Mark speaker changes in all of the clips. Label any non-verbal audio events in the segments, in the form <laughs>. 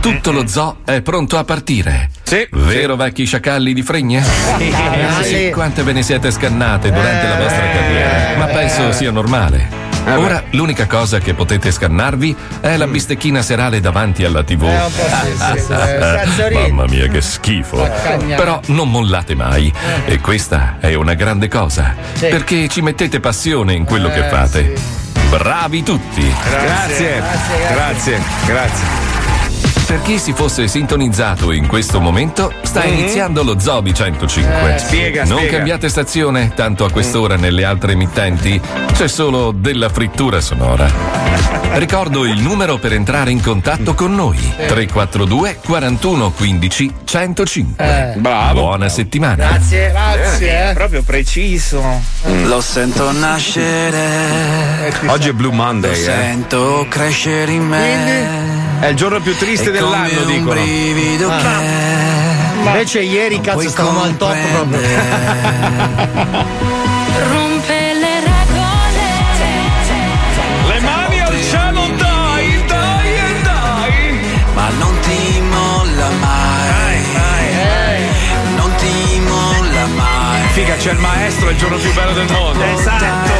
Speaker 1: Tutto lo zoo è pronto a partire.
Speaker 2: Sì.
Speaker 1: Vero vecchi sciacalli di fregne? <laughs>
Speaker 3: Ah, sì.
Speaker 1: Quante ve ne siete scannate durante la vostra carriera? Ma penso sia normale. Ora l'unica cosa che potete scannarvi è la bistecchina serale davanti alla TV.
Speaker 3: Eh, un po' sì, sì, sì. Eh, <laughs> cazzorino.
Speaker 1: Mamma mia, che schifo. Però non mollate mai. E questa è una grande cosa.
Speaker 3: Sì.
Speaker 1: Perché ci mettete passione in quello che
Speaker 3: Eh,
Speaker 1: fate.
Speaker 3: sì.
Speaker 1: Bravi tutti.
Speaker 2: Grazie, grazie, grazie.
Speaker 1: Per chi si fosse sintonizzato in questo momento, sta iniziando lo Zobi 105.
Speaker 2: Eh, Spiega,
Speaker 1: non
Speaker 2: spiega.
Speaker 1: cambiate stazione, tanto a quest'ora nelle altre emittenti c'è solo della frittura sonora. Ricordo il numero per entrare in contatto con noi: 342 41 15 105.
Speaker 3: Eh.
Speaker 2: Bravo.
Speaker 1: Buona settimana.
Speaker 3: Grazie, grazie. eh.
Speaker 4: Proprio preciso.
Speaker 5: Lo sento nascere,
Speaker 2: Oggi è Blue
Speaker 5: lo
Speaker 2: Monday, eh.
Speaker 5: sento crescere in me.
Speaker 2: È il giorno più triste dell'anno,
Speaker 5: un
Speaker 2: dicono.
Speaker 5: brivido
Speaker 3: Ah.
Speaker 5: che
Speaker 3: Invece ieri cazzo stavamo al top proprio. <laughs>
Speaker 6: Rompe le regole.
Speaker 2: Le mani al cielo, dai, dai e dai.
Speaker 5: Ma non ti molla mai, non ti molla mai.
Speaker 2: Figa, c'è il maestro, è il giorno più bello del mondo.
Speaker 4: Esatto.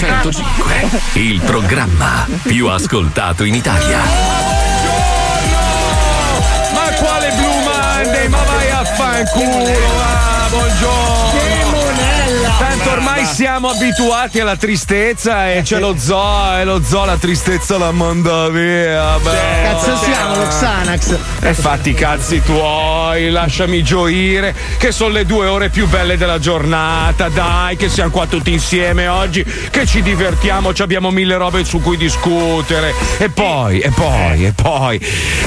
Speaker 1: 105, il programma più ascoltato in Italia.
Speaker 2: Ma quale Blue Monday? Ma vai a fanculo, va, buongiorno. Tanto ormai siamo abituati alla tristezza e c'è lo zoo e lo zoo la tristezza la manda via. beh.
Speaker 3: Cazzo siamo lo Xanax.
Speaker 2: E fatti i cazzi tuoi, lasciami gioire, che sono le due ore più belle della giornata, dai, che siamo qua tutti insieme oggi, che ci divertiamo, ci abbiamo mille robe su cui discutere. E poi, e poi, e poi,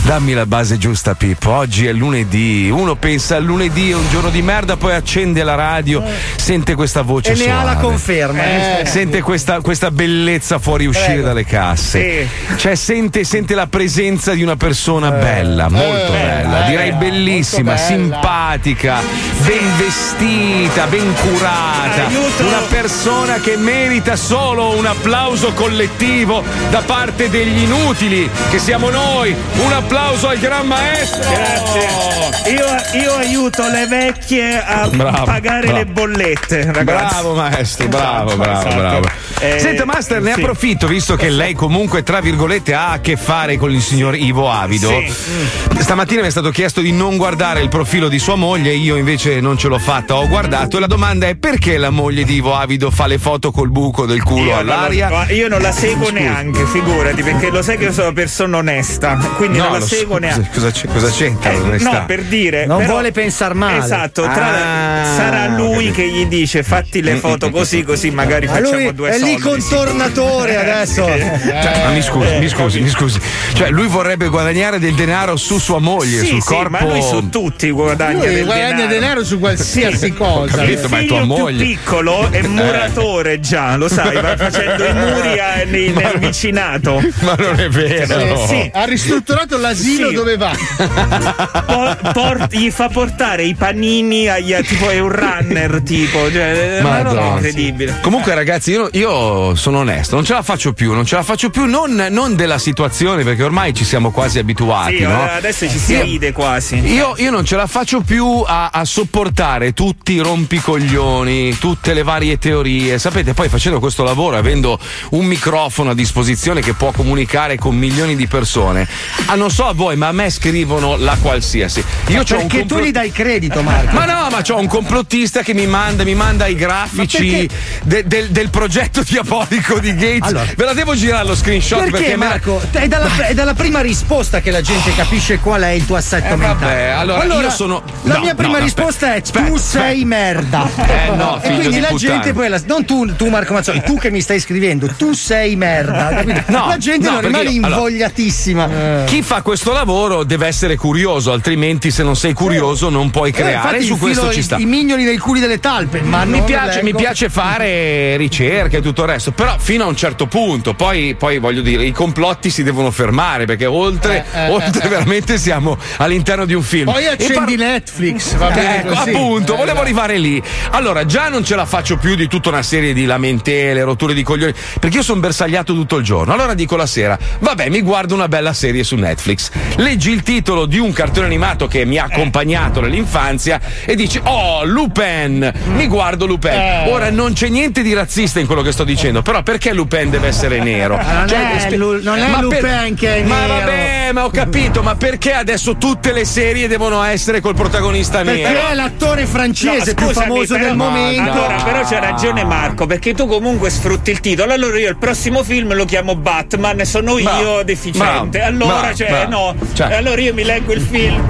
Speaker 2: dammi la base giusta, Pippo. Oggi è lunedì, uno pensa al lunedì è un giorno di merda, poi accende la radio, sente questa voce
Speaker 3: E ne ha la conferma. eh.
Speaker 2: Sente questa, questa bellezza fuori uscire
Speaker 3: Prego.
Speaker 2: dalle casse. Cioè, sente, sente la presenza di una persona bella, molto bella, direi bellissima,
Speaker 3: bella.
Speaker 2: simpatica, ben vestita, ben curata.
Speaker 4: Aiuto.
Speaker 2: Una persona che merita solo un applauso collettivo da parte degli inutili, che siamo noi. Un applauso al gran maestro.
Speaker 4: Grazie. Io, io aiuto le vecchie a
Speaker 2: Bravo,
Speaker 4: pagare
Speaker 2: bravo.
Speaker 4: le bollette, ragazzi.
Speaker 2: Bravo maestro, bravo, bravo,
Speaker 4: esatto.
Speaker 2: bravo.
Speaker 4: Eh,
Speaker 2: Senta Master, ne
Speaker 4: sì.
Speaker 2: approfitto visto che lei comunque tra virgolette ha a che fare con il signor Ivo Avido.
Speaker 4: Sì.
Speaker 2: Stamattina mi è stato chiesto di non guardare il profilo di sua moglie, io invece non ce l'ho fatta, ho guardato e la domanda è perché la moglie di Ivo Avido fa le foto col buco del culo
Speaker 4: Io non,
Speaker 2: all'aria?
Speaker 4: la, io non la seguo
Speaker 2: Scusi.
Speaker 4: neanche, figurati, perché lo sai che io sono una persona onesta, quindi
Speaker 2: No,
Speaker 4: non la
Speaker 2: lo
Speaker 4: seguo
Speaker 2: so,
Speaker 4: neanche.
Speaker 2: cosa, c'è- cosa c'entra
Speaker 4: Eh,
Speaker 2: l'onestà?
Speaker 4: no, per dire.
Speaker 3: Non
Speaker 4: però-
Speaker 3: vuole pensar male.
Speaker 4: Esatto, tra-
Speaker 2: Ah,
Speaker 4: sarà lui che gli dice fatti le foto così, così magari
Speaker 3: Ma
Speaker 4: facciamo
Speaker 3: lui
Speaker 4: due
Speaker 3: è lì
Speaker 4: soldi.
Speaker 3: contornatore adesso. <laughs>
Speaker 2: Cioè, ma mi scusi, mi scusi, mi scusi. Cioè, lui vorrebbe guadagnare del denaro su sua moglie,
Speaker 4: Sì,
Speaker 2: sul
Speaker 4: sì,
Speaker 2: corpo.
Speaker 4: ma lui su tutti guadagna
Speaker 3: Lui
Speaker 4: del
Speaker 3: guadagna
Speaker 4: denaro.
Speaker 3: denaro su qualsiasi
Speaker 4: Sì.
Speaker 3: cosa.
Speaker 2: capito,
Speaker 4: Il
Speaker 2: ma è tua
Speaker 4: figlio
Speaker 2: moglie.
Speaker 4: più piccolo è muratore già, lo sai, va facendo i <laughs> muri a- nei- nel vicinato.
Speaker 2: Ma non è vero.
Speaker 4: Sì.
Speaker 3: Ha ristrutturato l'asilo
Speaker 4: Sì.
Speaker 3: dove va.
Speaker 4: Po- por- gli fa portare i panini agli tipo è un runner tipo cioè,
Speaker 2: Ma
Speaker 4: ma
Speaker 2: Madonna.
Speaker 4: incredibile.
Speaker 2: Comunque, ragazzi, io, io sono onesto, non ce la faccio più, non ce la faccio più, non, non della situazione, perché ormai ci siamo quasi abituati,
Speaker 4: Sì,
Speaker 2: no?
Speaker 4: adesso ci si ride quasi.
Speaker 2: Io, io non ce la faccio più a, a sopportare tutti i rompicoglioni, tutte le varie teorie. Sapete, poi facendo questo lavoro, avendo un microfono a disposizione che può comunicare con milioni di persone, ah, non so a voi, ma a me scrivono la qualsiasi. Io un
Speaker 3: Perché tu
Speaker 2: complot-
Speaker 3: gli dai credito, Marco. <laughs>
Speaker 2: ma no, ma c'ho un complottista che mi manda, mi manda i grafici de- del, del progetto diabolico di Gates.
Speaker 3: Allora.
Speaker 2: Ve la devo girare lo screenshot
Speaker 3: Perché,
Speaker 2: perché
Speaker 3: Marco? È dalla, è dalla prima risposta che la gente capisce qual è il tuo assetto
Speaker 2: Eh,
Speaker 3: mentale.
Speaker 2: vabbè, allora, io sono-
Speaker 3: La
Speaker 2: no,
Speaker 3: mia prima
Speaker 2: no,
Speaker 3: risposta
Speaker 2: aspetta,
Speaker 3: è tu
Speaker 2: aspetta,
Speaker 3: sei merda. <laughs>
Speaker 2: Eh, no,
Speaker 3: e
Speaker 2: figlio
Speaker 3: quindi
Speaker 2: di
Speaker 3: la
Speaker 2: puttana.
Speaker 3: gente poi la, non tu, tu Marco Mazzoli, tu che mi stai scrivendo, tu sei merda. <laughs>
Speaker 2: No,
Speaker 3: la gente
Speaker 2: no,
Speaker 3: non rimane
Speaker 2: io- allora-
Speaker 3: invogliatissima.
Speaker 2: Chi fa questo lavoro deve essere curioso, altrimenti se non sei curioso non puoi
Speaker 3: Eh,
Speaker 2: creare.
Speaker 3: infatti
Speaker 2: Su questo ci sta.
Speaker 3: I mignoli nei culi delle talpe, ma
Speaker 2: Mi piace, mi piace fare ricerche e tutto il resto, però fino a un certo punto, poi, poi voglio dire, i complotti si devono fermare perché oltre,
Speaker 3: Eh, eh,
Speaker 2: oltre
Speaker 3: eh,
Speaker 2: veramente siamo all'interno di un film.
Speaker 7: Poi
Speaker 2: E
Speaker 7: accendi Netflix, <laughs> va <laughs> bene
Speaker 2: Ecco,
Speaker 7: così.
Speaker 2: appunto,
Speaker 7: Eh,
Speaker 2: volevo arrivare lì. Allora, già non ce la faccio più di tutta una serie di lamentele, rotture di coglioni, perché io sono bersagliato tutto il giorno. Allora dico la sera, vabbè, mi guardo una bella serie su Netflix. Leggi il titolo di un cartone animato che mi ha accompagnato nell'infanzia e dici, oh, Lupin, mi guardo Lupin.
Speaker 7: Eh.
Speaker 2: Ora, non c'è niente di razzista in quello che sto dicendo, però perché Lupin deve essere nero?
Speaker 3: non è
Speaker 2: spe-
Speaker 3: Lu- non è
Speaker 2: ma
Speaker 3: Lupin che è
Speaker 2: Ma
Speaker 3: nero.
Speaker 2: vabbè, ma ho capito, ma perché adesso tutte le serie devono essere col protagonista nero?
Speaker 3: Perché è l'attore francese
Speaker 4: No,
Speaker 3: più
Speaker 4: scusami,
Speaker 3: famoso
Speaker 4: però-
Speaker 3: del momento.
Speaker 4: Allora, però c'ha ragione Marco, perché tu comunque sfrutti il titolo. Allora io il prossimo film lo chiamo Batman e sono
Speaker 2: Bravo,
Speaker 4: io deficiente.
Speaker 2: bravo,
Speaker 4: allora,
Speaker 2: bravo,
Speaker 4: cioè, no.
Speaker 2: Cioè.
Speaker 4: Allora io mi leggo il film.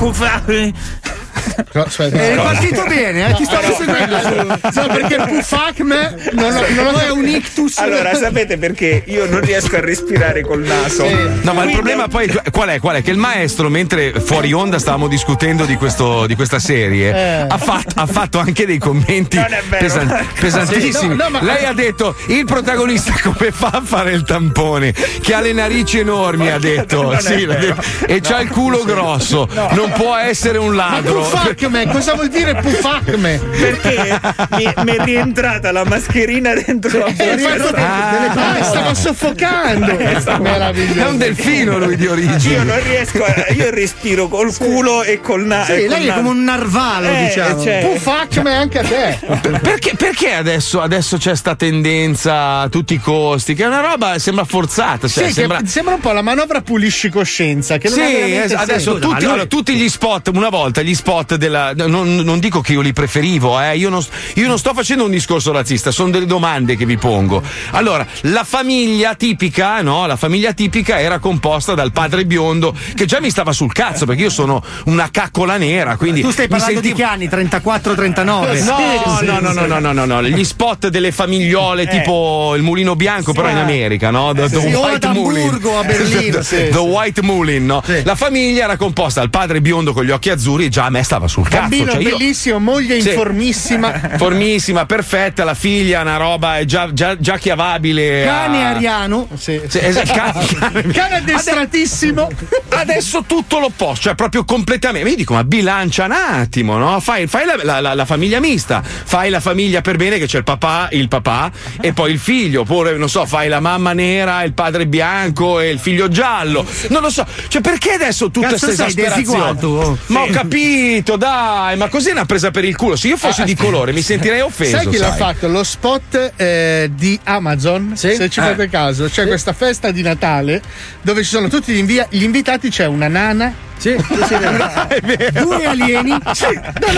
Speaker 7: No, aspetta,
Speaker 3: È
Speaker 7: no.
Speaker 3: partito bene, eh, ti stavo
Speaker 7: Però-
Speaker 3: seguendo. su-
Speaker 7: No, perché il Pufacme non, non
Speaker 3: è un ictus.
Speaker 4: Allora, sapete perché io non riesco a respirare col naso?
Speaker 2: No, ma il problema poi qual è? Qual è? Che il maestro, mentre fuori onda stavamo discutendo di, questo, di questa serie, ha, fatto, ha fatto anche dei commenti pesan- pesantissimi.
Speaker 7: Sì, no, no, ma-
Speaker 2: Lei ha detto: il protagonista come fa a fare il tampone? Che ha le narici enormi, ha detto. Sì, detto. E c'ha il culo grosso. Non può essere un
Speaker 7: Ma
Speaker 2: ladro.
Speaker 7: Pufacme, cosa vuol dire Pufacme?
Speaker 4: Perché mi, mi è rientrata la mascherina dentro.
Speaker 7: Fatto delle-
Speaker 2: Ah.
Speaker 7: Ah, stava soffocando. <laughs>
Speaker 2: È un delfino lui di
Speaker 4: Io
Speaker 2: origine.
Speaker 4: non riesco a. Io respiro col culo e col naso.
Speaker 3: Sì, lei è come un narvalo,
Speaker 4: Eh,
Speaker 3: diciamo.
Speaker 4: cioè-
Speaker 7: Pufacme anche a te.
Speaker 2: Perché, perché adesso, adesso c'è sta tendenza a tutti i costi? Che è una roba sembra forzata. Cioè,
Speaker 7: Sì,
Speaker 2: sembra...
Speaker 7: che sembra un po' la manovra pulisci coscienza. Che non
Speaker 2: Sì, adesso tutti, allora, tutti gli spot, una volta gli spot della. Non, non dico che io li preferivo, eh, io, non, io non sto facendo un discorso razzista, sono delle domande che vi pongo. Allora, la famiglia tipica, no? La famiglia tipica era composta dal padre biondo, che già mi stava sul cazzo, perché io sono una caccola nera, quindi.
Speaker 3: Tu stai parlando di
Speaker 2: sentivo-
Speaker 3: che anni? 34-39?
Speaker 2: No, no, no, no, no, no, no, no, gli spot delle famigliole tipo il mulino bianco, però in America, no? The, the
Speaker 3: Sì, ad
Speaker 2: White Mulin.
Speaker 3: Hamburgo, a Berlino, <laughs>
Speaker 2: The-
Speaker 3: sì,
Speaker 2: The White Mulin, no?
Speaker 3: Sì.
Speaker 2: La famiglia era composta dal padre biondo con gli occhi azzurri e già a me stava sul cazzo.
Speaker 7: Bambino
Speaker 2: cioè io-
Speaker 7: bellissimo, moglie
Speaker 2: Sì.
Speaker 7: informissima. <laughs>
Speaker 2: Formissima, perfetta, la figlia, una roba è già, già, già chiavabile.
Speaker 3: Cane
Speaker 2: a-
Speaker 3: ariano.
Speaker 7: Sì.
Speaker 2: Sì, esatto, <laughs> cane, cane-
Speaker 7: addestratissimo.
Speaker 2: Adesso tutto l'opposto, cioè proprio completamente. Io dico, ma bilancia un attimo, no? Fai, fai la, la- la- la famiglia mista, fai la famiglia per bene che c'è il papà, il papà e poi il figlio, oppure non so, fai la mamma nera, il padre bianco e il figlio giallo. Non lo so, cioè perché adesso tutta
Speaker 3: Cazzo
Speaker 2: questa esasperazione?
Speaker 3: desiguato?
Speaker 2: Ma ho capito, dai, ma così è una presa per il culo. Se io fossi di colore mi sentirei offeso.
Speaker 7: Sai chi l'ha
Speaker 2: sai.
Speaker 7: fatto? Lo spot eh, di Amazon,
Speaker 3: Sì.
Speaker 7: se ci
Speaker 2: Eh.
Speaker 7: fate caso, c'è questa festa di Natale dove ci sono tutti gli, invia- gli invitati, c'è una nana.
Speaker 3: Sì, sì, sì, <laughs> Due alieni.
Speaker 7: No,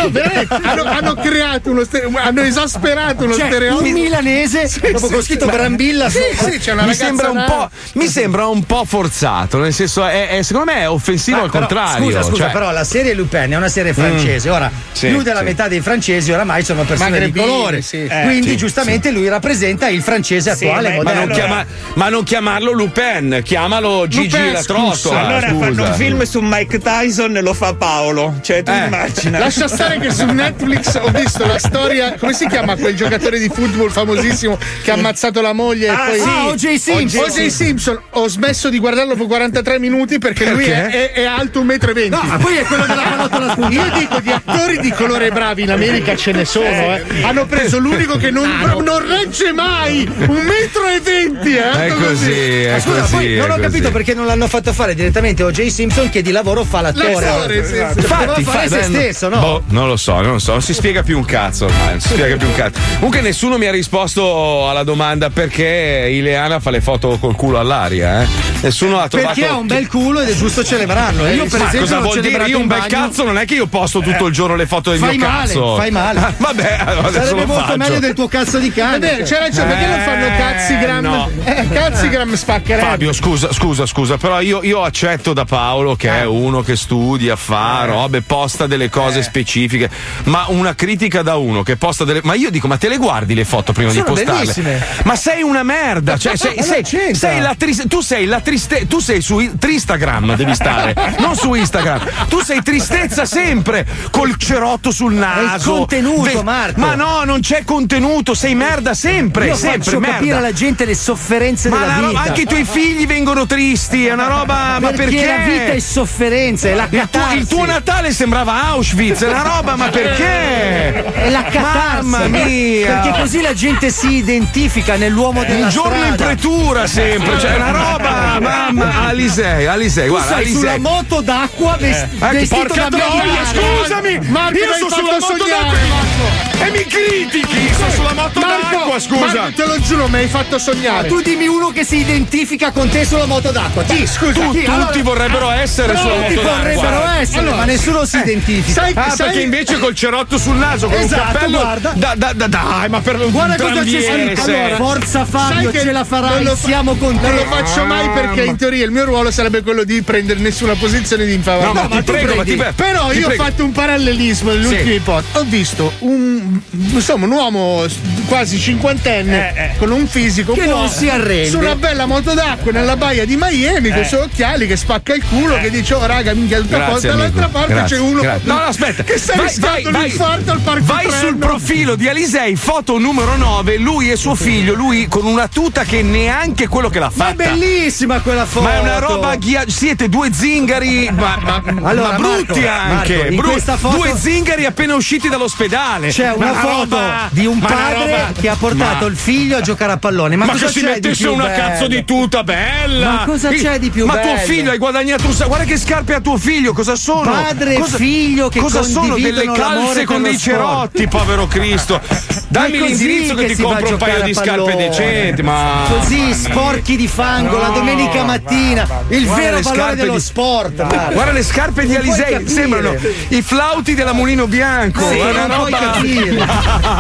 Speaker 7: no, veramente <laughs> hanno, hanno creato uno stere- hanno esasperato uno
Speaker 3: C'è
Speaker 7: stereotipo.
Speaker 3: un milanese dopo che ho scritto Brambilla
Speaker 7: Sì,
Speaker 3: su-
Speaker 7: sì, c'è una
Speaker 2: mi
Speaker 7: ragazza
Speaker 2: sembra, un po', mi sembra un po' forzato, nel senso, è, è- secondo me è offensivo
Speaker 3: Ma
Speaker 2: al
Speaker 3: però,
Speaker 2: contrario.
Speaker 3: Scusa, scusa,
Speaker 2: cioè-
Speaker 3: però la serie Lupin è una serie francese. Ora,
Speaker 2: Sì,
Speaker 3: più della
Speaker 2: sì.
Speaker 3: metà dei francesi oramai sono persone di colore.
Speaker 7: sì.
Speaker 3: Eh,
Speaker 7: Eh,
Speaker 3: Quindi,
Speaker 2: sì,
Speaker 3: giustamente, lui rappresenta il francese
Speaker 4: Sì,
Speaker 3: attuale,
Speaker 4: ma-
Speaker 2: Ma
Speaker 3: moderno.
Speaker 2: non,
Speaker 4: allora-
Speaker 2: chiama- ma non chiamarlo Lupin, chiamalo Gigi
Speaker 7: Lupin,
Speaker 2: la trottola.
Speaker 7: scusa.
Speaker 4: Allora fanno un film su Mike Mike Tyson lo fa Paolo. Cioè, tu
Speaker 2: Eh.
Speaker 4: immagina.
Speaker 7: Lascia stare che su Netflix ho visto la storia. Come si chiama quel giocatore di football famosissimo che ha ammazzato la moglie?
Speaker 4: Ah,
Speaker 7: e poi...
Speaker 4: sì.
Speaker 8: Ah, O.J. Simpson.
Speaker 7: O.J. Simpson. Ho smesso di guardarlo per 43 minuti perché, lui è,
Speaker 2: Perché?
Speaker 7: è- è alto 1,20 m.
Speaker 8: No, ma poi è quello della pallottola spuntata.
Speaker 7: Io dico di attori di colore bravi in America ce ne sono. eh. Hanno preso l'unico che non, non regge mai! Un metro e venti, eh?
Speaker 2: È
Speaker 7: Ando
Speaker 2: così, è
Speaker 8: Ma scusa,
Speaker 2: così.
Speaker 8: poi non ho
Speaker 2: così.
Speaker 8: capito perché non l'hanno fatto fare direttamente O.J. Simpson che di lavoro fa l'attore.
Speaker 7: L'attore, sì, sì.
Speaker 8: Doveva
Speaker 2: Infatti, fa-
Speaker 8: se stesso, no?
Speaker 2: boh, non lo so, non lo so, non si spiega più un cazzo ormai, non si spiega più un cazzo. Comunque nessuno mi ha risposto alla domanda perché Ileana fa le foto col culo all'aria, eh? Nessuno ha trovato
Speaker 8: Perché ha un bel culo ed è giusto celebrarlo. Io, per
Speaker 2: Ma
Speaker 8: esempio,
Speaker 2: cosa vuol dire? Io un bel cazzo non è che io posto tutto il giorno le foto del
Speaker 8: Fai
Speaker 2: mio
Speaker 8: male,
Speaker 2: cazzo.
Speaker 8: fai male.
Speaker 2: Ah, Vabbè, <laughs>
Speaker 8: Sarebbe molto
Speaker 2: faccio.
Speaker 8: meglio del tuo cazzo di cane.
Speaker 7: vero, c'è ragione, perché non fanno
Speaker 2: Eh,
Speaker 7: cazzigram?
Speaker 2: no.
Speaker 7: Eh, cazzigram spaccherebbe.
Speaker 2: Fabio, scusa, scusa, scusa, però io, io accetto da Paolo che
Speaker 8: Eh.
Speaker 2: è uno che studia, fa robe, posta delle cose specifiche, ma una critica da uno che posta delle. Ma io dico, ma te le guardi le foto prima
Speaker 8: Sono
Speaker 2: di postarle?
Speaker 8: bellissime.
Speaker 2: Ma sei una merda, cioè sei,
Speaker 8: Ma
Speaker 2: sei- sei la tris- tu sei la triste, tu sei su i- Tristagram, devi stare, <laughs> non su Instagram. Tu sei tristezza sempre, col cerotto sul naso.
Speaker 8: contenuto, Marco.
Speaker 2: Ma no, non c'è contenuto, sei merda sempre,
Speaker 8: Io
Speaker 2: sempre
Speaker 8: faccio
Speaker 2: merda.
Speaker 8: capire alla gente le sofferenze
Speaker 2: Ma
Speaker 8: della
Speaker 2: la
Speaker 8: vita.
Speaker 2: anche i tuoi figli vengono tristi, è una roba. Ma
Speaker 8: perché,
Speaker 2: perché?
Speaker 8: la vita è sofferenza, è la
Speaker 2: il tuo,
Speaker 8: catarsi.
Speaker 2: il tuo Natale sembrava Auschwitz, è una roba, ma <laughs> perché?
Speaker 8: È la catarsi.
Speaker 2: Mamma mia!
Speaker 8: Perché così la gente si identifica nell'uomo della
Speaker 2: un giorno in
Speaker 8: strada.
Speaker 2: pretura sempre, cioè una roba, mamma, Alisei, Alisei,
Speaker 8: Tu
Speaker 2: guarda,
Speaker 8: sei sulla
Speaker 2: Alisei.
Speaker 8: moto d'acqua vest-
Speaker 2: Eh,
Speaker 8: vestito
Speaker 2: porca
Speaker 8: da
Speaker 2: troia, scusami!
Speaker 7: Marco,
Speaker 2: io sono
Speaker 7: fatto
Speaker 2: sulla moto
Speaker 7: sognare,
Speaker 2: d'acqua e mi critichi, sono sulla moto d'acqua, scusa.
Speaker 7: Marco, te lo giuro, mi hai fatto sognare.
Speaker 8: Tu dimmi uno che si identifica con te sulla moto d'acqua. Chi? Scusa,
Speaker 2: Tu-
Speaker 8: chi?
Speaker 2: tutti
Speaker 8: Allora-
Speaker 2: vorrebbero essere sulla
Speaker 8: Tutti vorrebbero essere,
Speaker 7: Allora,
Speaker 8: ma nessuno si identifica.
Speaker 7: Sai,
Speaker 2: Ah,
Speaker 7: sai-
Speaker 2: perché invece col cerotto sul naso, con
Speaker 8: Esatto,
Speaker 2: un cappello.
Speaker 8: guarda.
Speaker 2: Da, da, da- dai, ma per
Speaker 8: Guarda cosa c'è scritto. Allora, forza Fabio, ce la
Speaker 7: non
Speaker 8: farai,
Speaker 7: lo fa-
Speaker 8: siamo con te.
Speaker 7: Non lo faccio mai perché in teoria il mio ruolo sarebbe quello di prendere nessuna posizione di infavorire.
Speaker 2: No, ma ti prego, ma ti pre-
Speaker 7: Però io
Speaker 2: prego.
Speaker 7: ho fatto un parallelismo nelle
Speaker 2: Sì.
Speaker 7: ipotesi. Ho visto un, insomma, un uomo quasi cinquantenne con un fisico
Speaker 8: Che non si arrende.
Speaker 7: su una bella moto d'acqua nella baia di Miami con i suoi occhiali che spacca il culo che dice oh raga minchia tutta
Speaker 2: Grazie,
Speaker 7: posta dall'altra parte
Speaker 2: Grazie,
Speaker 7: c'è uno
Speaker 2: grazie. No, no, aspetta.
Speaker 7: che sta
Speaker 2: Vai,
Speaker 7: rischiando
Speaker 2: vai,
Speaker 7: l'infarto al parco
Speaker 2: Vai
Speaker 7: treno.
Speaker 2: sul profilo di Alisei, foto numero 9, lui e suo figlio, lui con una tuta che neanche quello che l'ha
Speaker 8: Ma
Speaker 2: fatta.
Speaker 8: è bellissima quella foto.
Speaker 2: Ma è una roba ghia- siete due zingari, ma, ma- <laughs>
Speaker 8: Allora,
Speaker 2: ma brutti
Speaker 8: Marco,
Speaker 2: anche.
Speaker 8: Marco,
Speaker 2: bru-
Speaker 8: questa foto-
Speaker 2: Due zingari appena usciti dall'ospedale.
Speaker 8: C'è una,
Speaker 2: Ma
Speaker 8: foto
Speaker 2: roba-
Speaker 8: di un
Speaker 2: ma
Speaker 8: padre che ha portato
Speaker 2: Ma-
Speaker 8: il figlio a giocare a pallone. Ma,
Speaker 2: Ma
Speaker 8: cosa
Speaker 2: che si mettesse una
Speaker 8: bello?
Speaker 2: cazzo di tuta bella!
Speaker 8: Ma cosa c'è di più
Speaker 2: Ma
Speaker 8: bello?
Speaker 2: tuo figlio hai guadagnato un sacco. Guarda che scarpe ha tuo figlio, cosa sono?
Speaker 8: Padre e figlio che
Speaker 2: Cosa sono delle calze con dei
Speaker 8: sport.
Speaker 2: cerotti, povero Cristo. <laughs> Dammi l'indirizzo che,
Speaker 8: che
Speaker 2: ti
Speaker 8: va a
Speaker 2: compro un paio di
Speaker 8: a
Speaker 2: scarpe decenti. Ma <laughs>
Speaker 8: Così sporchi di fango la domenica mattina. Il
Speaker 2: Guarda
Speaker 8: vero
Speaker 2: le
Speaker 8: valore dello
Speaker 2: di-
Speaker 8: sport. Marco.
Speaker 2: Guarda le scarpe di
Speaker 8: puoi
Speaker 2: Alisei, sembrano i flauti della Mulino Bianco.
Speaker 8: Sì, non puoi
Speaker 2: roba-
Speaker 8: capire. <laughs>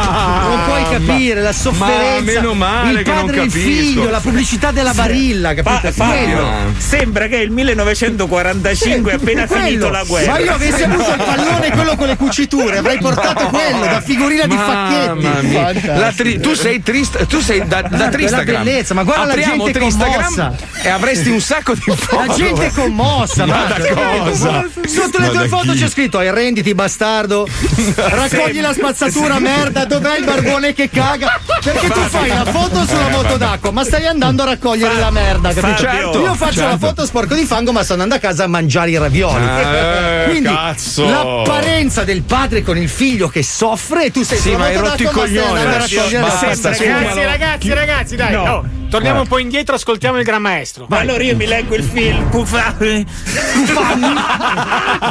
Speaker 8: Non puoi capire la sofferenza.
Speaker 2: Ma meno male
Speaker 8: il padre e il figlio, la pubblicità della barilla,
Speaker 4: Fa-
Speaker 8: capito?
Speaker 4: Fabio,
Speaker 8: Quello.
Speaker 4: sembra che è il 1945 è appena
Speaker 8: Quello.
Speaker 4: finito la guerra.
Speaker 8: Ma io avessi avuto il pallone quello con le cuciture, avrei portato quello da figurina di
Speaker 2: Mamma
Speaker 8: facchetti.
Speaker 2: mia. La tri- tu sei triste, tu sei da, da Tristagram.
Speaker 8: bellezza, ma guarda la
Speaker 2: Apriamo
Speaker 8: gente
Speaker 2: Tristagram
Speaker 8: commossa.
Speaker 2: e avresti un sacco di foto.
Speaker 8: La gente è commossa,
Speaker 2: Ma da cosa?
Speaker 8: Sotto le
Speaker 2: Ma
Speaker 8: tue foto
Speaker 2: chi?
Speaker 8: c'è scritto arrenditi bastardo, raccogli la spazzatura merda, dov'è il barbone che caga? Perché tu fai la foto sulla moto d'acqua, ma stai andando a raccogliere la merda, capito?
Speaker 2: Certo,
Speaker 8: Io faccio la
Speaker 2: certo.
Speaker 8: foto sporco di fango, ma sto andando a casa a mangiare i ravioli.
Speaker 2: Eh, <laughs>
Speaker 8: Quindi
Speaker 2: cazzo.
Speaker 8: l'apparenza del padre con il figlio che soffre e tu sei
Speaker 2: Sì, ma hai rotto i
Speaker 8: ma
Speaker 2: coglioni sfumalo.
Speaker 9: Ragazzi, ragazzi, ragazzi, dai,
Speaker 4: No.
Speaker 9: no. Torniamo un po' indietro, ascoltiamo il Gran Maestro. Vai.
Speaker 4: Allora io mi leggo il film Pufani. <laughs>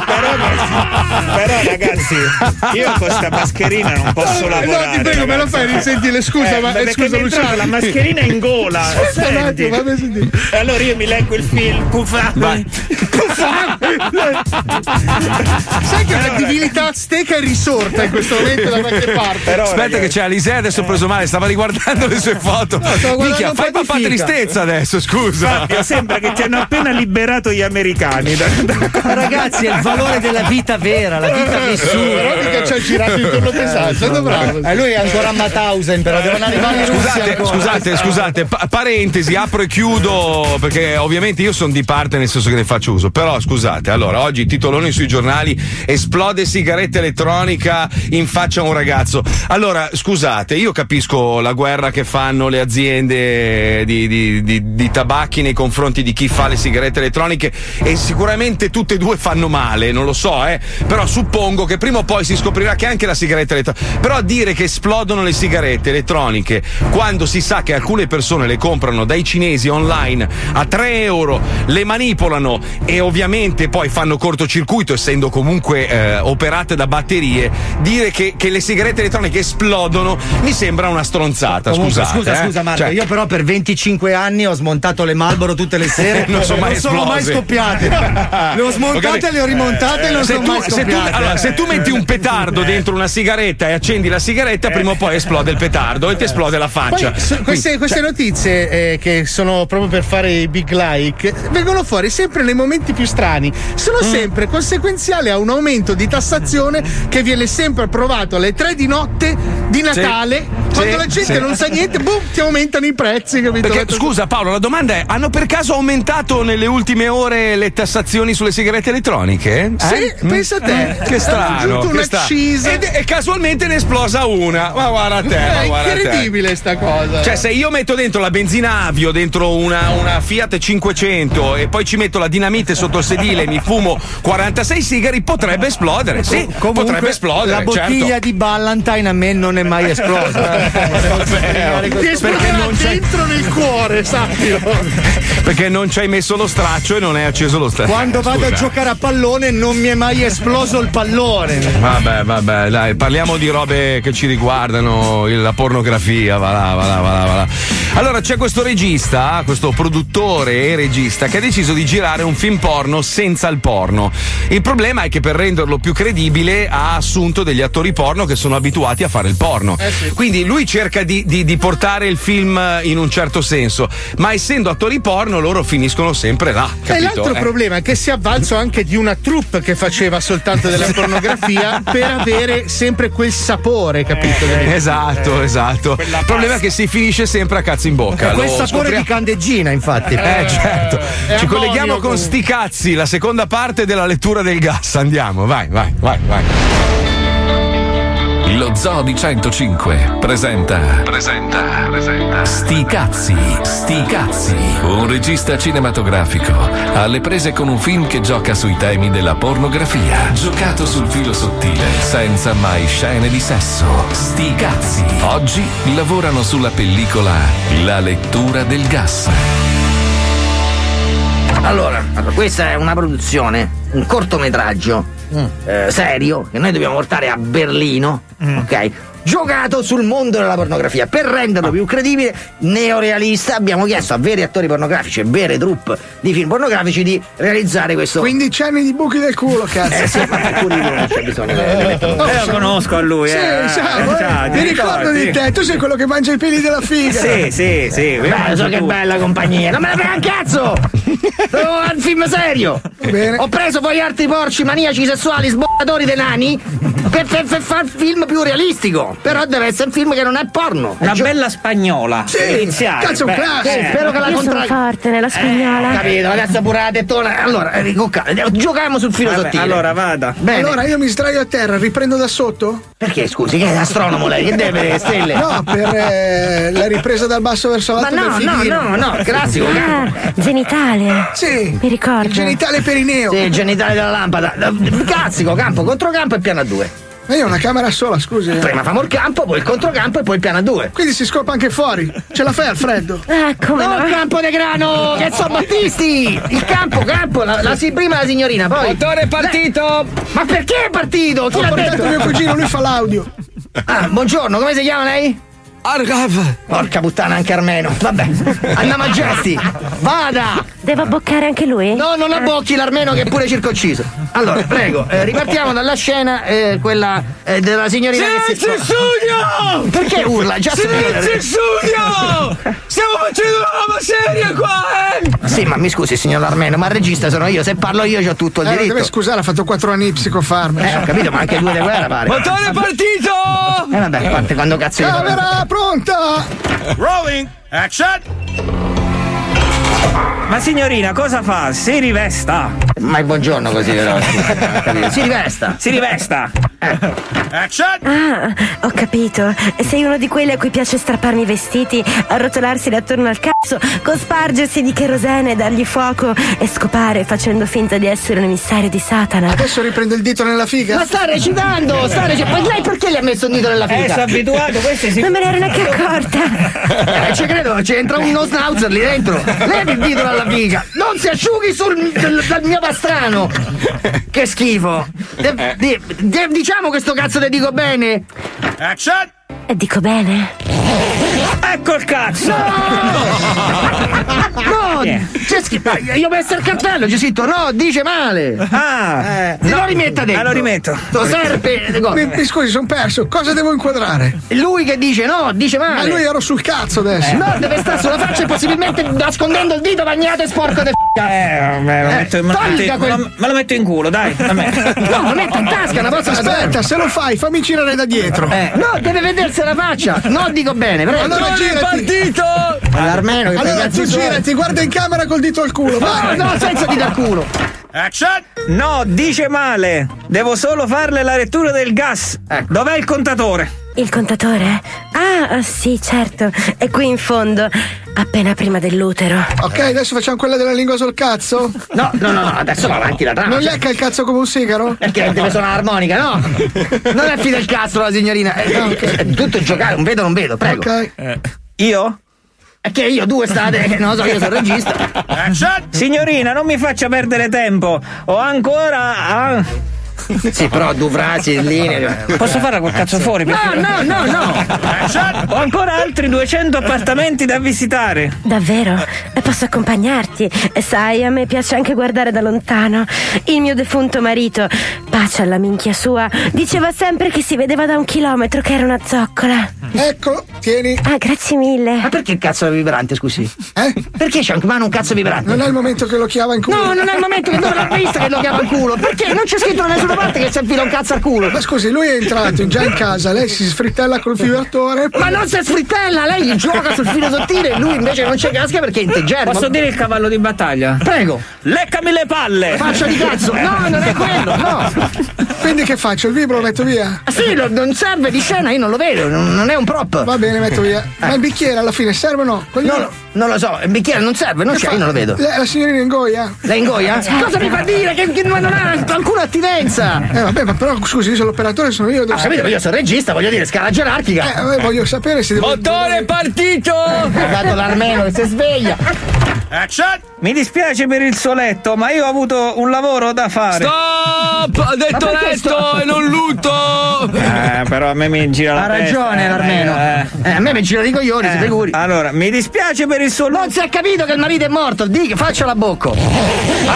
Speaker 4: però, però ragazzi, io con sta mascherina non posso lavorare.
Speaker 7: No, ti prego, me lo fai
Speaker 4: ragazzi.
Speaker 7: risentire, scusa,
Speaker 4: Eh,
Speaker 7: ma eh, scusa
Speaker 4: è
Speaker 7: Luciano.
Speaker 4: la mascherina in gola.
Speaker 7: Aspetta un
Speaker 4: senti.
Speaker 7: attimo, fammi sentire.
Speaker 4: Allora io mi leggo il film Pufani. <laughs>
Speaker 7: Sai che una civiltà azteca è risorta in questo momento da qualche parte.
Speaker 2: Aspetta, che c'è Alisea adesso ho preso male, stava riguardando le sue <laughs> foto.
Speaker 7: guardando
Speaker 2: Minchia,
Speaker 7: un
Speaker 2: fai
Speaker 7: po' di
Speaker 2: papà tristezza adesso, scusa.
Speaker 4: Fabio, sembra che ti hanno appena liberato gli americani. da- da-
Speaker 10: Ma ragazzi, è il valore della vita vera, la vita
Speaker 7: Però
Speaker 10: vissuta.
Speaker 7: mica ci ha girato intorno pesante, è stato bravo.
Speaker 10: Eh, lui è ancora a Mauthausen, però devono arrivare in Russia
Speaker 2: Scusate,
Speaker 10: ancora.
Speaker 2: scusate, scusate, pa- parentesi, apro e chiudo perché ovviamente io sono di parte nel senso che ne faccio uso. Però scusate, allora oggi titoloni sui giornali esplode sigaretta elettronica in faccia a un ragazzo. Allora, scusate, io capisco la guerra che fanno le aziende di, di- di- di tabacchi nei confronti di chi fa le sigarette elettroniche e sicuramente tutte e due fanno male, non lo so, eh. Però suppongo che prima o poi si scoprirà che anche la sigaretta elettronica. Però dire che esplodono le sigarette elettroniche quando si sa che alcune persone le comprano dai cinesi online a 3 euro, le manipolano e ovviamente poi fanno cortocircuito essendo comunque eh, operate da batterie, dire che, che le sigarette elettroniche esplodono mi sembra una stronzata.
Speaker 10: Comunque,
Speaker 2: scusate,
Speaker 10: scusa,
Speaker 2: eh.
Speaker 10: scusa Marco,
Speaker 2: Cioè,
Speaker 10: io però per 25 anni ho smontato le Marlboro tutte le sere. <laughs>
Speaker 2: Non sono mai
Speaker 10: sono mai scoppiate. Le ho <laughs> smontate, le ho rimontate e non
Speaker 2: se
Speaker 10: sono
Speaker 2: tu,
Speaker 10: mai
Speaker 2: se, tu,
Speaker 10: scoppiate.
Speaker 2: allora, se tu metti un petardo dentro una sigaretta e accendi la sigaretta, prima o poi esplode il petardo e ti esplode la faccia.
Speaker 7: Poi, su- queste, queste notizie eh, che sono proprio per fare i big like vengono fuori sempre nei momenti più strani. Sono
Speaker 2: Mm.
Speaker 7: sempre conseguenziali a un aumento di tassazione che viene sempre approvato alle 3 di notte di Natale. Quando
Speaker 2: Sì,
Speaker 7: la gente
Speaker 2: sì.
Speaker 7: non sa niente, boom, ti aumentano i prezzi, capito?
Speaker 2: Perché, scusa Paolo, la domanda è: hanno per caso aumentato nelle ultime ore le tassazioni sulle sigarette elettroniche?
Speaker 7: Sì,
Speaker 2: Eh?
Speaker 7: pensa a te.
Speaker 2: Che strano. Che
Speaker 7: una accisa.
Speaker 2: Ed- E, casualmente ne è esplosa una. Ma guarda te,
Speaker 7: È
Speaker 2: guarda te.
Speaker 7: incredibile sta cosa.
Speaker 2: Cioè, se io metto dentro la benzina avio dentro una, una Fiat 500 e poi ci metto la dinamite sotto il sedile e mi fumo 46 sigari, potrebbe esplodere. Sì,
Speaker 10: Comunque,
Speaker 2: potrebbe esplodere.
Speaker 10: La bottiglia
Speaker 2: certo.
Speaker 10: di Ballantine a me non è mai esplosa. <laughs>
Speaker 2: Vabbè,
Speaker 7: Ti
Speaker 2: perché
Speaker 7: esploderà
Speaker 2: non c'è
Speaker 7: dentro nel cuore, sappilo.
Speaker 2: perché non ci hai messo lo straccio e non hai acceso lo straccio.
Speaker 10: Quando vado a giocare a pallone non mi è mai esploso il pallone.
Speaker 2: Vabbè, vabbè, dai, parliamo di robe che ci riguardano, la pornografia, va là, va là, va là, va là. Allora, c'è questo regista, questo produttore e regista che ha deciso di girare un film porno senza il porno. Il problema è che per renderlo più credibile ha assunto degli attori porno che sono abituati a fare il porno. Quindi lui cerca di, di- di portare il film in un certo senso, ma essendo attori porno loro finiscono sempre là.
Speaker 7: E
Speaker 2: Capito?
Speaker 7: l'altro
Speaker 2: Eh.
Speaker 7: problema è che si è avvalso anche di una troupe che faceva soltanto della <laughs> pornografia per avere sempre quel sapore, capito?
Speaker 2: Esatto, esatto. Il problema è che si finisce sempre a cazzo in bocca.
Speaker 10: Quel
Speaker 2: Lo
Speaker 10: sapore
Speaker 2: scopriamo-
Speaker 10: di candeggina, infatti.
Speaker 2: Eh, certo.
Speaker 7: è
Speaker 2: Ci
Speaker 7: ammonio
Speaker 2: colleghiamo con
Speaker 7: comunque.
Speaker 2: sti cazzi, la seconda parte della lettura del gas. Andiamo, vai, vai, vai, vai.
Speaker 1: Lo Zoo di 105 presenta. Presenta. Presenta. Sti cazzi. Sti cazzi. Un regista cinematografico alle prese con un film che gioca sui temi della pornografia. Giocato sul filo sottile, senza mai scene di sesso. Sti cazzi. Oggi lavorano sulla pellicola La lettura del gas.
Speaker 8: Allora, allora, questa è una produzione, un cortometraggio eh, serio? Che noi dobbiamo portare a Berlino, ok? Giocato sul mondo della pornografia. Per renderlo più credibile, neorealista, abbiamo chiesto a veri attori pornografici e vere troupe di film pornografici di realizzare questo.
Speaker 11: 15 anni di buchi del culo, <laughs> cazzo.
Speaker 8: Eh sì, ma il curriculum non c'è bisogno metterlo.
Speaker 4: Eh, lo conosco a lui,
Speaker 11: Sì,
Speaker 4: eh.
Speaker 11: ciao, eh.
Speaker 4: Ciao,
Speaker 11: mi
Speaker 4: ti
Speaker 11: ricordo
Speaker 4: ricordi?
Speaker 11: di te, tu sei quello che mangia i peli della figa.
Speaker 4: Sì, sì, sì.
Speaker 8: Beh, so che bella compagnia, non me ne frega un cazzo! <laughs> Sono un film serio!
Speaker 11: bene.
Speaker 8: Ho preso poi altri porci, maniaci sessuali, sbottatori dei nani per, per, per fare il film più realistico. Però deve essere un film che non è porno.
Speaker 4: Una
Speaker 8: È
Speaker 4: bella spagnola.
Speaker 11: Sì,
Speaker 4: per iniziare.
Speaker 11: cazzo,
Speaker 4: Beh,
Speaker 11: classico.
Speaker 8: Eh, spero che la
Speaker 6: Io sono forte nella spagnola.
Speaker 8: Capito, adesso pure la tettona. Allora, eh, calma, giochiamo sul filo
Speaker 4: Vabbè,
Speaker 8: sottile.
Speaker 4: allora vada.
Speaker 8: Bene.
Speaker 11: Allora io mi sdraio a terra, riprendo da sotto?
Speaker 8: Perché scusi, che è astronomo lei? Che deve le <laughs> stelle?
Speaker 11: No, per eh, la ripresa dal basso verso
Speaker 8: Ma
Speaker 11: l'alto
Speaker 8: no,
Speaker 11: del
Speaker 8: no,
Speaker 11: fighino.
Speaker 8: no, no, classico.
Speaker 6: Ah, genitale.
Speaker 11: Sì,
Speaker 6: Mi ricordo.
Speaker 11: il genitale perineo.
Speaker 8: Sì, il genitale della lampada. Classico, campo, controcampo e piano a due.
Speaker 11: Ma io ho una camera sola, scusi. eh.
Speaker 8: Prima famo il campo, poi il controcampo e poi il piano a due.
Speaker 11: Quindi si scopa anche fuori. Ce la fai al freddo?
Speaker 6: Ah, come
Speaker 8: No,
Speaker 6: no?
Speaker 8: il campo de grano! Che sono Battisti! Il campo, campo, la, la si- prima la signorina, poi.
Speaker 2: Motore è partito!
Speaker 8: Ma perché è partito? Chi
Speaker 11: Ho
Speaker 8: l'ha
Speaker 11: portato
Speaker 8: detto?
Speaker 11: mio cugino, lui fa l'audio.
Speaker 8: Ah, buongiorno, come si chiama lei? Porca puttana, anche armeno. Vabbè. Andiamo a gesti. Vada!
Speaker 6: Devo abboccare anche lui?
Speaker 8: No, non abbocchi l'armeno che è pure circonciso. Allora, prego, eh, ripartiamo dalla scena, eh, quella eh, della signorina che si
Speaker 2: Silenzio in studio!
Speaker 8: Perché urla? Già
Speaker 2: Silenzio in studio! Stiamo facendo una roba seria qua, eh!
Speaker 8: Sì, ma mi scusi, signor Armeno, ma il regista sono io. Se parlo io ho tutto il
Speaker 11: Eh,
Speaker 8: diritto.
Speaker 11: deve scusare, ha fatto quattro anni di psicofarmaci.
Speaker 8: Eh, ho capito, ma anche due di guerra pare.
Speaker 2: Motore partito!
Speaker 8: Eh vabbè, parte quando cazzo
Speaker 11: Camera pronta!
Speaker 4: Rolling, action! Ma signorina, cosa fa? Si rivesta!
Speaker 8: Ma il buongiorno così veloce. <laughs> Si rivesta!
Speaker 4: Si rivesta! Action!
Speaker 6: Ah, ho capito. Sei uno di quelli a cui piace strapparmi i vestiti, arrotolarsi attorno al cazzo, cospargersi di cherosene, dargli fuoco e scopare facendo finta di essere un emissario di Satana.
Speaker 11: Adesso riprende il dito nella figa.
Speaker 8: Ma sta recitando! Sta recitando! Ma lei perché gli ha messo un dito nella
Speaker 4: Eh,
Speaker 8: figa?
Speaker 4: sono abituato, questi si.
Speaker 6: Non me ne ero neanche accorta.
Speaker 8: Eh, ci credo, c'entra uno schnauzer lì dentro. Levi il dito figa. Non si asciughi sul, dal, dal mio pastrano. Che schifo. De- di- de- diciamo questo cazzo te dico bene.
Speaker 4: Action!
Speaker 6: E dico bene.
Speaker 4: Ecco il cazzo!
Speaker 8: No! <laughs> C'è scritto. Io ho messo il cartello, scritto no, dice male.
Speaker 4: Ah!
Speaker 8: Eh, lo rimetta dentro.
Speaker 4: Ah, lo rimetto.
Speaker 8: Lo serpe.
Speaker 11: Mi, mi scusi, sono perso. Cosa devo inquadrare?
Speaker 8: Lui che dice no, dice male.
Speaker 11: Ma lui ero sul cazzo adesso.
Speaker 8: No, deve stare sulla faccia e possibilmente nascondendo il dito bagnato e sporco de f***a.
Speaker 4: Eh, vabbè, me lo
Speaker 8: Eh,
Speaker 4: metto, me lo
Speaker 8: quel-
Speaker 4: me lo- me lo metto in culo, dai. <laughs>
Speaker 8: No, lo metto in tasca, una cosa
Speaker 11: Aspetta, se lo fai, fammi girare da dietro.
Speaker 8: Eh, no, deve vedersi la faccia. No, dico bene, prego.
Speaker 11: Allora
Speaker 2: Motore
Speaker 11: girati.
Speaker 2: partito!
Speaker 8: L'armeno che
Speaker 11: Allora tu girati, guarda in camera col dito al culo.
Speaker 8: No,
Speaker 11: Vai.
Speaker 8: no, senza dito al culo.
Speaker 4: Action! No, dice male. Devo solo farle la lettura del gas.
Speaker 8: Ecco.
Speaker 4: Dov'è il contatore?
Speaker 6: Il contatore? Ah, sì, certo. È qui in fondo, appena prima dell'utero.
Speaker 11: Ok, adesso facciamo quella della lingua sul cazzo.
Speaker 8: No, no, no, no, adesso va avanti la trama.
Speaker 11: Non lecca il cazzo come un sigaro?
Speaker 8: Perché deve suonare l'armonica, no? Non è fine il castro la signorina. Eh, È tutto giocare, non vedo, non vedo, prego.
Speaker 11: Ok.
Speaker 4: Io?
Speaker 8: È che io due state, eh, non lo so, io sono il regista.
Speaker 4: Signorina, non mi faccia perdere tempo. Ho ancora. ah,
Speaker 8: Sì, però due frasi in linea.
Speaker 4: Posso farla col cazzo fuori? per
Speaker 8: No,
Speaker 4: favore?
Speaker 8: no, no, no.
Speaker 4: Ho ancora altri 200 appartamenti da visitare.
Speaker 6: Davvero? E posso accompagnarti? E sai, a me piace anche guardare da lontano. Il mio defunto marito, pace alla minchia sua, diceva sempre che si vedeva da un chilometro che era una zoccola.
Speaker 11: Ecco, tieni.
Speaker 6: Ah, grazie mille.
Speaker 8: Ma perché il cazzo è vibrante, scusi?
Speaker 11: Eh?
Speaker 8: Perché c'è anche mano un cazzo vibrante?
Speaker 11: Non è il momento che lo chiava in culo.
Speaker 8: No, non è il momento che dove l'ha vista che lo chiama al culo. Perché non c'è scritto da nessuna parte che si infila un cazzo al culo.
Speaker 11: Ma scusi, lui è entrato già in casa, lei si sfrittella col vibratore.
Speaker 8: Ma non si sfrittella, lei gli gioca sul filo sottile e lui invece non c'è casca perché è integerrimo.
Speaker 4: Posso dire il cavallo di battaglia?
Speaker 8: Prego,
Speaker 4: Leccami le palle!
Speaker 8: faccia di cazzo. No, non è quello, no.
Speaker 11: Quindi che faccio? Il vibro lo metto via?
Speaker 8: Ah, Sì, lo- non serve di scena, io non lo vedo, non, non è un prop.
Speaker 11: Va bene, metto via. Ma il bicchiere alla fine serve o no? Quello-
Speaker 8: No, non lo so, il bicchiere non serve, non
Speaker 11: Che
Speaker 8: c'è,
Speaker 11: fa?
Speaker 8: io non lo vedo.
Speaker 11: La, la signorina ingoia?
Speaker 8: Lei ingoia? Cosa mi fa dire che, che non ha alcuna attinenza?
Speaker 11: Eh vabbè, ma però scusi, io sono l'operatore, sono io. devo
Speaker 8: Ah, capito, io sono regista, voglio dire, scala gerarchica.
Speaker 11: Eh, vabbè, voglio sapere se devo.
Speaker 2: Motore partito!
Speaker 8: Ha dato l'armeno che si sveglia.
Speaker 4: Action! Mi dispiace per il suo letto, ma io ho avuto un lavoro da fare.
Speaker 2: Stop! Ha detto letto e non lutto!
Speaker 4: Eh, però a me mi gira la
Speaker 8: Ha ragione
Speaker 4: Eh,
Speaker 8: l'armeno.
Speaker 4: eh,
Speaker 8: Eh, a me mi gira di coglioni, si
Speaker 4: eh.
Speaker 8: figuri.
Speaker 4: Allora, mi dispiace per il suo
Speaker 8: Non si è capito che il marito è morto, di faccia la bocca.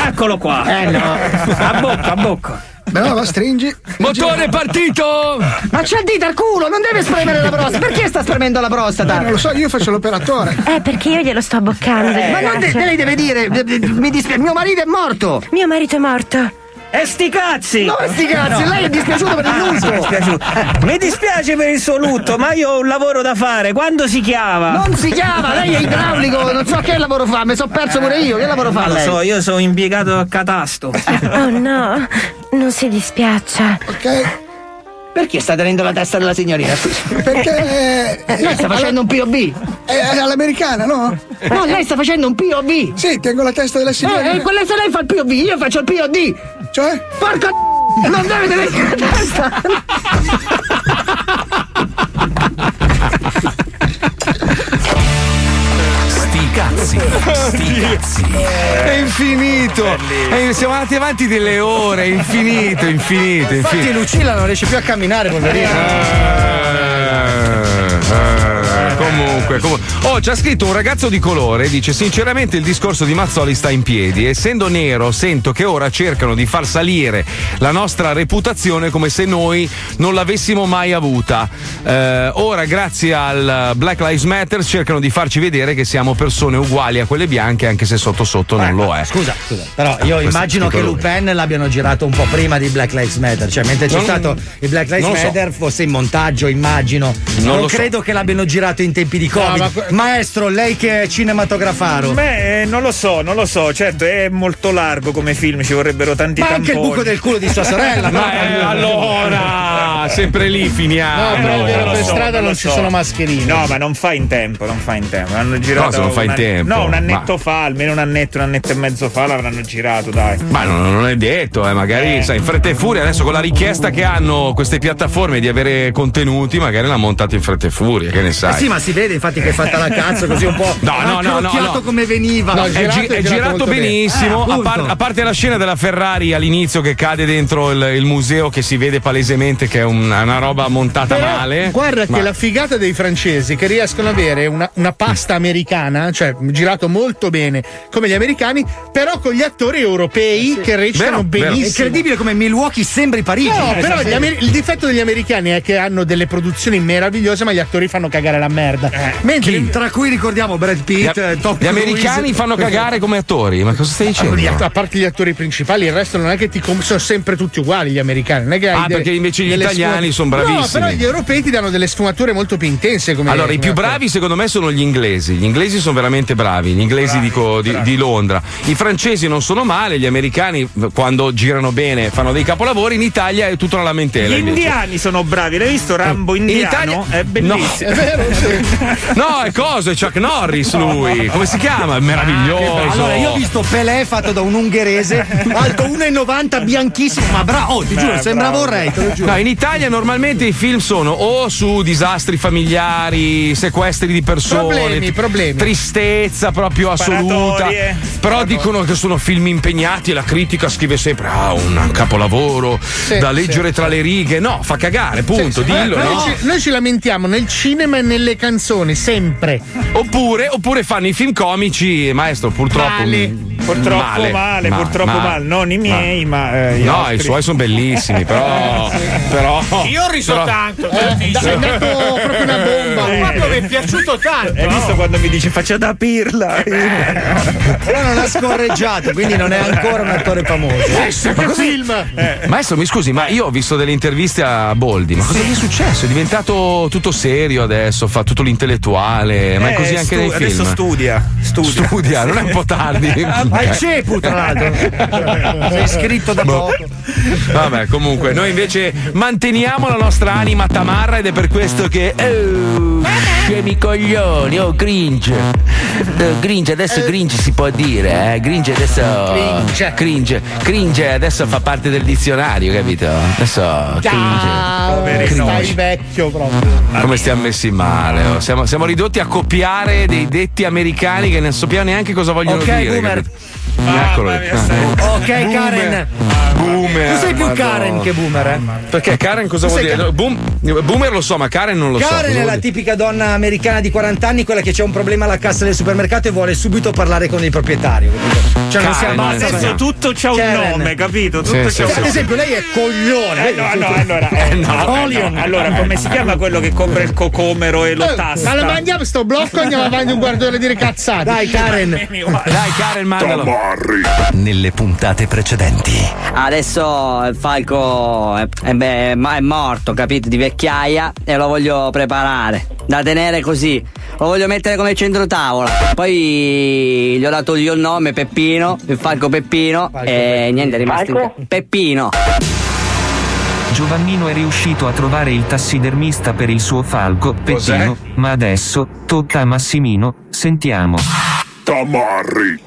Speaker 4: Eccolo qua.
Speaker 8: Eh no.
Speaker 4: A bocca, a bocca.
Speaker 11: Beh, no, va, stringi.
Speaker 2: Motore partito!
Speaker 8: Ma c'è il dito al culo, non deve spremere la prostata. Perché sta spremendo la prostata?
Speaker 11: Non lo so, io faccio l'operatore.
Speaker 6: Eh, perché io glielo sto abboccando.
Speaker 8: Ma non de- lei deve dire, mi dispiace, mio marito è morto.
Speaker 6: Mio marito è morto.
Speaker 4: E sti cazzi!
Speaker 8: No, sti cazzi, lei è dispiaciuto per il <laughs> lutto.
Speaker 4: mi è dispiaciuto. Mi dispiace per il suo lutto, ma io ho un lavoro da fare. Quando si chiama?
Speaker 8: Non si chiama, lei è idraulico, non so che lavoro fa, mi sono perso pure io, che lavoro fa
Speaker 4: Non lo
Speaker 8: lei?
Speaker 4: so, io sono impiegato a catasto.
Speaker 6: Oh no, non si dispiaccia.
Speaker 11: Ok?
Speaker 8: Perché sta tenendo la testa della signorina?
Speaker 11: Perché. eh,
Speaker 8: Lei sta facendo un POV?
Speaker 11: È, è all'americana, no?
Speaker 8: No, lei sta facendo un POV.
Speaker 11: Sì, tengo la testa della
Speaker 8: Eh,
Speaker 11: signorina.
Speaker 8: eh, quella se lei fa il POV, io faccio il POD.
Speaker 11: Cioè?
Speaker 8: Porca non deve tenere la testa. <laughs>
Speaker 1: Cazzi, sti <laughs> cazzi.
Speaker 2: È infinito! Eh, siamo andati avanti delle ore, è infinito, infinito,
Speaker 12: Infatti
Speaker 2: infinito.
Speaker 12: Lucilla non riesce più a camminare, poverina.
Speaker 2: Eh. eh, comunque, comunque. Oh, c'ha scritto un ragazzo di colore, dice sinceramente il discorso di Mazzoli sta in piedi. Essendo nero, sento che ora cercano di far salire la nostra reputazione come se noi non l'avessimo mai avuta. Eh, ora, grazie al Black Lives Matter, cercano di farci vedere che siamo persone uguali a quelle bianche, anche se sotto sotto non lo è.
Speaker 8: Scusa, scusa. Però io
Speaker 2: Questo
Speaker 8: immagino che
Speaker 2: lui.
Speaker 8: Lupin l'abbiano girato un po' prima di Black Lives Matter. Cioè, mentre c'è
Speaker 2: Non-
Speaker 8: stato il Black Lives
Speaker 2: lo so.
Speaker 8: Matter, fosse in montaggio, immagino.
Speaker 2: Non
Speaker 8: Non,
Speaker 2: lo so.
Speaker 8: Credo che l'abbiano girato in tempi di Covid.
Speaker 4: ma que-
Speaker 8: Maestro, lei che è cinematografaro.
Speaker 4: Beh, eh, non lo so, non lo so. Certo, è molto largo come film, ci vorrebbero tanti
Speaker 8: Ma anche il
Speaker 4: tamponi.
Speaker 8: buco del culo di sua sorella. <laughs>
Speaker 2: Ma eh, allora, sempre lì finiamo.
Speaker 7: No, però è vero,
Speaker 4: lo
Speaker 7: per
Speaker 4: so,
Speaker 7: strada
Speaker 4: non lo
Speaker 7: ci
Speaker 4: so.
Speaker 7: sono mascherine.
Speaker 4: No, ma non fa in tempo, non fa in tempo. L'hanno girato.
Speaker 2: Cosa non fa in tempo?
Speaker 4: No, un annetto
Speaker 2: Ma-
Speaker 4: fa, almeno un annetto, un annetto e mezzo fa l'avranno girato, dai.
Speaker 2: Ma non, non è detto, eh, magari
Speaker 4: Eh.
Speaker 2: sai, in fretta e furia adesso con la richiesta che hanno queste piattaforme di avere contenuti, magari l'hanno montato in fretta e furia, che ne
Speaker 8: Eh
Speaker 2: sai?
Speaker 8: sì, ma si vede infatti che è fatta la cazzo così un po'. <laughs>
Speaker 2: No, no, no, no, no.
Speaker 8: come veniva.
Speaker 7: No,
Speaker 2: è,
Speaker 7: girato
Speaker 2: gi-
Speaker 7: è
Speaker 2: è
Speaker 7: girato
Speaker 2: benissimo,
Speaker 8: Eh,
Speaker 2: a, par- a parte la scena della Ferrari all'inizio che cade dentro il, il museo che si vede palesemente che è un- è una roba montata
Speaker 7: Però,
Speaker 2: male.
Speaker 7: Guarda
Speaker 2: Ma-
Speaker 7: che la figata dei francesi che riescono ad avere una, una pasta americana, cioè girato molto bene come gli americani, però con gli attori europei che recitano
Speaker 2: Vero, vero.
Speaker 8: È
Speaker 7: benissimo.
Speaker 8: incredibile come Milwaukee sembri Parigi.
Speaker 7: No,
Speaker 8: Eh,
Speaker 7: però
Speaker 8: sì,
Speaker 7: gli
Speaker 8: sì.
Speaker 7: amer- il difetto degli americani è che hanno delle produzioni meravigliose, ma gli attori fanno cagare la merda. Mentre
Speaker 8: Chi? Tra cui ricordiamo Brad
Speaker 2: Gli,
Speaker 8: Pitt, eh, Top
Speaker 2: gli americani fanno cagare come attori, ma cosa stai dicendo?
Speaker 7: gli att- a parte gli attori principali, il resto non è che ti com- sono sempre tutti uguali gli americani. Non è che
Speaker 2: Ah, perché invece gli
Speaker 7: delle
Speaker 2: italiani sono bravissimi.
Speaker 7: No, però gli europei ti danno delle sfumature molto più intense. Come
Speaker 2: Allora, i
Speaker 7: come
Speaker 2: più
Speaker 7: attori.
Speaker 2: bravi secondo me sono gli inglesi. Gli inglesi sono veramente bravi, gli inglesi dico di, di Londra. I francesi non sono male, gli americani quando girano bene fanno dei capolavori. In Italia è tutta una lamentela.
Speaker 4: Gli
Speaker 2: invece.
Speaker 4: indiani sono bravi, l'hai visto Rambo
Speaker 2: In
Speaker 4: indiano?
Speaker 2: Italia-
Speaker 4: È bellissimo. <laughs>
Speaker 7: È vero, sì.
Speaker 2: No, è cosa? È Chuck Norris lui. Come si chiama? È meraviglioso.
Speaker 8: Allora, io ho visto Pelé fatto da un ungherese, alto 1,90, bianchissimo, ma bravo, oh, ti giuro,
Speaker 4: Beh,
Speaker 8: sembra
Speaker 4: bravo.
Speaker 8: vorrei, te lo giuro.
Speaker 2: No, in Italia normalmente i film sono o su disastri familiari, sequestri di persone,
Speaker 7: Problemi, problemi.
Speaker 2: tristezza proprio assoluta.
Speaker 4: Sparatorie.
Speaker 2: Però dicono che sono film impegnati e la critica scrive sempre: Ah, un capolavoro da leggere tra le righe. No, fa cagare, punto.
Speaker 7: Eh,
Speaker 2: Dillo.
Speaker 7: noi,
Speaker 2: no?
Speaker 7: ci, noi ci lamentiamo nel cinema e nelle canzoni, sempre.
Speaker 2: Oppure, oppure fanno i film comici, maestro, purtroppo.
Speaker 7: Male.
Speaker 4: Purtroppo male,
Speaker 2: ma-
Speaker 4: purtroppo
Speaker 2: ma-
Speaker 4: male. Non i miei, ma. eh,
Speaker 2: No,
Speaker 4: altri.
Speaker 2: i suoi sono bellissimi, però. <laughs> però
Speaker 9: Io ho riso
Speaker 2: però-
Speaker 9: tanto.
Speaker 7: Eh, è andato proprio una bomba.
Speaker 4: Eh.
Speaker 9: Proprio mi è piaciuto tanto.
Speaker 4: Hai visto quando mi dice faccia da pirla?
Speaker 8: Però non ha scorreggiato, quindi non è ancora un attore famoso.
Speaker 2: Ma cosa- Maestro, mi scusi, ma io ho visto delle interviste a Boldi, ma cosa gli è successo? È diventato tutto serio adesso, fa tutto l'intellettuale, ma è
Speaker 4: Eh,
Speaker 2: così anche
Speaker 4: stu-
Speaker 2: nei film.
Speaker 4: Adesso studia. Studia.
Speaker 2: Studia, non è un po' tardi. <laughs>
Speaker 8: Ma il CEPU, tra l'altro. <laughs> Sei iscritto da
Speaker 2: Boh.
Speaker 8: poco.
Speaker 2: Vabbè, comunque, noi invece manteniamo la nostra anima tamarra ed è per questo che. Oh, scemi coglioni, oh, cringe. Oh, cringe, adesso cringe si può dire, eh? Cringe adesso.
Speaker 7: Cringe.
Speaker 2: Cringe. Cringe adesso fa parte del dizionario, capito? Adesso. Cringe. Cringe.
Speaker 7: stai vecchio proprio.
Speaker 2: Come stiamo messi male? oh. Siamo, siamo ridotti a copiare dei detti americani che non sappiamo neanche cosa vogliono
Speaker 8: Ok,
Speaker 2: dire. Eccolo lì.
Speaker 8: Ok, Karen.
Speaker 2: Boomer.
Speaker 8: Tu sei più
Speaker 2: Madonna.
Speaker 8: Karen che boomer, eh?
Speaker 2: Perché Karen cosa
Speaker 8: Tu
Speaker 2: vuol dire?
Speaker 8: Karen.
Speaker 2: Boom- boomer lo so, ma Karen non lo so.
Speaker 8: Karen è la
Speaker 2: dire?
Speaker 8: tipica donna americana di 40 anni, quella che c'è un problema alla cassa del supermercato e vuole subito parlare con il proprietario. capito? Cioè non si
Speaker 2: Karen,
Speaker 8: ammazza.
Speaker 2: non è-
Speaker 4: Adesso tutto c'ha un
Speaker 8: Karen.
Speaker 4: nome, capito? Tutto
Speaker 2: sì,
Speaker 4: c'ha
Speaker 2: sì,
Speaker 4: un
Speaker 8: Ad
Speaker 2: sì.
Speaker 8: esempio, lei è coglione.
Speaker 4: Eh, no, no, allora, eh, no,
Speaker 8: Napoleon.
Speaker 4: no, allora, come si chiama quello che compra il cocomero e lo
Speaker 7: Eh,
Speaker 4: tasta?
Speaker 7: lo mandiamo sto blocco e andiamo avanti un guardone a dire cazzate.
Speaker 8: Dai, Karen.
Speaker 2: Dai, Karen, mandalo.
Speaker 13: Nelle puntate precedenti.
Speaker 14: Adesso il falco è, è- è- ma è morto, capito? Di vecchiaia e lo voglio preparare. Da tenere così. Lo voglio mettere come centro tavola. Poi gli ho dato io il nome, Peppino, il falco Peppino. e niente, è rimasto in... Peppino.
Speaker 15: Giovannino è riuscito a trovare il tassidermista per il suo falco, Peppino, ma adesso tocca a Massimino, sentiamo.
Speaker 16: Tamarri.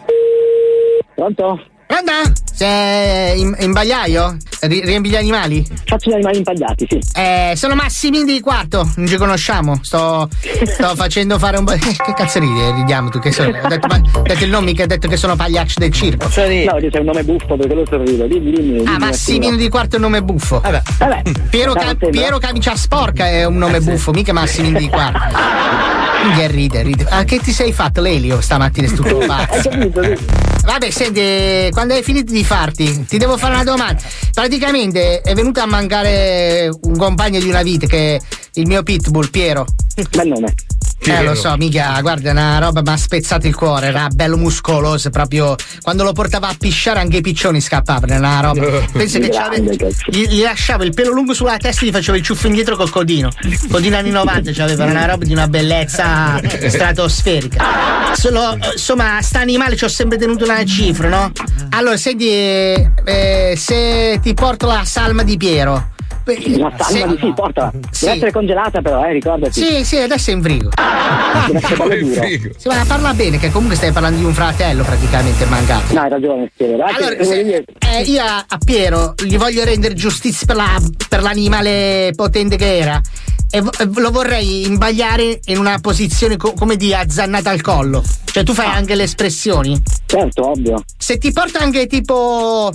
Speaker 17: Pronto?
Speaker 3: Pronta? Sei in, imbagliaio? Ri- riempi gli animali?
Speaker 17: Faccio gli animali impagliati, sì.
Speaker 3: Eh, sono Massimini di quarto, non ci conosciamo. Sto, sto <laughs> facendo fare un po'. che cazzo ridi? Ridiamo tu che sono. Ho detto, ma- ho detto il nome, mica ho detto che sono pagliaccio del circo.
Speaker 17: No, c'è un nome buffo perché lo sorrido. Dimmi, dimmi.
Speaker 3: Ah,
Speaker 17: dimmi
Speaker 3: Massimino di quarto è un nome buffo. Vabbè. Piero, Ca- Piero Camicia Sporca è un nome buffo, mica Massimino di quarto. Che ride, ride. Ah, che ti sei fatto l'elio stamattina, sto tutto pazzo? Vabbè, senti, quando hai finito di farti, ti devo fare una domanda. Praticamente è venuto a mancare un compagno di una vita che è il mio pitbull, Piero.
Speaker 17: Bel nome.
Speaker 3: Eh, lo so, mica, guarda, una roba mi ha spezzato il cuore, era bello muscoloso, proprio. Quando lo portava a pisciare anche i piccioni scappavano, una roba. <laughs> Pensa che
Speaker 17: Grande,
Speaker 3: gli, gli lasciavo il pelo lungo sulla testa e gli facevo il ciuffo indietro col codino. Codino anni 90 c'aveva una roba di una bellezza stratosferica. Solo, insomma, sta animale ci ho sempre tenuto una cifra, no? Allora, senti, eh, se ti porto la salma di Piero.
Speaker 17: Una salma di sì, porta.
Speaker 3: Sì.
Speaker 17: Deve essere congelata però, eh, ricordati.
Speaker 3: Sì, sì, adesso è in frigo.
Speaker 17: Deve essere bello duro.
Speaker 3: Sì, ma parla bene, che comunque stai parlando di un fratello praticamente mancato.
Speaker 17: No, hai ragione, Piero. Dai,
Speaker 3: Allora, se-
Speaker 17: dire-
Speaker 3: eh, io a, a Piero gli voglio rendere giustizia per, la- per l'animale potente che era. E vo- e lo vorrei imbagliare in una posizione co- come di azzannata al collo. Cioè, tu fai anche le espressioni?
Speaker 17: Certo, ovvio.
Speaker 3: Se ti porta anche tipo.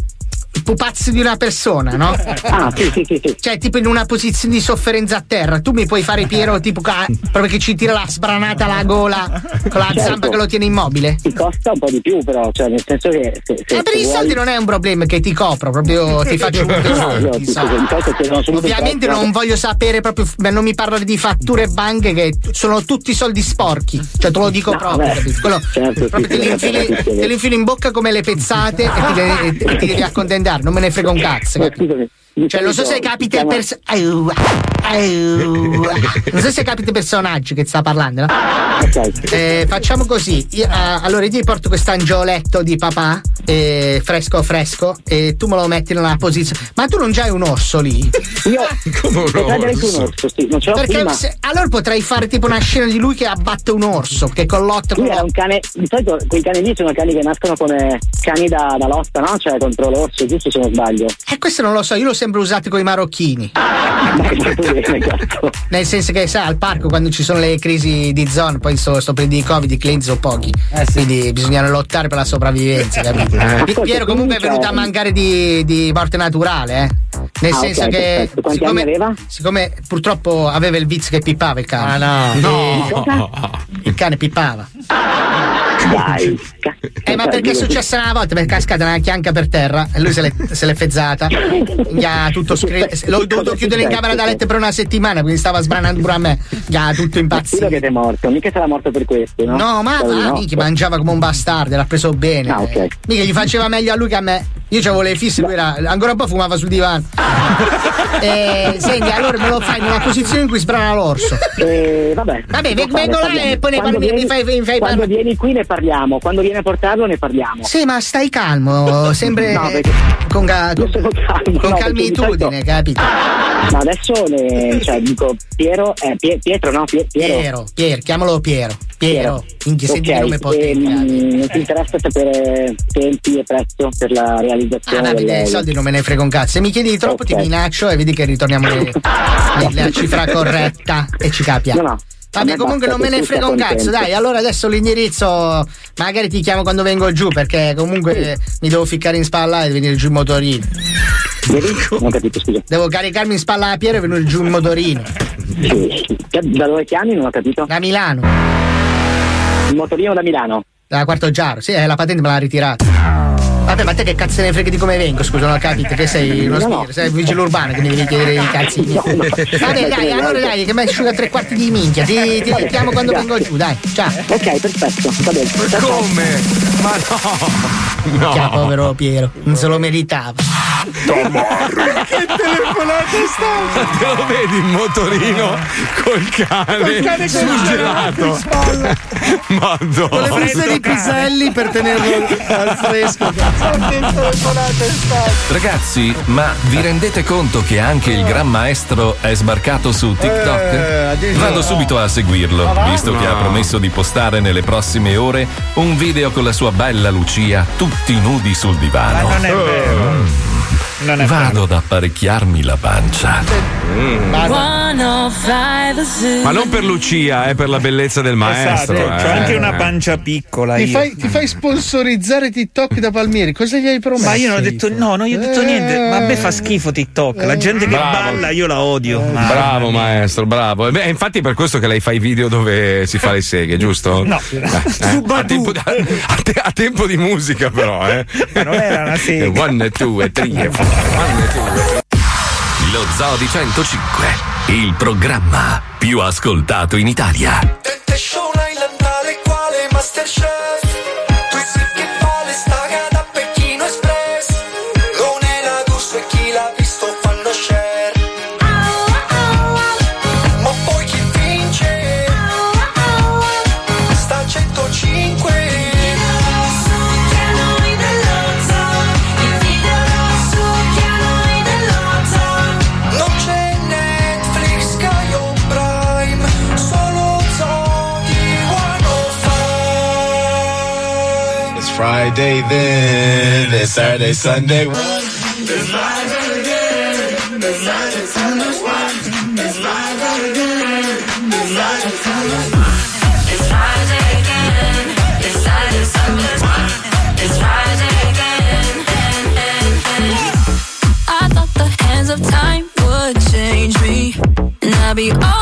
Speaker 3: Pupazzo di una persona, no? <laughs>
Speaker 17: Ah, sì, sì, sì, sì.
Speaker 3: Cioè, tipo in una posizione di sofferenza a terra. Tu mi puoi fare Piero, tipo ca- proprio che ci tira la sbranata alla gola con la
Speaker 17: Certo.
Speaker 3: zampa che lo tiene immobile.
Speaker 17: Ti costa un po' di più, però, cioè, nel senso che. Se, se,
Speaker 3: Eh, per i
Speaker 17: vuoi-
Speaker 3: soldi non è un problema che ti copro, proprio ti faccio un
Speaker 17: No, subito
Speaker 3: Ovviamente non voglio sapere proprio, non mi parlare di fatture e banche che sono tutti soldi sporchi. Cioè te lo dico
Speaker 17: No,
Speaker 3: proprio,
Speaker 17: beh?
Speaker 3: Quello-
Speaker 17: certo, sì,
Speaker 3: proprio te, li
Speaker 17: sì,
Speaker 3: infili,
Speaker 17: sì, sì.
Speaker 3: te li infili in bocca come le pezzate e ti, devi, e <laughs> accontentare, non me ne frega un cazzo. capito? Cioè, non so se capita il pers- Au, au. Non so se capita il personaggio che sta parlando, no? Eh, facciamo così. Io, ah, allora io ti porto questo angioletto di papà, eh, fresco fresco, e tu me lo metti nella posizione. Ma tu non già hai un orso lì?
Speaker 17: Io <laughs> potrei avere anche un orso, sì, non ce l'ho
Speaker 3: Perché
Speaker 17: prima.
Speaker 3: se- allora potrei fare tipo una scena di lui che abbatte un orso, che collotta con
Speaker 17: Lui era un cane, di solito quei cani lì sono cani che nascono come cani da, da lotta, no? Cioè contro l'orso, giusto se non sbaglio.
Speaker 3: E questo non lo so, io l'ho sempre usato con i marocchini. <laughs> Nel senso che, sai, al parco quando ci sono le crisi di zona, poi sto, sto per di Covid, i clienti sono pochi. Quindi bisogna lottare per la sopravvivenza, capito?
Speaker 17: Eh.
Speaker 3: Pi- Piero comunque è venuto a mancare di, di morte naturale, eh. Nel
Speaker 17: Ah,
Speaker 3: senso
Speaker 17: ok,
Speaker 3: che. siccome, siccome purtroppo aveva il vizio che pippava il cane. Ah
Speaker 2: No.
Speaker 3: Il cane pippava.
Speaker 17: Dai.
Speaker 3: Eh, ma perché è successo una volta? Perché è cascata una chianca per terra e lui se l'è, se l'è fezzata. <laughs> Gli ha tutto scri- L'ho dovuto chiudere in camera da letto per una settimana, quindi stava sbranando pure a me. Ha tutto impazzito.
Speaker 17: che sei morto, mica sarà morto per questo, no?
Speaker 3: No, ma
Speaker 17: no.
Speaker 3: minchia, mangiava come un bastardo, l'ha preso bene.
Speaker 17: Ah, ok.
Speaker 3: Mica gli faceva meglio a lui che a me. Io c'avevo le fisse, lui era, ancora un po' fumava sul divano. <laughs> eh, senti, allora me lo fai in una posizione in cui sbrana l'orso.
Speaker 17: Eh, vabbè.
Speaker 3: Vabbè,
Speaker 17: fare,
Speaker 3: vengo là
Speaker 17: parliamo.
Speaker 3: e poi ne
Speaker 17: Quando
Speaker 3: parli- mi fai- mi fai
Speaker 17: Quando vieni qui ne parliamo, quando vieni a portarlo ne parliamo.
Speaker 3: Sì, ma stai calmo, <laughs> sempre
Speaker 17: No, perché-
Speaker 3: con, ga- con,
Speaker 17: calmo,
Speaker 3: con
Speaker 17: no, perché
Speaker 3: calmitudine,
Speaker 17: di
Speaker 3: capito?
Speaker 17: Ma adesso ne, cioè, dico Piero, eh, Pie- Pietro, no? Pie- Piero.
Speaker 3: Piero, Piero, chiamalo Piero. Piero, minchia, senti
Speaker 17: Ok,
Speaker 3: che nome
Speaker 17: ehm, non ti interessa sapere tempi e prezzo per la
Speaker 3: Ah,
Speaker 17: realizzazione
Speaker 3: vabbè,
Speaker 17: del-
Speaker 3: dei soldi non me ne frega un cazzo. Se mi chiedi di troppo, ti
Speaker 17: Ok.
Speaker 3: minaccio e vedi che ritorniamo alla cifra corretta e ci capiamo.
Speaker 17: No, no.
Speaker 3: Vabbè, comunque non me ne frega un cazzo, dai. Allora adesso l'indirizzo magari ti chiamo quando vengo giù, perché comunque mi devo ficcare in spalla e venire giù in motorino.
Speaker 17: Non capito, scusa.
Speaker 3: Devo caricarmi in spalla a Piero e venire giù in motorino.
Speaker 17: Sì. Da dove chiami? Non ho capito.
Speaker 3: Da Milano.
Speaker 17: Il motorino da Milano.
Speaker 3: Da Quarto Giaro, sì, eh, la patente me l'ha ritirata. Vabbè, ma te che cazzo ne frega di come vengo? Scusa, non ho capito che sei uno
Speaker 17: No, no.
Speaker 3: spiro, sei il vigile urbano che mi devi chiedere i cazzi.
Speaker 17: No, no.
Speaker 3: Vabbè, dai, allora dai, che mi asciuga tre quarti di minchia. Ti, ti chiamo quando vengo giù, dai. Ciao.
Speaker 17: Ok, perfetto, va bene. Ciao, ciao.
Speaker 2: Come? Ma no!
Speaker 3: Minchia, povero Piero, non se lo meritava. <laughs>
Speaker 2: che telefonata sta? Te lo vedi in motorino col cane,
Speaker 7: Col cane
Speaker 2: sul gelato.
Speaker 7: Con le
Speaker 2: Madonna.
Speaker 7: buste di piselli per tenerlo al fresco.
Speaker 1: Ragazzi, ma vi rendete conto che anche il Gran Maestro è sbarcato su
Speaker 7: Eh,
Speaker 1: TikTok?
Speaker 7: addirittura.
Speaker 1: Vado subito a seguirlo,
Speaker 7: va?
Speaker 1: visto che ha promesso di postare nelle prossime ore un video con la sua bella Lucia, tutti nudi sul divano.
Speaker 4: Ma non è vero. Non è
Speaker 1: Vado ad apparecchiarmi la pancia.
Speaker 2: Ma non per Lucia, è per la bellezza del maestro.
Speaker 4: Esatto, c'ho
Speaker 2: eh.
Speaker 4: anche una pancia piccola.
Speaker 7: Ti
Speaker 4: io.
Speaker 7: fai, ti fai sponsorizzare TikTok da Palmieri, cosa gli hai promesso?
Speaker 4: Ma io non ho detto no, non gli ho detto
Speaker 7: Eh.
Speaker 4: niente. Ma a me fa schifo TikTok. La gente che
Speaker 2: Bravo.
Speaker 4: balla io la odio. Mamma
Speaker 2: Bravo
Speaker 4: mia.
Speaker 2: maestro, bravo. E beh, infatti è per questo che lei fa i video dove si fa le seghe, giusto?
Speaker 4: No.
Speaker 2: Eh, eh. A, tempo, a, a tempo di musica però, eh.
Speaker 4: Ma non era una <laughs> sega.
Speaker 2: One, two, three, four. One, two,
Speaker 1: Lo Zoo di 105, il programma più ascoltato in Italia.
Speaker 18: Tente show l'ailandale quale Masterchef Then it's Saturday, Sunday. It's again. It's. It's again.
Speaker 19: It's Friday again. It's Friday again.
Speaker 20: I thought the hands of time would change me, and I'd be all.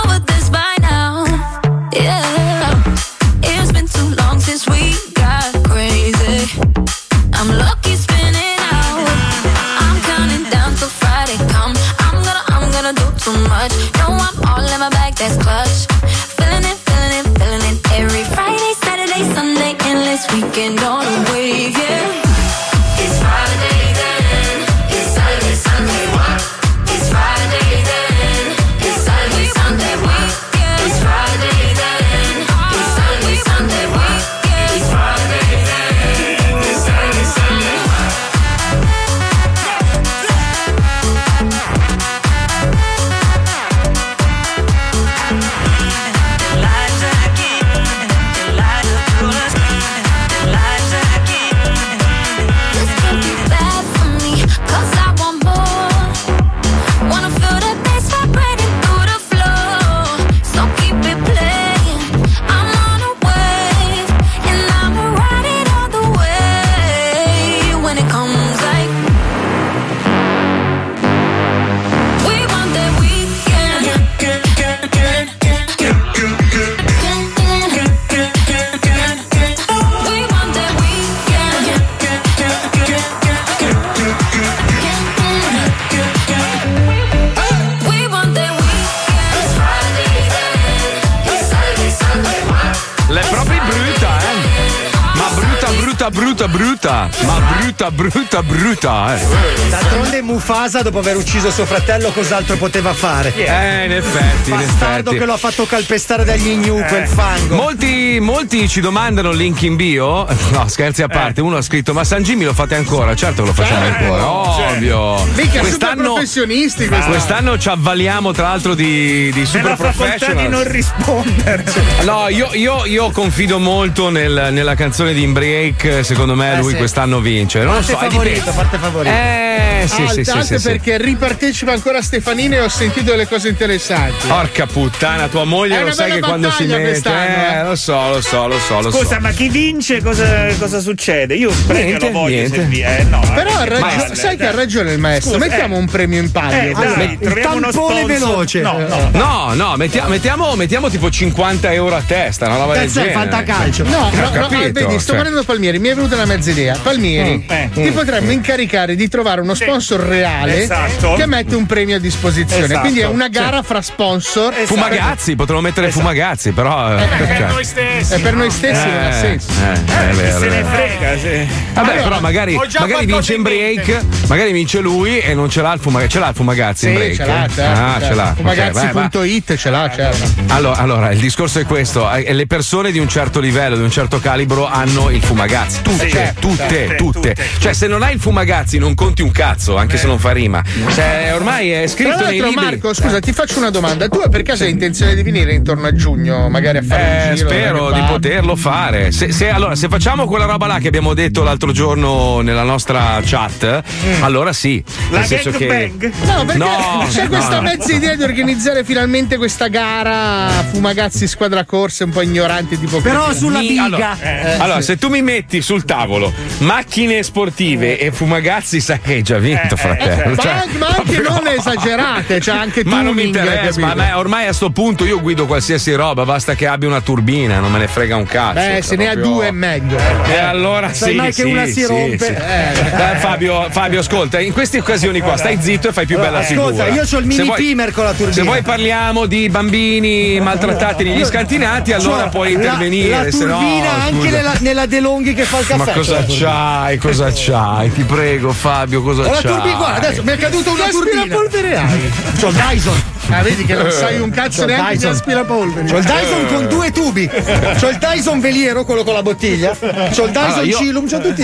Speaker 2: Brutta, brutta, brutta, eh.
Speaker 8: D'altronde Mufasa, dopo aver ucciso suo fratello, cos'altro poteva fare?
Speaker 2: Eh, in effetti, in
Speaker 8: Bastardo
Speaker 2: effetti.
Speaker 8: che lo ha fatto calpestare dagli gnu, quel fango.
Speaker 2: Molti, molti ci domandano link in bio. No, scherzi a parte. Uno ha scritto: Ma San Jimmy lo fate ancora? Certo che lo facciamo
Speaker 7: Certo,
Speaker 2: ancora,
Speaker 7: certo.
Speaker 2: ovvio.
Speaker 7: Mica super
Speaker 2: Quest'anno,
Speaker 7: professionisti quest'anno.
Speaker 2: quest'anno ci avvaliamo, tra l'altro, di, di super professional.
Speaker 4: di non rispondere.
Speaker 2: No, io, io- io confido molto nel- nella canzone di Imbriake. Secondo me
Speaker 7: Eh,
Speaker 2: lui
Speaker 7: sì.
Speaker 2: quest'anno vince. Non lo
Speaker 7: Parte
Speaker 2: so,
Speaker 7: favorito,
Speaker 2: dipende.
Speaker 8: parte favorito.
Speaker 2: Eh, sì,
Speaker 7: Alt-
Speaker 2: sì, sì, sì, sì.
Speaker 7: perché ripartecipa ancora Stefanina e ho sentito delle cose interessanti.
Speaker 2: Porca puttana, tua moglie
Speaker 7: È
Speaker 2: lo sai che quando si mette. Eh,
Speaker 7: eh.
Speaker 2: lo so, lo so, lo so, lo
Speaker 4: Scusa,
Speaker 2: so.
Speaker 4: ma chi vince cosa, cosa succede? Io il premio
Speaker 2: Niente,
Speaker 4: lo voglio
Speaker 2: niente.
Speaker 4: se vi- eh, no,
Speaker 7: Però
Speaker 4: eh,
Speaker 7: ha
Speaker 4: che
Speaker 7: ragione,
Speaker 4: palle,
Speaker 7: sai che
Speaker 4: dai.
Speaker 7: ha ragione il maestro.
Speaker 4: Scusa,
Speaker 7: Mettiamo
Speaker 4: eh.
Speaker 7: un premio in palio.
Speaker 4: Eh,
Speaker 7: Allora,
Speaker 4: dai, troviamo uno sponsor.
Speaker 8: veloce.
Speaker 4: No, no.
Speaker 2: No, no, mettia- mettiamo, mettiamo tipo 50 euro a testa, una roba del
Speaker 8: Cazzo è
Speaker 2: genere.
Speaker 8: fantacalcio.
Speaker 7: No, no, no, vedi, sto
Speaker 2: cioè.
Speaker 7: guardando Palmieri, mi è venuta una mezza idea. Palmieri,
Speaker 2: Mm, eh,
Speaker 7: ti
Speaker 2: mm.
Speaker 7: potremmo incaricare di trovare uno sponsor reale
Speaker 4: Esatto.
Speaker 7: che mette un premio a disposizione.
Speaker 4: Esatto.
Speaker 7: Quindi è una gara fra sponsor.
Speaker 2: Fumagazzi, potremmo mettere
Speaker 4: Esatto.
Speaker 2: fumagazzi, però. eh,
Speaker 9: Per
Speaker 2: cioè.
Speaker 9: noi stessi.
Speaker 7: E per noi
Speaker 9: no?
Speaker 7: stessi non ha
Speaker 2: Eh,
Speaker 7: senso.
Speaker 2: eh, è
Speaker 4: se
Speaker 2: è
Speaker 4: ne frega? se-
Speaker 2: Vabbè,
Speaker 7: Allora,
Speaker 2: però magari, magari vince
Speaker 9: in
Speaker 2: in break, magari vince lui e non ce l'ha il fumagazzi. Ce l'ha il fumagazzi in
Speaker 7: Sì,
Speaker 2: break?
Speaker 7: ce l'ha, certo.
Speaker 2: Ah,
Speaker 7: certo.
Speaker 2: ce l'ha.
Speaker 7: Fumagazzi.it ce l'ha, certo.
Speaker 2: Allora, allora, il discorso è questo: eh, le persone di un certo livello, di un certo calibro, hanno il fumagazzi. Tutte, tutte, tutte. Cioè, se non hai il Fumagazzi non conti un cazzo, anche se non fa rima. Cioè, ormai è
Speaker 7: Tra
Speaker 2: scritto nei
Speaker 7: l'altro,
Speaker 2: libri.
Speaker 7: Marco, scusa, ti faccio una domanda. Tu per caso hai intenzione di venire intorno a giugno, magari a fare un
Speaker 2: Eh,
Speaker 7: giro?
Speaker 2: spero di poterlo fare. Se, se- allora, se facciamo quella roba là che abbiamo detto l'altro giorno nella nostra chat, allora sì.
Speaker 7: La
Speaker 2: Nel senso che.
Speaker 7: No, perché
Speaker 2: No, <laughs>
Speaker 7: c'è
Speaker 2: no,
Speaker 7: questa
Speaker 2: no.
Speaker 7: mezza idea di organizzare finalmente questa gara Fumagazzi squadra corse un po' ignorante tipo
Speaker 2: Mi- Allora,
Speaker 7: Eh,
Speaker 2: allora,
Speaker 7: sì.
Speaker 2: se tu mi metti sul tavolo macchine sportive e fumagazzi, sai che hai già vinto, fratello.
Speaker 7: ma,
Speaker 2: Cioè,
Speaker 7: anche- ma anche
Speaker 2: proprio-
Speaker 7: non esagerate, cioè anche tu
Speaker 2: Ma non mi interessa, ma me ormai a sto punto io guido qualsiasi roba, basta che abbia una turbina, non me ne frega un cazzo.
Speaker 7: Beh,
Speaker 2: Cioè,
Speaker 7: se ne ha
Speaker 2: proprio-
Speaker 7: due è meglio.
Speaker 2: E allora
Speaker 7: Sai
Speaker 2: sì,
Speaker 7: mai che
Speaker 2: sì,
Speaker 7: una si rompe?
Speaker 2: sì.
Speaker 7: Eh.
Speaker 2: Dai, Fabio, Fabio, ascolta, in queste occasioni qua stai zitto e fai più bella
Speaker 8: Ascolta,
Speaker 2: figura.
Speaker 8: io c'ho il mini
Speaker 2: vuoi-
Speaker 8: Pimer con la turbina.
Speaker 2: Se poi parliamo di bambini maltrattati negli scantinati, allora
Speaker 8: Cioè,
Speaker 2: puoi
Speaker 8: la-
Speaker 2: intervenire.
Speaker 8: La,
Speaker 2: no,
Speaker 8: turbina anche
Speaker 2: scusa.
Speaker 8: nella, nella De Longhi che fa il caffè.
Speaker 2: Ma cosa
Speaker 8: la turbina.
Speaker 2: c'hai? Cosa c'hai? Ti prego, Fabio, cosa
Speaker 8: la
Speaker 2: c'hai?
Speaker 8: turbina, guarda, adesso mi è caduta una turbina.
Speaker 7: aspirapolvere hai?
Speaker 8: C'ho il Dyson.
Speaker 7: Ah, vedi che non sai un cazzo
Speaker 8: C'ho il
Speaker 7: neanche di
Speaker 8: Dyson.
Speaker 7: aspirapolveri.
Speaker 8: C'ho il Dyson con due tubi. C'ho il Dyson veliero, quello con la bottiglia. C'ho il Dyson
Speaker 2: Allora, io-
Speaker 8: Cilum, c'ho tutti.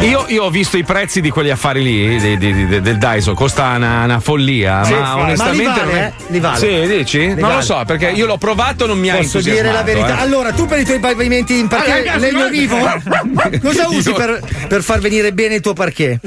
Speaker 2: Io, io ho visto i prezzi di quegli affari lì, di- di- di- del Dyson, costa una, una follia,
Speaker 8: Sì,
Speaker 2: ma
Speaker 8: ma
Speaker 2: onestamente.
Speaker 8: li vale,
Speaker 2: non è-
Speaker 8: eh? Li vale.
Speaker 2: Sì, dici?
Speaker 8: Li
Speaker 2: non
Speaker 8: vale.
Speaker 2: lo so, perché io l'ho provato, non mi ha
Speaker 8: Posso dire la verità.
Speaker 2: eh.
Speaker 8: Allora, tu per i tuoi pavimenti in parquet,
Speaker 2: Ah,
Speaker 8: legno vivo, <laughs> cosa usi
Speaker 2: Io-
Speaker 8: per, per far venire bene il tuo parquet?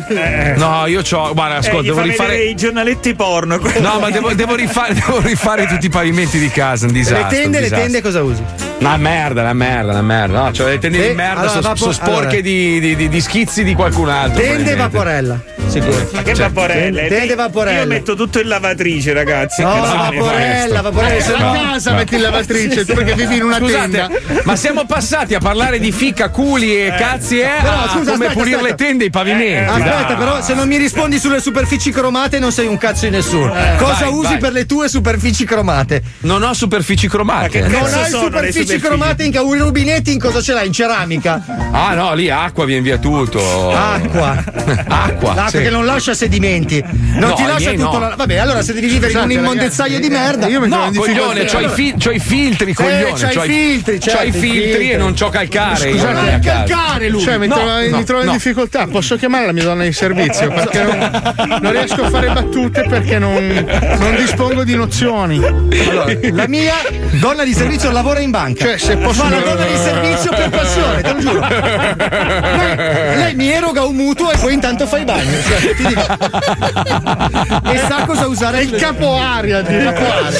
Speaker 2: No, io c'ho. Guarda,
Speaker 4: Eh,
Speaker 2: ascolta,
Speaker 4: gli
Speaker 2: devo
Speaker 4: fa
Speaker 2: rifare.
Speaker 4: i giornaletti porno.
Speaker 2: No, ma devo, devo rifare, <laughs> devo rifare tutti i pavimenti di casa, un disastro.
Speaker 8: le tende,
Speaker 2: un
Speaker 8: le tende cosa usi?
Speaker 2: Una merda, una merda, una merda. No, cioè le tende
Speaker 8: Sì,
Speaker 2: di merda
Speaker 8: allora,
Speaker 2: sono
Speaker 8: vapo-
Speaker 2: sporche
Speaker 8: allora.
Speaker 2: di, di- di- di schizzi di qualcun altro.
Speaker 8: Tende e vaporella. Sicuro.
Speaker 4: Ma che
Speaker 2: Cioè,
Speaker 4: vaporelle?
Speaker 8: tende vaporelle.
Speaker 4: Io metto tutto in lavatrice, ragazzi.
Speaker 8: No, vaporella, vaporella.
Speaker 7: Eh,
Speaker 8: se
Speaker 7: la
Speaker 8: no-
Speaker 7: casa
Speaker 2: no.
Speaker 7: metti in lavatrice, tu perché vivi in una
Speaker 2: Scusate,
Speaker 7: tenda.
Speaker 2: ma siamo passati a parlare di ficca, culi e cazzi e
Speaker 8: Però,
Speaker 2: a
Speaker 8: scusa,
Speaker 2: come
Speaker 8: aspetta,
Speaker 2: pulire
Speaker 8: aspetta.
Speaker 2: le tende e i pavimenti.
Speaker 8: Aspetta,
Speaker 2: dai.
Speaker 8: però, se non mi rispondi sulle superfici cromate, non sei un cazzo di nessuno. Cosa
Speaker 2: vai,
Speaker 8: usi
Speaker 2: vai.
Speaker 8: per le tue superfici cromate?
Speaker 2: Non ho superfici cromate.
Speaker 8: Non
Speaker 4: Cazzo
Speaker 8: hai
Speaker 4: sono le
Speaker 8: superfici cromate in ca- i rubinetti in cosa ce l'hai? In ceramica? <laughs>
Speaker 2: Ah no, lì acqua viene via tutto.
Speaker 8: Acqua. <laughs>
Speaker 2: acqua.
Speaker 8: L'acqua
Speaker 2: sì.
Speaker 8: che non lascia sedimenti. Non
Speaker 2: No,
Speaker 8: ti lascia tutto
Speaker 2: no.
Speaker 8: la... Vabbè, allora se devi vivere in un
Speaker 7: Scusate,
Speaker 8: immondezzaio
Speaker 7: ragazzi,
Speaker 8: di merda.
Speaker 7: io mi trovo
Speaker 2: No,
Speaker 7: in
Speaker 2: coglione,
Speaker 7: difficoltà.
Speaker 2: c'ho i, fil- c'ho i filtri, coglione.
Speaker 8: c'hai
Speaker 2: c'ho
Speaker 8: i filtri, certo,
Speaker 2: c'ho i filtri,
Speaker 8: filtri.
Speaker 2: e non c'ho calcare.
Speaker 8: Scusate, non
Speaker 2: casa.
Speaker 8: calcare lui.
Speaker 7: Cioè, mi
Speaker 2: No,
Speaker 7: trovo,
Speaker 2: no,
Speaker 7: mi trovo in difficoltà. Posso chiamare la mia donna di servizio? <laughs> Perché non, non riesco a fare battute perché non, non dispongo di nozioni.
Speaker 8: Allora, <laughs> la mia donna di servizio lavora in banca.
Speaker 7: Cioè, se posso-
Speaker 8: Ma la donna di servizio per passione, te lo giuro. Lei, lei mi eroga un mutuo e poi intanto fa i bagni. Cioè, ti dico. e sa cosa usare
Speaker 7: Il capo aria, di capo aria.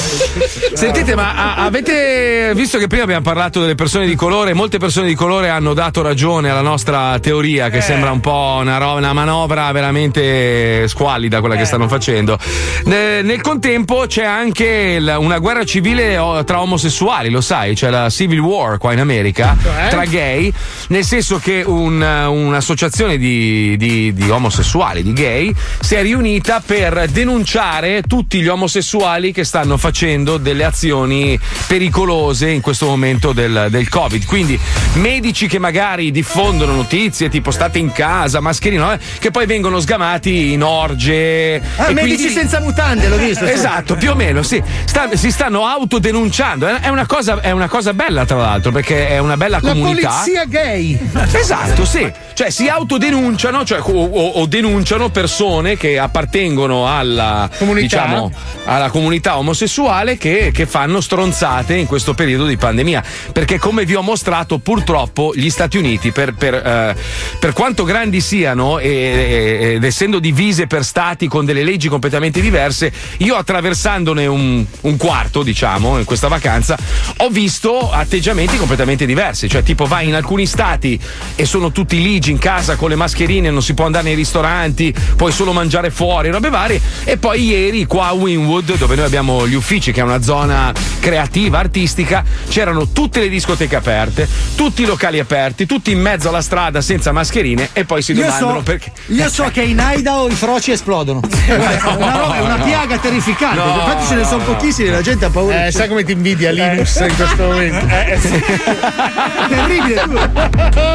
Speaker 2: Sentite, ma a- avete visto che prima abbiamo parlato delle persone di colore? Molte persone di colore hanno dato ragione alla nostra teoria, che sembra un po' una, ro- una manovra veramente squallida quella che stanno facendo. Ne- nel contempo c'è anche il- una guerra civile tra omosessuali, lo sai? C'è la Civil War qua in America
Speaker 7: Cioè?
Speaker 2: tra gay, nel senso che un- un'associazione di, di- di omosessuali, di gay, si è riunita per denunciare tutti gli omosessuali che stanno facendo delle azioni pericolose in questo momento del, del Covid. Quindi medici che magari diffondono notizie tipo state in casa, mascherino, eh, che poi vengono sgamati in orge.
Speaker 8: Ah, medici
Speaker 2: quindi-
Speaker 8: senza mutande, l'ho visto. sì.
Speaker 2: Esatto, più o meno, sì. Sta- si stanno autodenunciando. È una, cosa, è una cosa bella, tra l'altro, perché è una bella
Speaker 7: La
Speaker 2: comunità.
Speaker 7: polizia gay.
Speaker 2: Esatto, sì. Cioè si autodenunciano, cioè, o, o- o denunciano persone che appartengono alla
Speaker 7: Comunità.
Speaker 2: diciamo, alla comunità omosessuale che, che fanno stronzate in questo periodo di pandemia. Perché, come vi ho mostrato, purtroppo gli Stati Uniti, per, per, eh, per quanto grandi siano, e- ed essendo divise per stati con delle leggi completamente diverse, io attraversandone un, un quarto, diciamo, in questa vacanza, ho visto atteggiamenti completamente diversi. Cioè, tipo, vai in alcuni stati e sono tutti ligi in casa con le mascherine, non si può andare nei ristoranti, puoi solo mangiare fuori, robe varie. E poi ieri qua a Winwood, dove noi abbiamo gli uffici, che è una zona creativa, artistica, c'erano tutte le discoteche aperte, tutti i locali aperti, tutti in mezzo alla strada senza mascherine e poi si
Speaker 8: Io
Speaker 2: domandano
Speaker 8: so,
Speaker 2: perché.
Speaker 8: io so che in Idaho i froci esplodono. È <laughs> una, è una piaga terrificante.
Speaker 2: No.
Speaker 8: Infatti ce ne sono pochissimi, la gente ha paura.
Speaker 7: Eh, sai come ti invidia Linus in questo momento? <laughs>
Speaker 4: Eh, sì.
Speaker 8: Terribile, tu.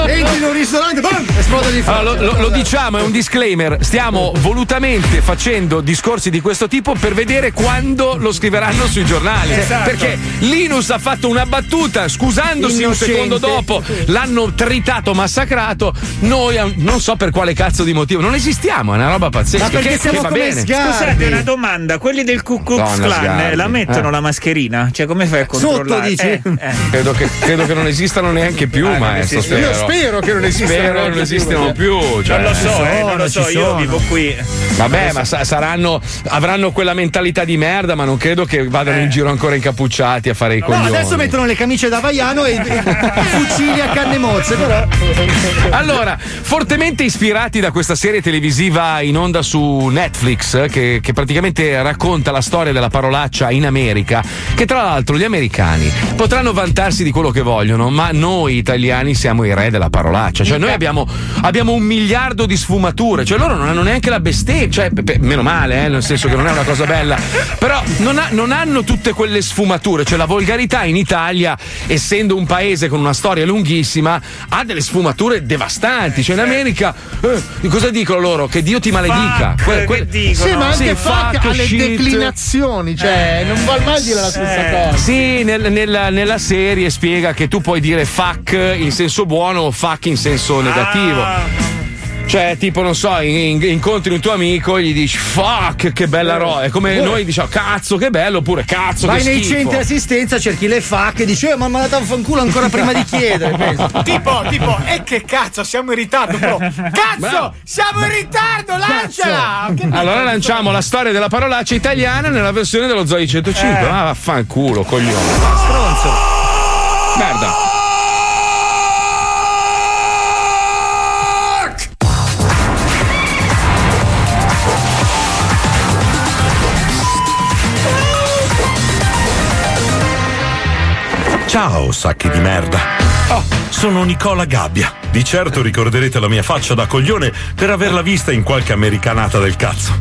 Speaker 8: Entri in un ristorante, boom, esplode di fronte.
Speaker 2: Allora, lo, lo- lo diciamo, è un disclaimer. Stiamo volutamente facendo discorsi di questo tipo per vedere quando lo scriveranno sui giornali.
Speaker 4: Esatto.
Speaker 2: Perché Linus ha fatto una battuta, scusandosi un
Speaker 8: Innocente.
Speaker 2: secondo dopo, l'hanno tritato, massacrato. Noi eh, non so per quale cazzo di motivo. Non esistiamo, è una roba pazzesca.
Speaker 8: Ma perché
Speaker 2: che,
Speaker 8: siamo
Speaker 2: che
Speaker 8: come
Speaker 2: bene.
Speaker 4: Scusate, una domanda: quelli del Ku Klux Klan eh, la mettono
Speaker 2: Eh.
Speaker 4: la mascherina? Cioè, come fai a controllare?
Speaker 8: dici?
Speaker 4: Eh, eh.
Speaker 2: Credo che, credo che non esistano neanche più,
Speaker 4: Ah,
Speaker 2: maestro.
Speaker 4: esistono.
Speaker 8: Io spero che non esistano
Speaker 2: Spero non
Speaker 8: più,
Speaker 2: esistano più. cioè.
Speaker 4: non lo so, eh, non lo so, io
Speaker 8: sono.
Speaker 4: vivo qui.
Speaker 2: Vabbè, ma sa- saranno, avranno quella mentalità di merda, ma non credo che vadano in giro ancora incappucciati a fare i
Speaker 8: No,
Speaker 2: coglioni.
Speaker 8: adesso mettono le camicie da vaiano e, e fucili a canne mozze, però.
Speaker 2: Allora, fortemente ispirati da questa serie televisiva in onda su Netflix, che, che praticamente racconta la storia della parolaccia in America, che tra l'altro gli americani potranno vantarsi di quello che vogliono, ma noi italiani siamo i re della parolaccia. Cioè, noi abbiamo, abbiamo un miliardo di sfumature, cioè loro non hanno neanche la bestemmia, cioè, pe- pe- meno male, eh, nel senso che non è una cosa bella, però non, ha- non hanno tutte quelle sfumature, cioè la volgarità in Italia, essendo un paese con una storia lunghissima, ha delle sfumature devastanti. Cioè in America, eh, cosa dicono loro? Che Dio ti maledica.
Speaker 4: Fuck,
Speaker 2: Que- que-
Speaker 4: che dicono?
Speaker 8: Sì, ma anche
Speaker 2: Sì,
Speaker 8: fuck
Speaker 2: fuck,
Speaker 8: alle
Speaker 2: shit.
Speaker 8: declinazioni, cioè, non vuol mai dire la stessa
Speaker 4: Eh,
Speaker 8: cosa.
Speaker 2: Sì, nel- nella, nella serie spiega che tu puoi dire fuck in senso buono o fuck in senso negativo.
Speaker 4: Ah,
Speaker 2: Cioè, tipo, non so, in- in- incontri un tuo amico e gli dici fuck, che bella roba. È come noi diciamo cazzo, che bello, oppure cazzo,
Speaker 8: Vai
Speaker 2: che
Speaker 8: nei
Speaker 2: schifo.
Speaker 8: centri assistenza, cerchi le FAC e dici, eh, ma mi ha dato un fanculo ancora prima di chiedere. <laughs> penso.
Speaker 9: Tipo, tipo, e che cazzo, siamo in ritardo, però. <laughs> Cazzo,
Speaker 2: Bravo.
Speaker 9: siamo in ritardo, lanciala!
Speaker 2: Allora lanciamo la storia della parolaccia italiana nella versione dello Zoe 105.
Speaker 8: Eh.
Speaker 2: Ah, vaffanculo, coglione.
Speaker 8: Stronzo.
Speaker 2: Merda.
Speaker 21: Ciao, sacchi di merda.
Speaker 2: Oh.
Speaker 21: Sono Nicola Gabbia. Di certo ricorderete la mia faccia da coglione per averla vista in qualche americanata del cazzo.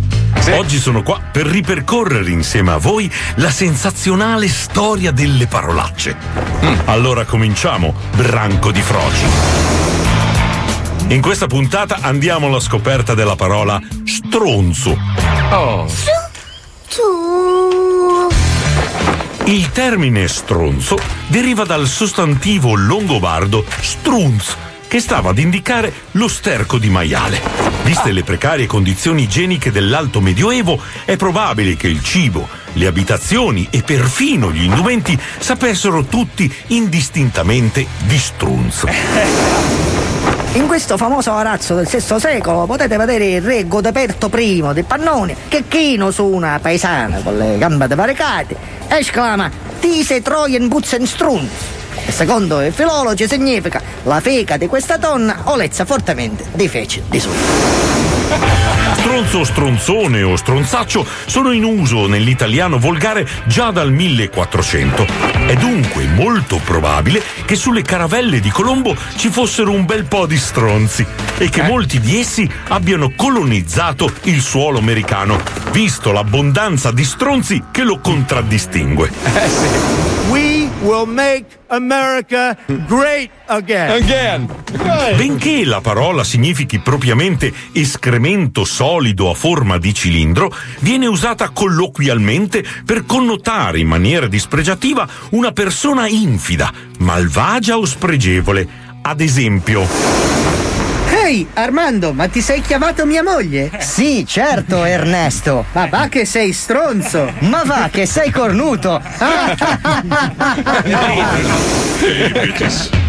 Speaker 21: Oggi sono qua per ripercorrere insieme a voi la sensazionale storia delle parolacce.
Speaker 2: Mm.
Speaker 21: Allora cominciamo, branco di froci. In questa puntata andiamo alla scoperta della parola stronzo.
Speaker 2: Oh.
Speaker 21: Il termine stronzo deriva dal sostantivo longobardo strunz, che stava ad indicare lo sterco di maiale. Viste le precarie condizioni igieniche dell'alto medioevo, è probabile che il cibo, le abitazioni e perfino gli indumenti sapessero tutti indistintamente di strunz. <laughs>
Speaker 22: In questo famoso arazzo del VI secolo potete vedere il re Godeperto I di Pannone che chino su una paesana con le gambe divaricate e esclama Tise Troien Butzen Strunz. E secondo i filologi significa la feca di questa donna olezza fortemente di fece di suo.
Speaker 21: Stronzo, stronzone o stronzaccio sono in uso nell'italiano volgare già dal 1400. È dunque molto probabile che sulle caravelle di Colombo ci fossero un bel po' di stronzi e che molti di essi abbiano colonizzato il suolo americano, visto l'abbondanza di stronzi che lo contraddistingue.
Speaker 23: We will make America great again.
Speaker 2: Again.
Speaker 21: Benché la parola significhi propriamente escremento solido a forma di cilindro, viene usata colloquialmente per connotare in maniera dispregiativa una persona infida, malvagia o spregevole. Ad esempio,
Speaker 8: Ehi, Armando, ma ti sei chiamato mia moglie? <laughs>
Speaker 22: Sì, certo, Ernesto.
Speaker 8: Ma va che sei stronzo!
Speaker 22: Ma va che sei cornuto! <laughs>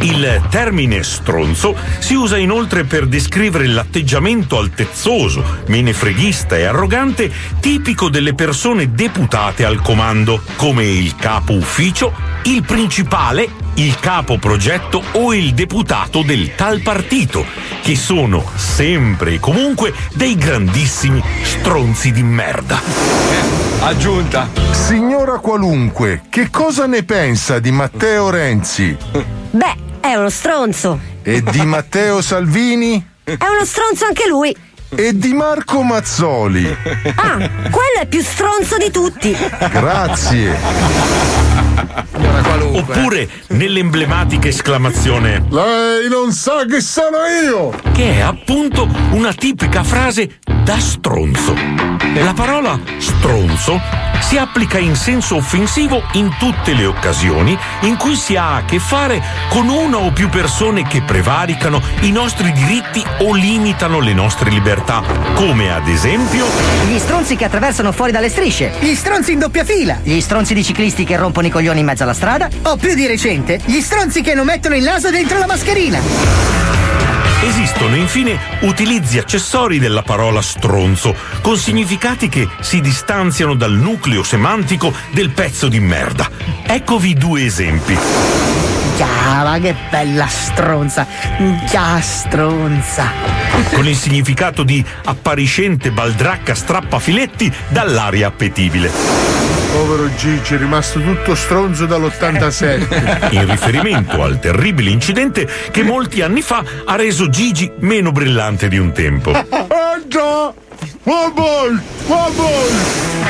Speaker 21: Il termine stronzo si usa inoltre per descrivere l'atteggiamento altezzoso, menefreghista e arrogante tipico delle persone deputate al comando, come il capo ufficio, il principale, il capo progetto o il deputato del tal partito, che sono sempre e comunque dei grandissimi stronzi di merda.
Speaker 2: Aggiunta.
Speaker 24: Signora qualunque, che cosa ne pensa di Matteo Renzi
Speaker 6: Beh, è uno stronzo.
Speaker 24: e di <laughs> Matteo Salvini?
Speaker 6: È uno stronzo anche lui.
Speaker 24: E di Marco Mazzoli.
Speaker 6: Ah, quello è più stronzo di tutti.
Speaker 24: Grazie.
Speaker 21: Oppure nell'emblematica esclamazione
Speaker 24: Lei non sa chi sono io!
Speaker 21: che è appunto una tipica frase da stronzo. La parola stronzo si applica in senso offensivo in tutte le occasioni in cui si ha a che fare con una o più persone che prevaricano i nostri diritti o limitano le nostre libertà, come ad esempio
Speaker 22: Gli stronzi che attraversano fuori dalle strisce. Gli stronzi in doppia fila. Gli stronzi di ciclisti che rompono i coglioni in mezzo alla strada. O più di recente, gli stronzi che non mettono il naso dentro la mascherina.
Speaker 21: Esistono infine utilizzi accessori della parola stronzo, con significati che si distanziano dal nucleo semantico del pezzo di merda. Eccovi due esempi.
Speaker 22: Ma che bella stronza. Minchia stronza.
Speaker 21: Con il significato di appariscente baldracca strappafiletti dall'aria appetibile.
Speaker 24: Povero Gigi, è rimasto tutto stronzo dall'87. <laughs>
Speaker 21: In riferimento al terribile incidente che molti anni fa ha reso Gigi meno brillante di un tempo. <laughs>
Speaker 24: Già! One ball! One ball!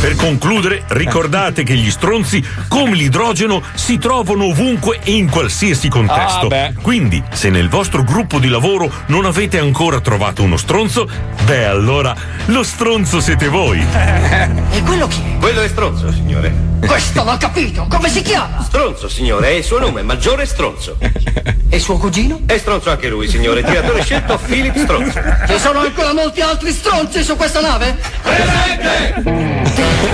Speaker 21: Per concludere, ricordate che gli stronzi, come l'idrogeno, si trovano ovunque e in qualsiasi contesto.
Speaker 2: Ah.
Speaker 21: Quindi, se nel vostro gruppo di lavoro non avete ancora trovato uno stronzo, beh, allora lo stronzo siete voi. <laughs>
Speaker 22: E quello chi è?
Speaker 25: Quello è stronzo, signore.
Speaker 22: Questo l'ho capito. Come si chiama?
Speaker 25: Stronzo, signore, è il suo nome, maggiore stronzo. <laughs>
Speaker 22: E suo cugino?
Speaker 25: È stronzo anche lui, signore. Tiratore scelto Philip Stronzo.
Speaker 22: Ci sono ancora molti altri stronzi su questa nave?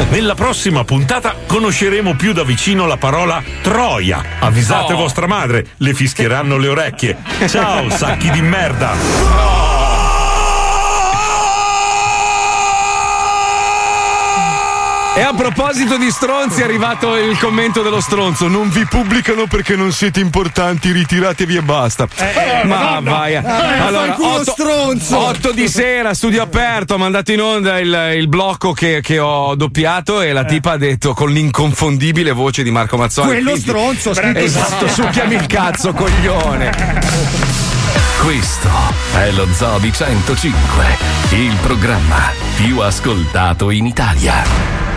Speaker 21: Nella prossima puntata conosceremo più da vicino la parola Troia. Avvisate
Speaker 2: Oh.
Speaker 21: vostra madre, le fischieranno le orecchie. Ciao, sacchi di merda.
Speaker 2: E a proposito di stronzi è arrivato il commento dello stronzo. Non vi pubblicano perché non siete importanti, ritiratevi e basta. Ma
Speaker 8: Madonna.
Speaker 2: vai.
Speaker 8: Eh, fanculo stronzo.
Speaker 2: 8 di sera, studio aperto, ho mandato in onda il, il blocco che, che ho doppiato e la tipa ha detto con l'inconfondibile voce di Marco Mazzoni.
Speaker 8: Quello
Speaker 2: quindi-
Speaker 8: stronzo, scritto
Speaker 2: Esatto, succhiami il cazzo, <laughs> coglione.
Speaker 1: Questo è lo Zoo di 105, il programma più ascoltato in Italia.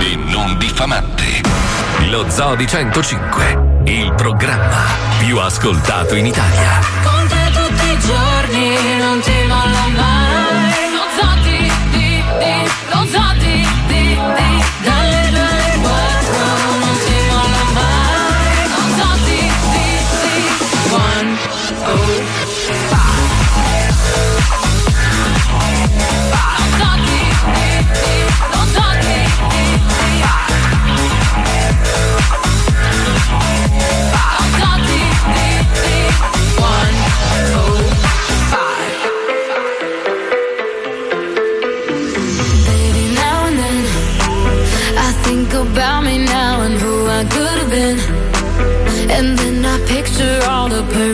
Speaker 1: e non diffamante. Lo Zoo di 105, il programma più ascoltato in Italia.
Speaker 26: Con te tutti i giorni non ti molla mai.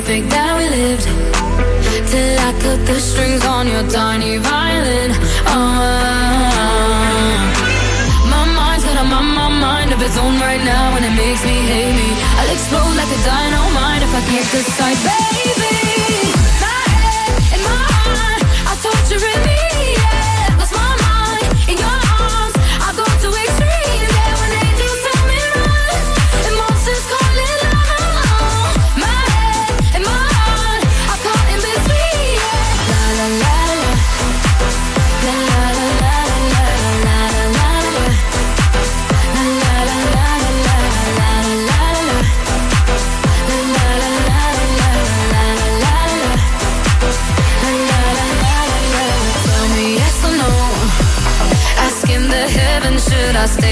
Speaker 26: Perfect that we lived. Till I cut the strings on your tiny violin. Oh, my mind's got a my, my mind of its own right now, and it makes me hate me. I'll explode like a dynamite if I can't decide, baby.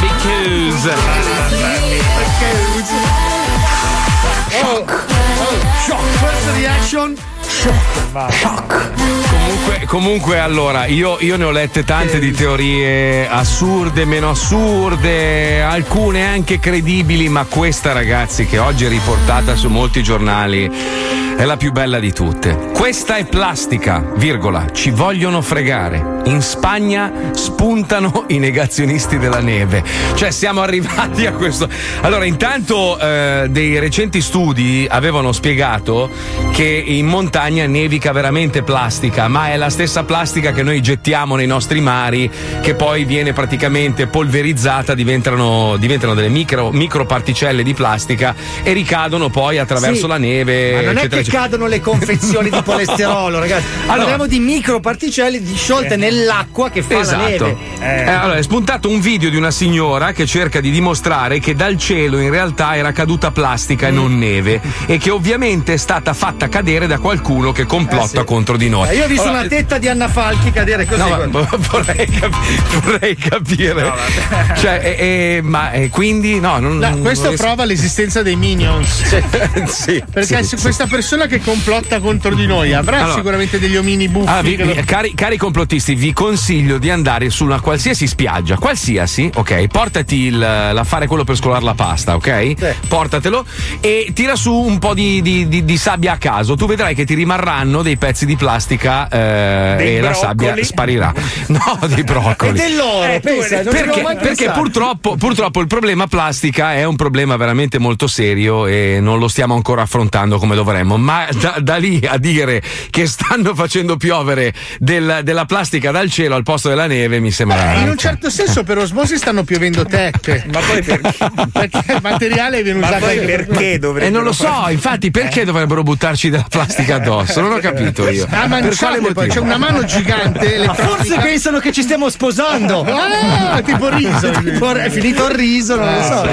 Speaker 27: Because.
Speaker 8: Oh, oh, shock. First reaction. Shock.
Speaker 2: Comunque, comunque, allora, io, io ne ho lette tante di teorie assurde, meno assurde, alcune anche credibili, ma questa, ragazzi, che oggi è riportata su molti giornali, è la più bella di tutte. Questa è plastica, virgola, ci vogliono fregare. In Spagna spuntano i negazionisti della neve. Cioè, siamo arrivati a questo. Allora, intanto eh, dei recenti studi avevano spiegato che in montagna nevica veramente plastica, ma è la stessa plastica che noi gettiamo nei nostri mari, che poi viene praticamente polverizzata, diventano, diventano delle micro, microparticelle di plastica e ricadono poi attraverso
Speaker 8: Sì,
Speaker 2: la neve.
Speaker 8: Ma non è
Speaker 2: eccetera,
Speaker 8: che
Speaker 2: eccetera.
Speaker 8: cadono le confezioni di <laughs> colesterolo, ragazzi. Parliamo di microparticelle disciolte nell'acqua che fa la
Speaker 2: Esatto.
Speaker 8: neve.
Speaker 2: Eh, allora, è spuntato un video di una signora che cerca di dimostrare che dal cielo in realtà era caduta plastica e non neve e che ovviamente è stata fatta cadere da qualcuno che complotta contro di noi.
Speaker 8: Eh, io ho visto
Speaker 2: Allora,
Speaker 8: una tetta di Anna Falchi cadere così.
Speaker 2: No, ma <laughs> vorrei, cap- vorrei capire. cioè, eh, eh, ma eh, quindi no, non,
Speaker 7: No, questo
Speaker 2: riesco-
Speaker 7: prova l'esistenza dei minions. <laughs>
Speaker 2: sì,
Speaker 7: Perché
Speaker 2: sì,
Speaker 7: se
Speaker 2: sì.
Speaker 7: questa persona che complotta contro di noi avrà
Speaker 2: Allora-
Speaker 7: sicuramente degli omini buffi.
Speaker 2: Ah, vi- vi-
Speaker 7: lo-
Speaker 2: cari, cari complottisti, vi consiglio di andare su una qualsiasi spiaggia, qualsiasi, ok? Portati il, l'affare quello per scolare la pasta, ok? Portatelo e tira su un po' di, di- di- di sabbia a caso. Tu vedrai che ti rimarranno dei pezzi di plastica eh, e la
Speaker 8: broccoli?
Speaker 2: sabbia sparirà. <laughs> No, dei broccoli.
Speaker 8: E dell'oro,
Speaker 2: Eh,
Speaker 8: pensa,
Speaker 2: perché, perché purtroppo, purtroppo il problema plastica è un problema veramente molto serio e non lo stiamo ancora affrontando come dovremmo. Ma da, da lì a dire che stanno facendo piovere del- della plastica dal cielo al posto della neve mi sembra.
Speaker 7: In un certo senso per osmosi stanno piovendo tette. <laughs>
Speaker 4: Ma poi perché? <laughs>
Speaker 7: Perché il materiale viene
Speaker 4: Ma
Speaker 7: usato
Speaker 4: poi
Speaker 7: anche
Speaker 4: perché dovrebbero
Speaker 2: E non lo so,
Speaker 4: fare-
Speaker 2: infatti, perché dovrebbero buttarci della plastica addosso? Non ho capito io.
Speaker 7: Ah,
Speaker 2: per
Speaker 7: manciate
Speaker 2: quale
Speaker 7: poi,
Speaker 2: motivo?
Speaker 7: c'è una mano gigante.
Speaker 8: Ma forse pensano che ci stiamo sposando. <laughs>
Speaker 7: Ah, tipo riso.
Speaker 8: Tipo- è finito il riso, non lo so.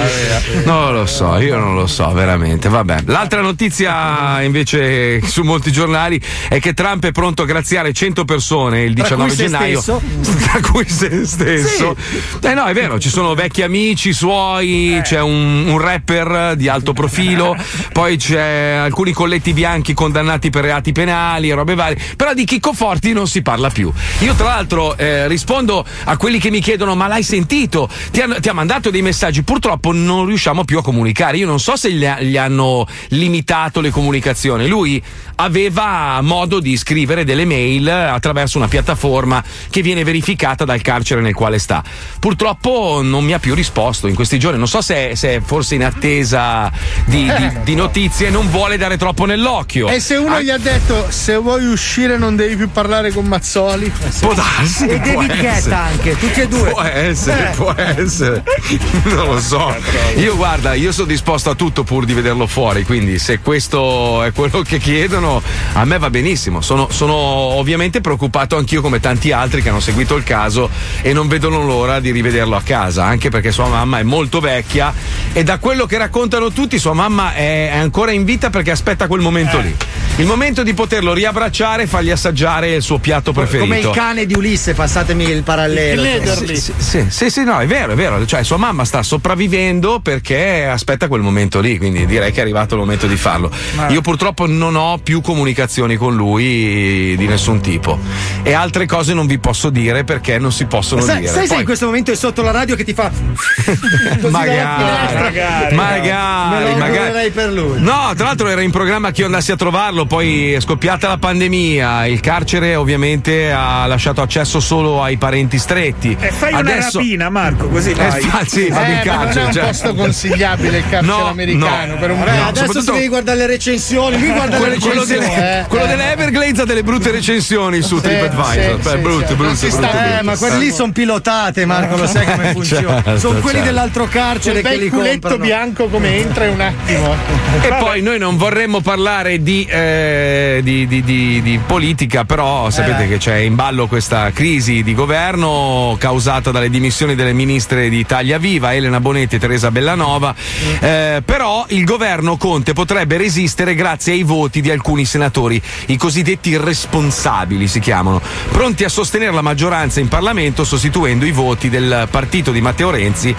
Speaker 2: Non lo so, io non lo so, veramente. Vabbè. L'altra notizia invece su molti giornali è che Trump è pronto a graziare 100 persone il
Speaker 8: Tra
Speaker 2: 19
Speaker 8: cui se
Speaker 2: gennaio.
Speaker 8: stesso. <laughs>
Speaker 2: Tra cui se stesso. Eh no, è vero, ci sono vecchi amici suoi, c'è un, un rapper di alto profilo, <laughs> poi c'è alcuni colletti bianchi condannati per reati penali e robe varie. Però di Chicco Forti non si parla più. Io, tra l'altro, eh, rispondo a quelli che mi chiedono: ma l'hai sentito? Ti, hanno- ti ha mandato dei messaggi? Purtroppo non riusciamo più a comunicare. Io non so se gli, gli hanno limitato le comunicazioni. Lui aveva modo di scrivere delle mail attraverso una piattaforma che viene verificata dal carcere nel quale sta. Purtroppo non mi ha più risposto in questi giorni. Non so se, se è forse in attesa di, di- di notizie, non vuole dare troppo nell'occhio.
Speaker 7: E se uno
Speaker 2: Ah,
Speaker 7: gli ha detto se vuoi uscire non devi più parlare con Mazzoli?
Speaker 2: Può darsi.
Speaker 8: E
Speaker 2: può
Speaker 8: David Guetta
Speaker 2: essere.
Speaker 8: anche, tutti e due.
Speaker 2: Può essere,
Speaker 8: Eh.
Speaker 2: può essere. <laughs> Non lo so. Io guarda, io sono disposto a tutto pur di vederlo fuori, quindi se questo è quello che chiedono, a me va benissimo. Sono, sono ovviamente preoccupato anch'io come tanti altri che hanno seguito il caso e non vedono l'ora di rivederlo a casa, anche perché sua mamma è molto vecchia e da quello che raccontano tutti sua mamma è, ancora in vita perché aspetta quel momento lì. Il momento di poterlo riabbracciare e fargli assaggiare il suo piatto preferito.
Speaker 8: Come il cane di Ulisse, passatemi il parallelo.
Speaker 2: Sì, sì, sì, sì, sì, no, è vero, è vero. Cioè, sua mamma sta sopravvivendo perché aspetta quel momento lì, quindi direi che è arrivato il momento di farlo.
Speaker 8: Ma-
Speaker 2: Io purtroppo non ho più comunicazioni con lui di nessun tipo. E altre cose non vi posso dire perché non si possono
Speaker 8: Sai,
Speaker 2: dire.
Speaker 8: sai se
Speaker 2: Poi-
Speaker 8: in questo momento è sotto la radio che ti fa. <laughs>
Speaker 2: Magari, magari,
Speaker 8: Me lo
Speaker 2: magari.
Speaker 8: augurerei per lui.
Speaker 2: No, tra l'altro era in programma che io andassi a trovarlo, poi è scoppiata la pandemia, il carcere ovviamente ha lasciato accesso solo ai parenti stretti.
Speaker 4: E fai una
Speaker 2: Adesso...
Speaker 4: rapina, Marco, così <laughs>
Speaker 2: Eh,
Speaker 4: vai.
Speaker 2: fa- sì, vado in
Speaker 7: Eh, ma non è
Speaker 2: carcere.
Speaker 7: un
Speaker 2: cioè.
Speaker 7: posto consigliabile il carcere
Speaker 2: No,
Speaker 7: americano
Speaker 2: no.
Speaker 7: per un
Speaker 2: No,
Speaker 8: adesso
Speaker 2: soprattutto-
Speaker 8: devi guardare le recensioni. Lui guarda le
Speaker 2: quello, quello
Speaker 8: recensioni.
Speaker 2: delle,
Speaker 8: eh.
Speaker 2: quello delle Everglades ha delle brutte recensioni su
Speaker 8: Sì,
Speaker 2: TripAdvisor.
Speaker 8: sì, sì,
Speaker 2: brutte,
Speaker 8: sì.
Speaker 2: brutte, brutte,
Speaker 8: Eh, ma quelle lì sono pilotate, Marco, lo sai come <laughs> funziona.
Speaker 2: Certo,
Speaker 8: sono quelli
Speaker 2: certo.
Speaker 8: dell'altro carcere
Speaker 7: Quel
Speaker 8: che li
Speaker 7: bel culetto
Speaker 8: comprano.
Speaker 7: bianco come entra un attimo.
Speaker 2: E poi noi non vorremmo parlare di, eh, di- di- di- di politica, però sapete
Speaker 7: Eh.
Speaker 2: che c'è in ballo questa crisi di governo causata dalle dimissioni delle ministre di Italia Viva, Elena Bonetti e Teresa Bellanova. Eh, però il governo Conte potrebbe resistere grazie ai voti di alcuni senatori, i cosiddetti responsabili si chiamano, pronti a sostenere la maggioranza in Parlamento sostituendo i voti del partito di Matteo Renzi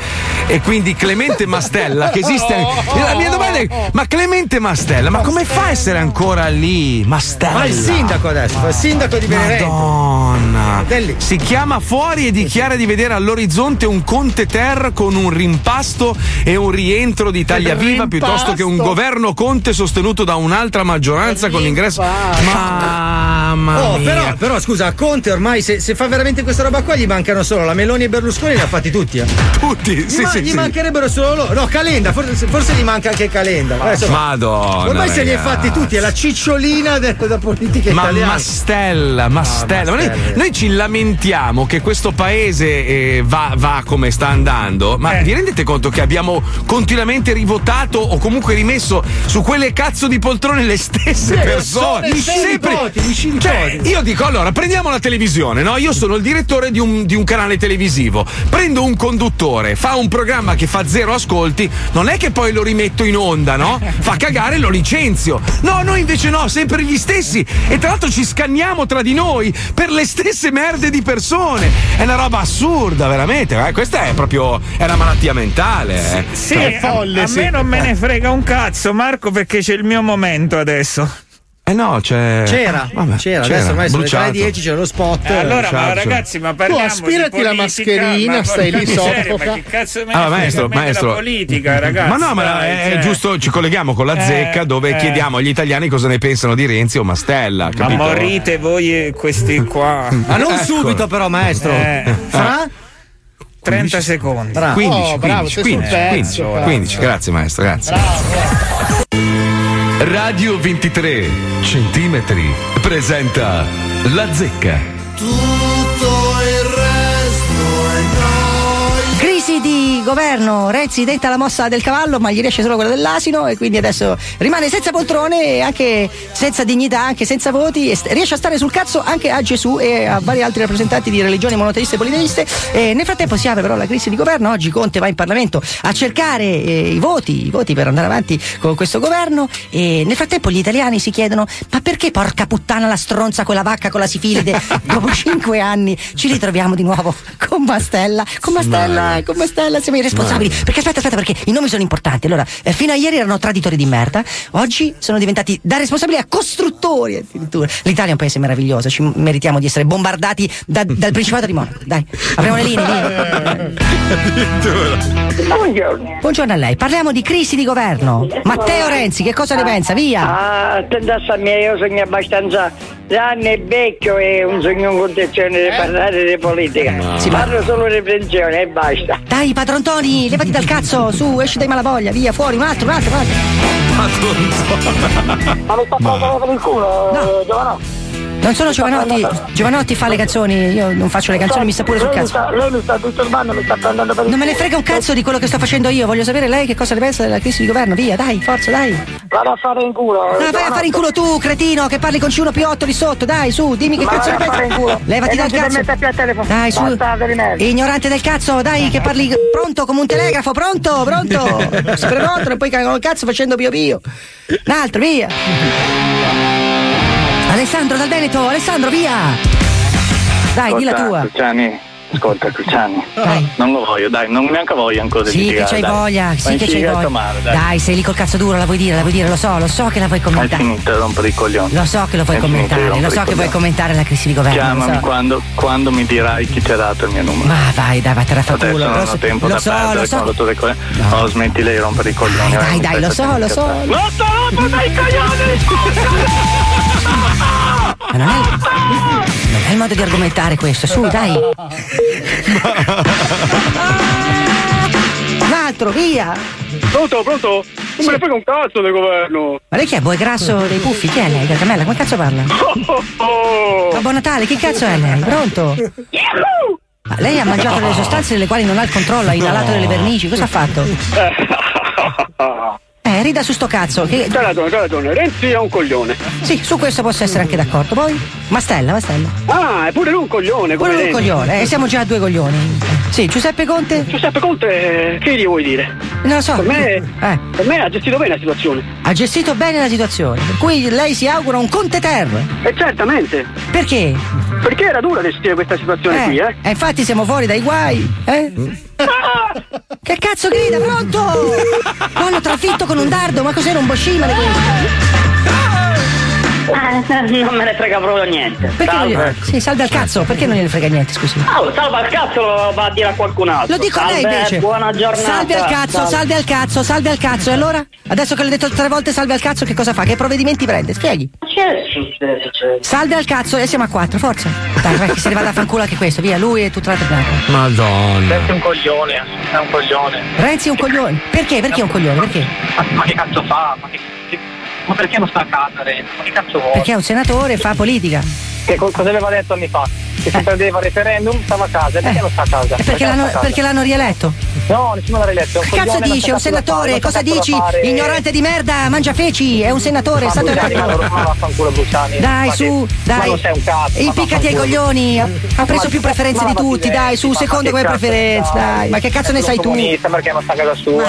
Speaker 2: e quindi Clemente <laughs> Mastella che esiste anche- la mia domanda è ma Clemente Mastella ma come fa a essere ancora lì Mastella
Speaker 8: Ma il sindaco adesso, fa il sindaco di Benevento.
Speaker 2: Madonna si chiama fuori e dichiara di vedere all'orizzonte un Conte Ter con un rimpasto e un rientro di Italia Viva piuttosto che un governo Conte sostenuto da un'altra maggioranza con l'ingresso mamma
Speaker 8: Oh,
Speaker 2: mia
Speaker 8: però, però scusa, Conte ormai se, se fa veramente questa roba qua gli mancano solo la Meloni e Berlusconi li ha fatti tutti. Eh.
Speaker 2: Tutti,
Speaker 8: Gli,
Speaker 2: sì,
Speaker 8: ma-
Speaker 2: sì,
Speaker 8: gli
Speaker 2: sì.
Speaker 8: mancherebbero solo loro. No, Calenda, forse, forse gli manca anche Calenda. insomma,
Speaker 2: Madonna
Speaker 8: ormai se li
Speaker 2: ragazzi.
Speaker 8: fatti tutti, è la cicciolina de- della politica
Speaker 2: Ma
Speaker 8: italiana.
Speaker 2: Mastella, Mastella, ma noi,
Speaker 8: Mastella.
Speaker 2: noi ci lamentiamo che questo paese eh, va, va come sta andando, ma vi rendete conto che abbiamo continuamente rivotato o comunque rimesso su quelle cazzo di poltrone le stesse
Speaker 8: Sì,
Speaker 2: persone?
Speaker 8: gli scinipoti.
Speaker 2: Cioè, io dico allora, prendiamo la televisione, no? Io sono il direttore di un, di un canale televisivo, prendo un conduttore, fa un programma che fa zero ascolti, non è che poi lo rimetto in onda, no? Fa cagare e lo licenzio. No, noi invece no, sempre gli stessi. E tra l'altro ci scanniamo tra di noi per le stesse merde di persone. È una roba assurda, veramente. eh. Questa è proprio. è una malattia mentale. eh.
Speaker 4: Sì,
Speaker 2: Cioè,
Speaker 4: a, a me non me ne frega un cazzo, Marco, perché c'è il mio momento adesso.
Speaker 2: Eh no, c'è.
Speaker 8: C'era,
Speaker 2: Vabbè,
Speaker 8: c'era, adesso ormai sono le
Speaker 2: bruciato.
Speaker 8: 10, c'è lo spot.
Speaker 4: Eh, allora, ma ragazzi, ma
Speaker 7: Tu
Speaker 4: parliamo
Speaker 7: aspirati
Speaker 4: di
Speaker 7: la
Speaker 4: politica,
Speaker 7: mascherina,
Speaker 4: ma
Speaker 7: stai lì soffoca.
Speaker 4: Ma che cazzo me ne
Speaker 2: Ah, maestro, maestro.
Speaker 4: politica, ragazzi?
Speaker 2: Ma no, ma
Speaker 4: dai,
Speaker 2: è,
Speaker 4: cioè.
Speaker 2: giusto, ci colleghiamo con la
Speaker 4: Eh,
Speaker 2: zecca dove
Speaker 4: eh.
Speaker 2: chiediamo agli italiani cosa ne pensano di Renzi o Mastella.
Speaker 4: Ma
Speaker 2: capito?
Speaker 4: morite voi e questi qua.
Speaker 8: Ma non
Speaker 2: Ecco.
Speaker 8: subito, però, maestro.
Speaker 4: Eh.
Speaker 8: Fra?
Speaker 4: 30 secondi.
Speaker 8: Bravo.
Speaker 2: 15,
Speaker 7: Oh, bravo,
Speaker 2: 15,
Speaker 7: sei sul
Speaker 2: 15,
Speaker 7: pezzo,
Speaker 2: 15,
Speaker 7: però.
Speaker 2: 15, grazie maestro, grazie. Radio 23 centimetri presenta La Zecca.
Speaker 22: Governo, Renzi detta la mossa del cavallo ma gli riesce solo quella dell'asino e quindi adesso rimane senza poltrone e anche senza dignità, anche senza voti e riesce a stare sul cazzo anche a Gesù e a vari altri rappresentanti di religioni monoteiste e politeiste. E nel frattempo si apre però la crisi di governo, oggi Conte va in Parlamento a cercare eh, i voti, i voti per andare avanti con questo governo e nel frattempo gli italiani si chiedono ma perché porca puttana la stronza quella vacca con la sifilide <laughs> dopo cinque anni ci ritroviamo di nuovo con Mastella, con Mastella, con Mastella, siamo i responsabili. Perché aspetta, aspetta, perché i nomi sono importanti. Allora, eh, fino a ieri erano traditori di merda, oggi sono diventati da responsabili a costruttori addirittura. L'Italia è un paese meraviglioso, ci meritiamo di essere bombardati da- dal Principato di Monaco. Dai, apriamo le linee.
Speaker 17: Buongiorno.
Speaker 22: Buongiorno a lei, parliamo di crisi di governo. Matteo Renzi, che cosa ne pensa? Via!
Speaker 17: Ah, attendassa a me, io sono abbastanza anni e vecchio e non sono in condizione di parlare di politica.
Speaker 22: Sì, ma-
Speaker 17: Parlo solo di pensione e basta.
Speaker 22: Dai, padron Toni, levati dal cazzo, su, esci dai malavoglia, via, fuori, un altro, un altro, un altro.
Speaker 17: Ma mi sta prendendo per il culo,
Speaker 22: No.
Speaker 17: giovanotto?
Speaker 22: Non sono Giovanotti, Giovanotti fa le canzoni, io non faccio le canzoni, mi sta pure sul cazzo.
Speaker 17: Lei mi sta disturbando, mi sta prendendo per il
Speaker 22: Non me ne frega un cazzo di quello che sto facendo io, voglio sapere lei che cosa ne pensa della crisi di governo, via, dai, forza, dai.
Speaker 17: Vado a fare in culo.
Speaker 22: No, vai a fare in culo tu, cretino, che parli con C1 più 8 lì sotto, dai, su, dimmi che cazzo ne
Speaker 17: a fare in culo.
Speaker 22: pensi. Levati dal cazzo. Dai, su. Ignorante del cazzo, dai, che parli pronto come un telegrafo, pronto, pronto. <laughs> Si prenotano e poi cagano il cazzo facendo pio pio. Un altro, via. Alessandro dal Veneto, Alessandro, via! Dai, di la tua.
Speaker 27: Cruciani, ascolta Cruciani.
Speaker 22: Dai.
Speaker 27: Non lo voglio, dai, non neanche voglio ancora di
Speaker 22: Sì, che
Speaker 27: litigare,
Speaker 22: c'hai
Speaker 27: dai.
Speaker 22: voglia, sì che c'hai voglia.
Speaker 27: Mare, dai.
Speaker 22: Dai, sei lì col cazzo duro, la vuoi dire, la vuoi dire, lo so, lo so che la vuoi
Speaker 27: Hai
Speaker 22: commentare.
Speaker 27: finito di rompere i coglioni.
Speaker 22: Lo so che lo vuoi
Speaker 27: Hai finito di
Speaker 22: commentare, lo so
Speaker 27: i
Speaker 22: che vuoi
Speaker 27: coglioni.
Speaker 22: commentare la crisi di governo.
Speaker 27: Chiamami
Speaker 22: so.
Speaker 27: quando, quando mi dirai chi ti ha dato il mio numero.
Speaker 22: Ma vai, dai, vattene a fa
Speaker 27: Adesso
Speaker 22: culo.
Speaker 27: non
Speaker 22: Lo
Speaker 27: ho
Speaker 22: so,
Speaker 27: tempo
Speaker 22: lo
Speaker 27: da
Speaker 22: so,
Speaker 27: perdere
Speaker 22: lo so.
Speaker 27: con rotto dei coglioni. Oh, smettila di rompere i coglioni.
Speaker 22: Dai,
Speaker 27: eh,
Speaker 22: dai, lo so, lo so.
Speaker 27: Non sto rompendo dai
Speaker 22: non è, non è il modo di argomentare questo, su, dai. Un <laughs> altro, via!
Speaker 28: Pronto, pronto? Non me ne frega un cazzo del governo.
Speaker 22: Ma lei chi è? Boy grasso dei puffi? Chi è lei? Gargamella, come cazzo parla? <laughs> Babbo Natale, chi cazzo è lei? Pronto? Ma lei ha mangiato delle sostanze delle quali non ha il controllo, ha inalato delle vernici, cosa ha fatto? <laughs> Eh, rida su sto cazzo. Che...
Speaker 28: C'ha ragione, c'ha ragione. Renzi è un coglione.
Speaker 22: Sì, su questo posso essere anche d'accordo. Poi? Mastella, Mastella.
Speaker 28: Ah, è pure lui un coglione.
Speaker 22: Pure lui un coglione, eh, siamo già a due coglioni. Sì, Giuseppe Conte?
Speaker 28: Giuseppe Conte, che gli vuoi dire?
Speaker 22: Non lo so.
Speaker 28: Per me,
Speaker 22: Eh.
Speaker 28: per me ha gestito bene la situazione.
Speaker 22: Ha gestito bene la situazione, per cui lei si augura un Conte Ter.
Speaker 28: E certamente.
Speaker 22: Perché?
Speaker 28: Perché era dura gestire questa situazione qui, eh?
Speaker 22: E infatti siamo fuori dai guai, eh? <laughs> Che cazzo grida, pronto? <laughs> Lo hanno trafitto con un dardo, ma cos'era un boschimane questo?
Speaker 17: Non me ne frega proprio niente.
Speaker 22: Perché non
Speaker 17: Salve.
Speaker 22: gli... Sì, salve al cazzo, perché non gliene frega niente, scusi?
Speaker 17: Oh, salve al cazzo lo va a dire a qualcun altro.
Speaker 22: Lo dico a lei
Speaker 17: Salve,
Speaker 22: invece.
Speaker 17: Buona giornata.
Speaker 22: Salve al cazzo, salve al cazzo, salve al cazzo. E allora? Adesso che l'ho detto tre volte salve al cazzo, che cosa fa? Che provvedimenti prende? Spieghi.
Speaker 17: C'è successo, c'è.
Speaker 22: Salve al cazzo e siamo a quattro, forza. Dai, vai, che se ne vada a fanculo anche questo, via, lui e tutta l'altra bianca.
Speaker 2: Madonna.
Speaker 28: Renzi è un coglione, è un coglione.
Speaker 22: Renzi è un coglione. Perché? Perché è un coglione? Perché?
Speaker 28: Ma, che cazzo fa? Ma, che- che- ma perché non sta a casa Renzi? Ma che cazzo vuole?
Speaker 22: Perché è un senatore e fa politica.
Speaker 28: Che co- cosa aveva detto anni fa? Che se perdeva il referendum stava a casa, perché non sta a casa?
Speaker 22: Eh, perché,
Speaker 28: non
Speaker 22: l'hanno,
Speaker 28: sta a casa?
Speaker 22: perché l'hanno rieletto.
Speaker 28: No, nessuno l'ha un
Speaker 22: Che cazzo dici? È un senatore, cosa dici? Ignorante di merda, mangia feci, è un senatore, è stato eletto. Dai, su, dai.
Speaker 28: non sei un cazzo. ma
Speaker 22: Impiccati ai coglioni. Ha preso più preferenze di tutti, dai, su, secondo come preferenze, dai. Ma che cazzo ne sai tu?
Speaker 28: perché non sta a casa sua,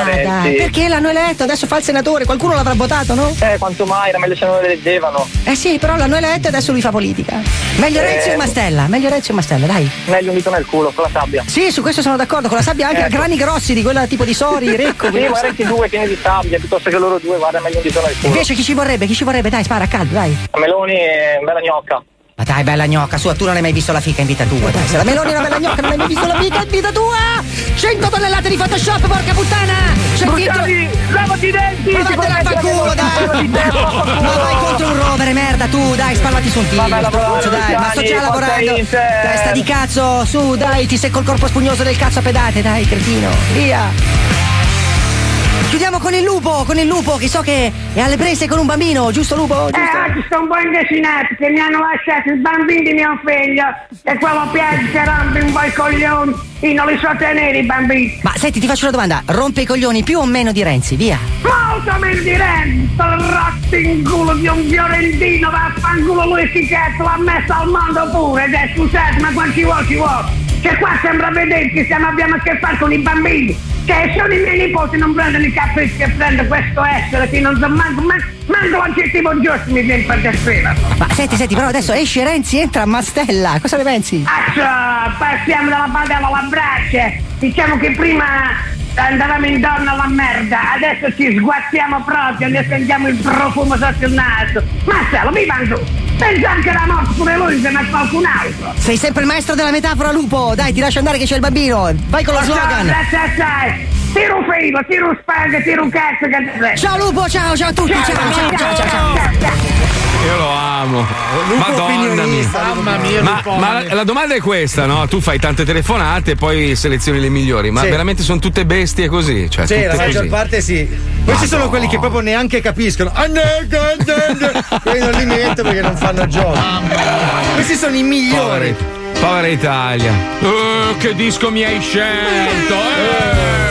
Speaker 22: perché l'hanno eletto? Adesso fa il senatore, qualcuno l'avrà votato, no?
Speaker 28: Eh, quanto mai, era meglio se non lo eleggevano.
Speaker 22: Eh sì, però l'hanno eletto e adesso lui fa politica. Meglio
Speaker 28: Eh.
Speaker 22: Renzi o Mastella? Meglio Renzi o Mastella, dai.
Speaker 28: Meglio un dito nel culo, con la sabbia.
Speaker 22: Sì, su questo sono d'accordo, con la sabbia anche a
Speaker 28: Ecco.
Speaker 22: grani grossi di quella tipo di Sori, Recco.
Speaker 28: Sì, ma Renzi due pieni di sabbia, piuttosto che loro due, guarda, meglio un dito nel culo.
Speaker 22: Invece chi ci vorrebbe? Chi ci vorrebbe? Dai, spara a caldo, dai.
Speaker 28: Meloni è bella gnocca.
Speaker 22: Ma dai, bella gnocca, su, tu non hai mai visto la fica in vita tua, dai. Se la Meloni è una bella gnocca, non hai mai visto la fica in vita tua! 100 tonnellate di Photoshop, porca puttana! C'è
Speaker 28: Bruciani, lavati i denti!
Speaker 22: Ma vattene a culo, dai! Ma vai contro un rovere, merda, tu, dai, spallati su un tiro,
Speaker 28: Vabbè,
Speaker 22: cazzo, dai, ma sto già lavorando! Testa di cazzo, su, dai, ti secco il corpo spugnoso del cazzo a pedate, dai, cretino, via! Chiudiamo con il lupo, con il lupo, che so che è alle prese con un bambino, giusto lupo?
Speaker 29: Eh,
Speaker 22: Giusto?
Speaker 29: oggi sto un po' indecinato che mi hanno lasciato il bambino di mio figlio e quello piace che rompe un po' i coglioni. Io non li so tenere i bambini.
Speaker 22: Ma senti, ti faccio una domanda, rompe i coglioni più o meno di Renzi, via?
Speaker 29: Molto mi direi, sto rotto in culo di un fiorentino, vaffanculo lui si cazzo l'ha messo al mondo pure, ed è scusate, ma quanti vuoi ci vuole? Che qua sembra vedere che stiamo, abbiamo a che fare con i bambini, che sono i miei nipoti, non prendono i capricci che prende questo essere, che non so manco, man- manco l'aggettivo giusto mi viene per descriverlo.
Speaker 22: Ma senti, senti, però adesso esce Renzi, entra Mastella, cosa ne pensi?
Speaker 29: Accia, passiamo dalla padella alla braccia. Diciamo che prima andavamo intorno alla merda, adesso ci sguazziamo proprio, ne sentiamo il profumo sotto il naso. Marcello, mi mando! Pensa anche alla morte pure lui insieme a qualcun altro.
Speaker 22: Sei sempre il maestro della metafora, lupo! Dai, ti lascio andare che c'è il bambino! Vai con lo slogan!
Speaker 29: Grazie, grazie. Tiro un filo, tiro un spago, tiro un cazzo che.
Speaker 22: Ciao lupo, ciao, ciao a tutti, ciao, ciao, ciao, ciao, ciao.
Speaker 2: Io lo amo.
Speaker 7: Lupo
Speaker 2: Madonna mia.
Speaker 7: opinionista, mamma mia,
Speaker 2: Ma, ma la, la domanda è questa, no? Tu fai tante telefonate e poi selezioni le migliori, ma
Speaker 7: Sì.
Speaker 2: veramente sono tutte bestie così? Cioè,
Speaker 7: Sì,
Speaker 2: tutte
Speaker 7: la maggior
Speaker 2: così.
Speaker 7: parte sì. Poi ci sono quelli che proprio neanche capiscono. Ah. Quelli non li metto perché non fanno gioco. Questi sono i migliori.
Speaker 2: Povera, povera Italia. Oh, che disco mi hai scelto? eh?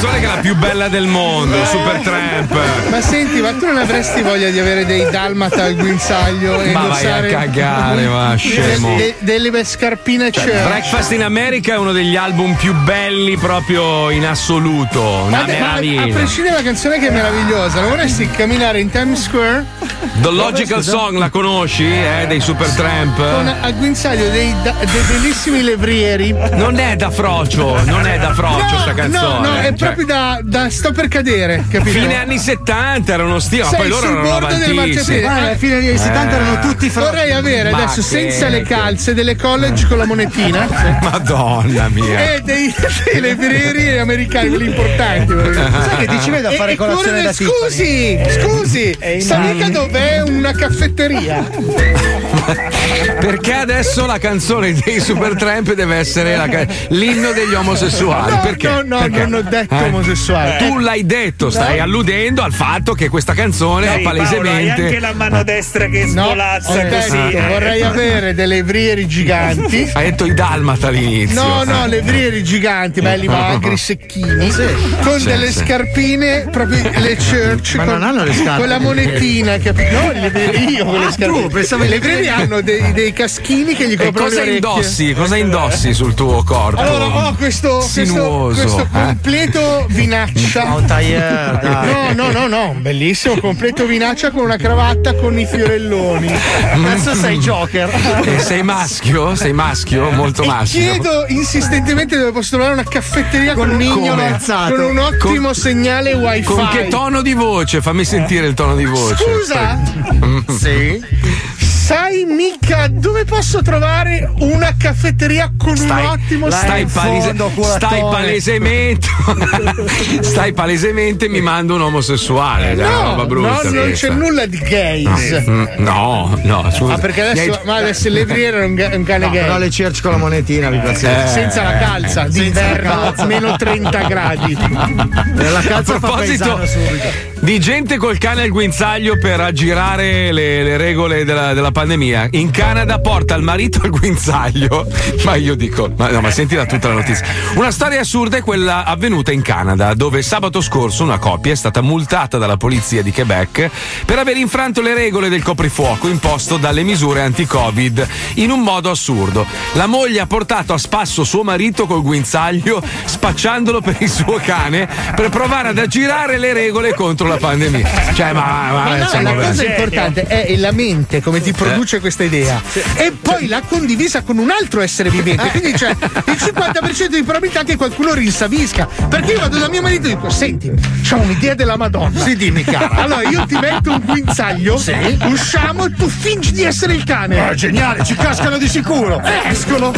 Speaker 2: Canzone che è la più bella del mondo, Super Tramp.
Speaker 7: Ma senti, ma tu non avresti voglia di avere dei dalmata al guinzaglio e
Speaker 2: Ma vai a cagare, va, scemo.
Speaker 7: de- de- delle scarpine
Speaker 2: Cioè,
Speaker 7: church?
Speaker 2: Breakfast in America è uno degli album più belli proprio in assoluto. Una
Speaker 7: Ma, ma a
Speaker 2: meraviglia.
Speaker 7: prescindere dalla canzone che è meravigliosa, non vorresti camminare in Times Square
Speaker 2: The Logical Song la conosci? Eh, dei Super Tramp?
Speaker 7: con al guinzaglio dei, da- dei bellissimi levrieri?
Speaker 2: Non è da frocio, non è da frocio sta canzone.
Speaker 7: No, no, è
Speaker 2: Cioè,
Speaker 7: proprio da, da sto per cadere, capito?
Speaker 2: Fine anni 70 erano stile, ma poi loro
Speaker 7: sul
Speaker 2: erano
Speaker 7: bordo del marciapiede.
Speaker 8: Alla fine degli anni 70 erano tutti fra-
Speaker 7: Vorrei avere
Speaker 2: Ma
Speaker 7: adesso
Speaker 2: che-
Speaker 7: senza le calze delle college con la monetina <laughs>
Speaker 2: Madonna mia.
Speaker 7: e dei, dei levrieri americani, quelli importanti.
Speaker 8: Sai che ti ci vedo a
Speaker 7: E-
Speaker 8: fare
Speaker 7: e
Speaker 8: colazione
Speaker 7: correre-
Speaker 8: da
Speaker 7: Scusi, scusi, sta mica una caffetteria? <laughs>
Speaker 2: Perché adesso la canzone dei Super Tramp deve essere la ca- l'inno degli omosessuali?
Speaker 7: No,
Speaker 2: Perché?
Speaker 7: no, no,
Speaker 2: Perché?
Speaker 7: non ho detto
Speaker 2: Eh?
Speaker 7: omosessuale.
Speaker 2: Tu l'hai detto, stai
Speaker 7: No.
Speaker 2: alludendo al fatto che questa canzone
Speaker 4: Dai,
Speaker 2: è
Speaker 4: Paolo, hai
Speaker 2: palesemente.
Speaker 4: anche la mano destra che
Speaker 7: No,
Speaker 4: svolazza
Speaker 7: ho detto,
Speaker 4: così.
Speaker 7: vorrei avere delle levrieri giganti. <laughs>
Speaker 2: Hai detto i dalmata all'inizio.
Speaker 7: No, no, levrieri giganti, belli magri, secchini, con
Speaker 2: Sì,
Speaker 7: delle
Speaker 2: sì.
Speaker 7: scarpine, proprio le church,
Speaker 8: Ma
Speaker 7: con,
Speaker 8: non hanno le scarpe.
Speaker 7: con la monetina, capito? No, le levrieri io con le
Speaker 8: Ah,
Speaker 7: scarpine.
Speaker 8: tu, pensavo
Speaker 7: le
Speaker 8: i
Speaker 7: levrieri
Speaker 8: levrieri.
Speaker 7: hanno dei, dei caschini che gli
Speaker 2: E
Speaker 7: coprono
Speaker 2: cosa
Speaker 7: le orecchie.
Speaker 2: indossi? Cosa indossi sul tuo corpo?
Speaker 7: Allora ho questo, questo,
Speaker 2: Sinuoso,
Speaker 7: questo
Speaker 2: eh?
Speaker 7: completo vinaccia.
Speaker 8: Tailleur, dai.
Speaker 7: No, no, no, no, bellissimo completo vinaccia con una cravatta con i fiorelloni.
Speaker 8: Cazzo sei Joker.
Speaker 2: E sei maschio? Sei maschio? Molto maschio.
Speaker 7: Chiedo insistentemente dove posso trovare una caffetteria con, un
Speaker 8: mignolo alzato.
Speaker 7: con un ottimo segnale wifi.
Speaker 2: Con che tono di voce? Fammi sentire il tono di voce.
Speaker 7: Scusa,
Speaker 8: Sì.
Speaker 7: Sai mica dove posso trovare una caffetteria con
Speaker 2: Stai,
Speaker 7: un ottimo
Speaker 2: stai, palese- stai palesemente <laughs> stai palesemente mimando un omosessuale una
Speaker 7: No,
Speaker 2: roba brutta
Speaker 7: no, non c'è nulla di gays.
Speaker 2: Mm, no no scusa
Speaker 7: Ah, perché
Speaker 2: Mi
Speaker 7: adesso,
Speaker 2: hai-
Speaker 7: ma adesso il levriere è un, un cane
Speaker 8: No,
Speaker 7: gay.
Speaker 8: però le church con la monetina, piace.
Speaker 2: Eh,
Speaker 7: senza la calza, d'inverno meno 30 gradi.
Speaker 8: La calza
Speaker 2: a proposito di gente col cane al guinzaglio per aggirare le, le regole della, della pandemia. In Canada porta il marito al guinzaglio. <laughs> Ma io dico ma, no, ma sentila tutta la notizia. Una storia assurda è quella avvenuta in Canada dove sabato scorso una coppia è stata multata dalla polizia di Quebec per aver infranto le regole del coprifuoco imposto dalle misure anti-covid in un modo assurdo. La moglie ha portato a spasso suo marito col guinzaglio spacciandolo per il suo cane per provare ad aggirare le regole contro la pandemia. Cioè ma, ma,
Speaker 7: Ma no, la cosa importante è la mente come ti produce
Speaker 2: Eh.
Speaker 7: questa idea. E poi l'ha condivisa con un altro essere vivente. Quindi c'è il 50% di probabilità che qualcuno rinsavisca. Perché io vado da mio marito e dico senti c'ho un'idea della madonna.
Speaker 8: Sì, dimmi, cara.
Speaker 7: allora io ti metto un guinzaglio
Speaker 8: Sì.
Speaker 7: usciamo e tu fingi di essere il cane.
Speaker 8: Ah, geniale, ci cascano di sicuro.
Speaker 7: escono.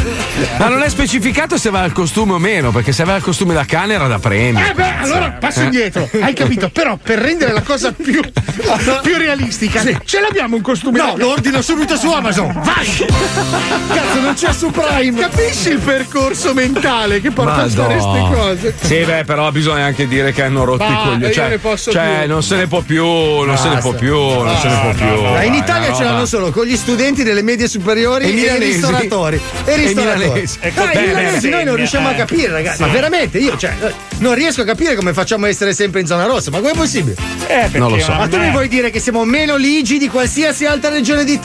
Speaker 2: Ma non è specificato se va al costume o meno perché se va al costume da cane era da premio.
Speaker 7: Eh beh, allora passo indietro, hai capito? Però per rendere la cosa più, <laughs> più realistica, ce l'abbiamo un costume
Speaker 8: No,
Speaker 7: da
Speaker 8: lo ordino subito su Amazon.
Speaker 7: Vai! Cazzo, non c'è su Prime! Capisci il percorso mentale che porta a fare queste cose?
Speaker 2: Sì, beh, però bisogna anche dire che hanno rotto i
Speaker 7: Bah,
Speaker 2: coglioni.
Speaker 7: io
Speaker 2: Cioè,
Speaker 7: ne posso
Speaker 2: cioè,
Speaker 7: più.
Speaker 2: non se ne può più, non se ne può più, non se ne può più.
Speaker 8: Ma in
Speaker 2: Dai,
Speaker 8: Italia ce l'hanno solo con gli studenti delle medie superiori
Speaker 2: E
Speaker 8: e,
Speaker 2: i
Speaker 8: i ristoratori. E
Speaker 2: E
Speaker 8: i
Speaker 2: i
Speaker 8: ristoratori.
Speaker 2: milanesi.
Speaker 4: Ecco,
Speaker 8: No, i
Speaker 4: bene,
Speaker 8: milanesi noi non riusciamo a
Speaker 4: eh.
Speaker 8: capire, ragazzi.
Speaker 4: Sì.
Speaker 8: Ma veramente io, cioè, eh, non riesco a capire come facciamo a essere sempre in zona rossa. Ma come è possibile?
Speaker 4: Eh, perché
Speaker 2: Non lo so.
Speaker 8: Ma tu mi vuoi dire che siamo meno ligi di qualsiasi altra regione d'Italia?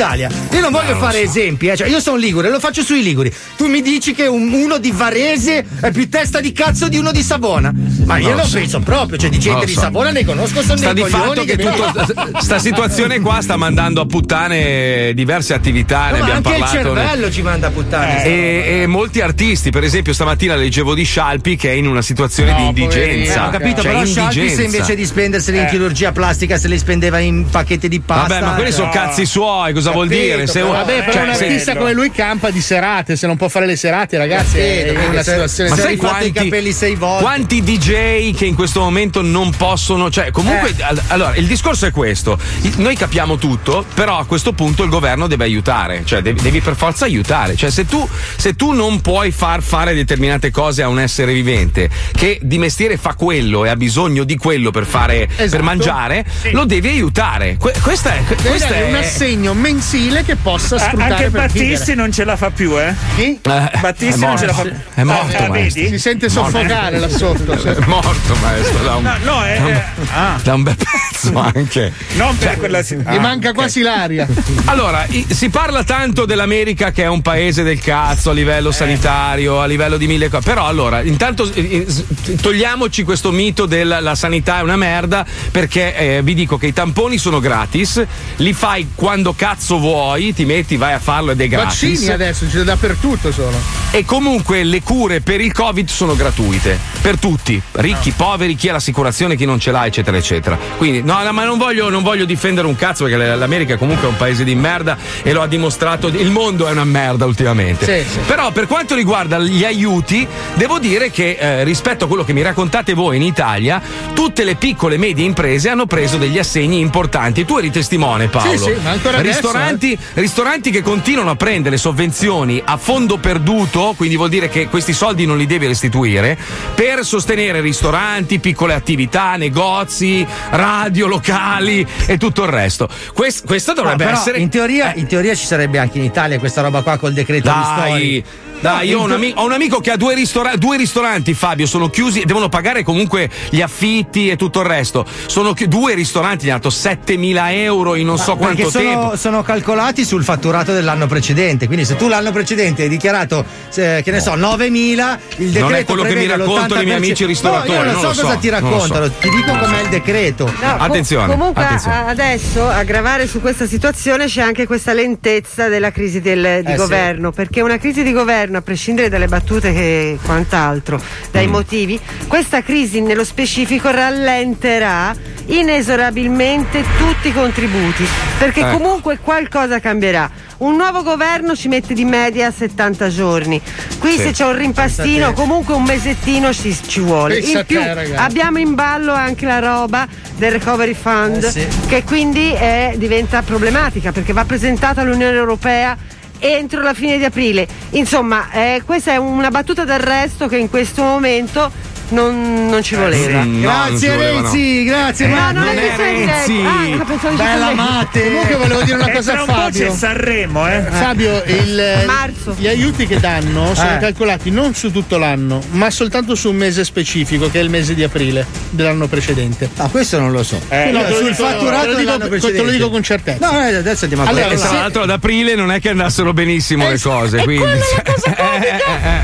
Speaker 8: Io non voglio fare esempi, eh. cioè, io sono ligure, lo faccio sui liguri. Tu mi dici che un- uno di Varese è più testa di cazzo di uno di Savona. Ma io
Speaker 2: Non lo so.
Speaker 8: penso proprio, cioè di gente di
Speaker 2: so.
Speaker 8: Savona ne conosco, sono
Speaker 2: Sta
Speaker 8: dei
Speaker 2: di fatto che
Speaker 8: mi-
Speaker 2: tutto, sta situazione qua sta mandando a puttane diverse attività, ne
Speaker 8: No, ma
Speaker 2: abbiamo
Speaker 8: anche il
Speaker 2: parlato. ne-
Speaker 8: cervello ci manda a puttane.
Speaker 2: E, e molti artisti, per esempio, stamattina leggevo di Scialpi che è in una situazione di indigenza.
Speaker 8: Eh, ho capito,
Speaker 2: Cioè,
Speaker 8: però Scialpi
Speaker 2: indigenza.
Speaker 8: se invece di spenderseli in
Speaker 2: Eh.
Speaker 8: chirurgia plastica se li spendeva in pacchetti di pasta.
Speaker 2: Vabbè, ma quelli sono cazzi suoi, cosa vuol
Speaker 7: Capito,
Speaker 2: dire? Se
Speaker 7: però, vabbè, però
Speaker 2: cioè,
Speaker 7: un
Speaker 2: se-
Speaker 7: artista come lui campa di serate, se non può fare le serate, ragazzi, è
Speaker 8: Capito,
Speaker 7: in una
Speaker 8: se-
Speaker 7: situazione
Speaker 2: Ma
Speaker 8: è
Speaker 2: sai quanti,
Speaker 8: i capelli sei volte.
Speaker 2: quanti DJ che in questo momento non possono. Cioè, comunque.
Speaker 8: Eh.
Speaker 2: all- Allora, il discorso è questo: noi capiamo tutto, però a questo punto il governo deve aiutare. Cioè, devi, devi per forza aiutare. Cioè, se tu, se tu non puoi far fare determinate cose a un essere vivente che di mestiere fa quello e ha bisogno di quello per fare.
Speaker 7: Esatto.
Speaker 2: per mangiare, lo devi aiutare. Que- questa è. Questa è
Speaker 7: un assegno mensile che possa sfruttare
Speaker 4: anche Battisti non ce la fa più, eh?
Speaker 7: Chi?
Speaker 4: Battisti
Speaker 2: è
Speaker 4: non ce la fa più.
Speaker 2: È morto,
Speaker 4: Ah, vedi?
Speaker 7: Si sente soffocare là sotto.
Speaker 2: È morto, maestro. Da un,
Speaker 4: No, no, è. è- ah,
Speaker 2: da un bel pezzo anche.
Speaker 4: non per quella. si-
Speaker 7: Gli
Speaker 4: ah,
Speaker 7: manca
Speaker 4: ok.
Speaker 7: quasi l'aria.
Speaker 2: Allora, i- si parla tanto dell'America che è un paese del cazzo a livello sanitario, a livello di mille cose. Però allora, intanto eh, eh, togliamoci questo mito della la sanità è una merda, perché eh, vi dico che i tamponi sono gratis, li fai quando cazzo vuoi, ti metti, vai a farlo ed è gratis.
Speaker 7: Vaccini adesso, ce dappertutto sono.
Speaker 2: E comunque le cure per il Covid sono gratuite per tutti, ricchi, poveri, chi ha l'assicurazione, chi non ce l'ha, eccetera, eccetera. Quindi, no, no, ma non voglio, non voglio difendere un cazzo perché l'America comunque è un paese di merda e lo ha dimostrato. Il mondo è una merda ultimamente.
Speaker 7: Sì, sì.
Speaker 2: Però per quanto riguarda gli aiuti, devo dire che eh, rispetto a quello che mi raccontate voi in Italia, tutte le piccole e medie imprese hanno preso degli assegni importanti. Tu eri testimone, Paolo.
Speaker 7: Sì, sì, ma ancora adesso,
Speaker 2: ristoranti, ristoranti che continuano a prendere sovvenzioni a fondo perduto, quindi vuol dire che questi soldi non li devi restituire, per sostenere ristoranti, piccole attività, negozi, radio, locali e tutto il resto. Quest- questo dovrebbe
Speaker 8: però
Speaker 2: essere.
Speaker 8: In teoria, in teoria ci sarebbe anche in Italia questa roba qua col decreto
Speaker 2: Dai,
Speaker 8: ristori.
Speaker 2: Dai, io ho un, ami- ho un amico che ha due, ristora- due ristoranti, Fabio, sono chiusi, devono pagare comunque gli affitti e tutto il resto. Sono chi- due ristoranti, gli hanno dato 7.000 euro in non so
Speaker 8: Perché
Speaker 2: quanto
Speaker 8: sono,
Speaker 2: tempo.
Speaker 8: sono calcolati sul fatturato dell'anno precedente. Quindi, se tu l'anno precedente hai dichiarato, eh, che ne so, 9.000, il decreto.
Speaker 2: Non è quello che mi raccontano i miei
Speaker 8: l'80%.
Speaker 2: amici ristoratori,
Speaker 8: No, io non,
Speaker 2: non
Speaker 8: so
Speaker 2: lo so,
Speaker 8: cosa ti
Speaker 2: lo so.
Speaker 8: raccontano, ti dico com'è il decreto.
Speaker 29: No, com-
Speaker 2: Attenzione,
Speaker 29: comunque
Speaker 2: attenzione.
Speaker 29: adesso a gravare su questa situazione c'è anche questa lentezza della crisi del- di
Speaker 8: Eh, sì.
Speaker 29: governo, perché una crisi di governo, a prescindere dalle battute e quant'altro, dai
Speaker 2: Mm.
Speaker 29: motivi, questa crisi nello specifico rallenterà inesorabilmente tutti i contributi, perché
Speaker 2: Ecco.
Speaker 29: comunque qualcosa cambierà. Un nuovo governo ci mette di media 70 giorni. Qui
Speaker 2: Sì.
Speaker 29: se c'è un rimpastino, comunque un mesettino ci, ci vuole.
Speaker 7: Pensa
Speaker 29: In più
Speaker 7: te,
Speaker 29: abbiamo in ballo anche la roba del recovery fund
Speaker 8: Eh, sì.
Speaker 29: che quindi è- diventa problematica perché va presentata all'Unione Europea entro la fine di aprile. Insomma, eh, questa è una battuta d'arresto che in questo momento non, non ci voleva.
Speaker 2: Mm, no,
Speaker 8: grazie
Speaker 2: voleva, no.
Speaker 8: Renzi, grazie
Speaker 29: No,
Speaker 8: Marco.
Speaker 29: non è
Speaker 2: non è Renzi.
Speaker 29: Ah,
Speaker 8: Bella mate.
Speaker 7: Comunque volevo dire una <laughs>
Speaker 4: Eh,
Speaker 7: cosa a
Speaker 4: un po' c'è
Speaker 7: Fabio.
Speaker 4: Sanremo, eh?
Speaker 7: Fabio, il-
Speaker 29: Marzo.
Speaker 7: gli aiuti che danno sono
Speaker 8: Eh.
Speaker 7: calcolati non su tutto l'anno, ma soltanto su un mese specifico, che è il mese di aprile dell'anno precedente.
Speaker 8: Ah, questo non lo so.
Speaker 4: Eh,
Speaker 7: No,
Speaker 8: sul fatturato
Speaker 7: te lo dico- te lo dico con certezza.
Speaker 8: No, eh, adesso andiamo a
Speaker 7: Allora,
Speaker 2: tra l'altro ad aprile non è che andassero benissimo le cose, quindi. <laughs>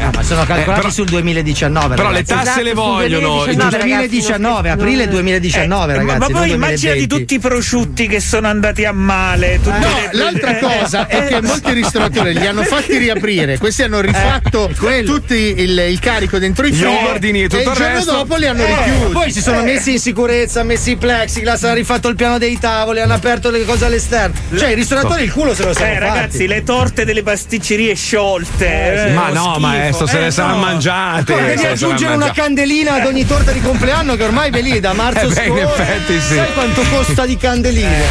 Speaker 8: No, ma sono calcolati
Speaker 2: Eh, però-
Speaker 8: sul 2019.
Speaker 2: Però le tasse
Speaker 29: Esatto,
Speaker 2: le vogliono.
Speaker 29: 2019,
Speaker 8: Sul 2019,
Speaker 29: ragazzi,
Speaker 8: aprile
Speaker 29: non-
Speaker 8: 2019,
Speaker 4: Eh,
Speaker 8: ragazzi.
Speaker 4: ma, ma poi immaginati
Speaker 8: 2020.
Speaker 4: tutti i prosciutti che sono andati a male. tutte
Speaker 7: No,
Speaker 4: le-
Speaker 7: l'altra
Speaker 4: eh,
Speaker 7: cosa è
Speaker 4: eh,
Speaker 7: che molti ristoratori li hanno fatti riaprire, questi hanno rifatto tutti il, il carico dentro i
Speaker 2: Gli
Speaker 7: frighi
Speaker 2: ordini e tutto
Speaker 7: il
Speaker 2: il
Speaker 7: giorno
Speaker 2: resto.
Speaker 7: dopo li hanno
Speaker 8: Eh,
Speaker 7: richiusi.
Speaker 8: poi si sono messi in sicurezza, hanno messi i plexiglass, hanno rifatto il piano dei tavoli, hanno aperto le cose all'esterno. Cioè, i ristoratori il culo se lo sono
Speaker 4: Eh,
Speaker 8: fatti.
Speaker 4: ragazzi, le torte delle pasticcerie sciolte. eh,
Speaker 2: Ma no,
Speaker 4: schifo.
Speaker 2: maestro, se
Speaker 4: Eh,
Speaker 2: le saranno
Speaker 4: no.
Speaker 2: mangiate. Se
Speaker 8: devi aggiungere una
Speaker 2: mangiate.
Speaker 8: Candelina ad ogni torta di compleanno che ormai ve lì da marzo
Speaker 2: Eh beh, in effetti sì.
Speaker 8: Sai quanto costa di candeline?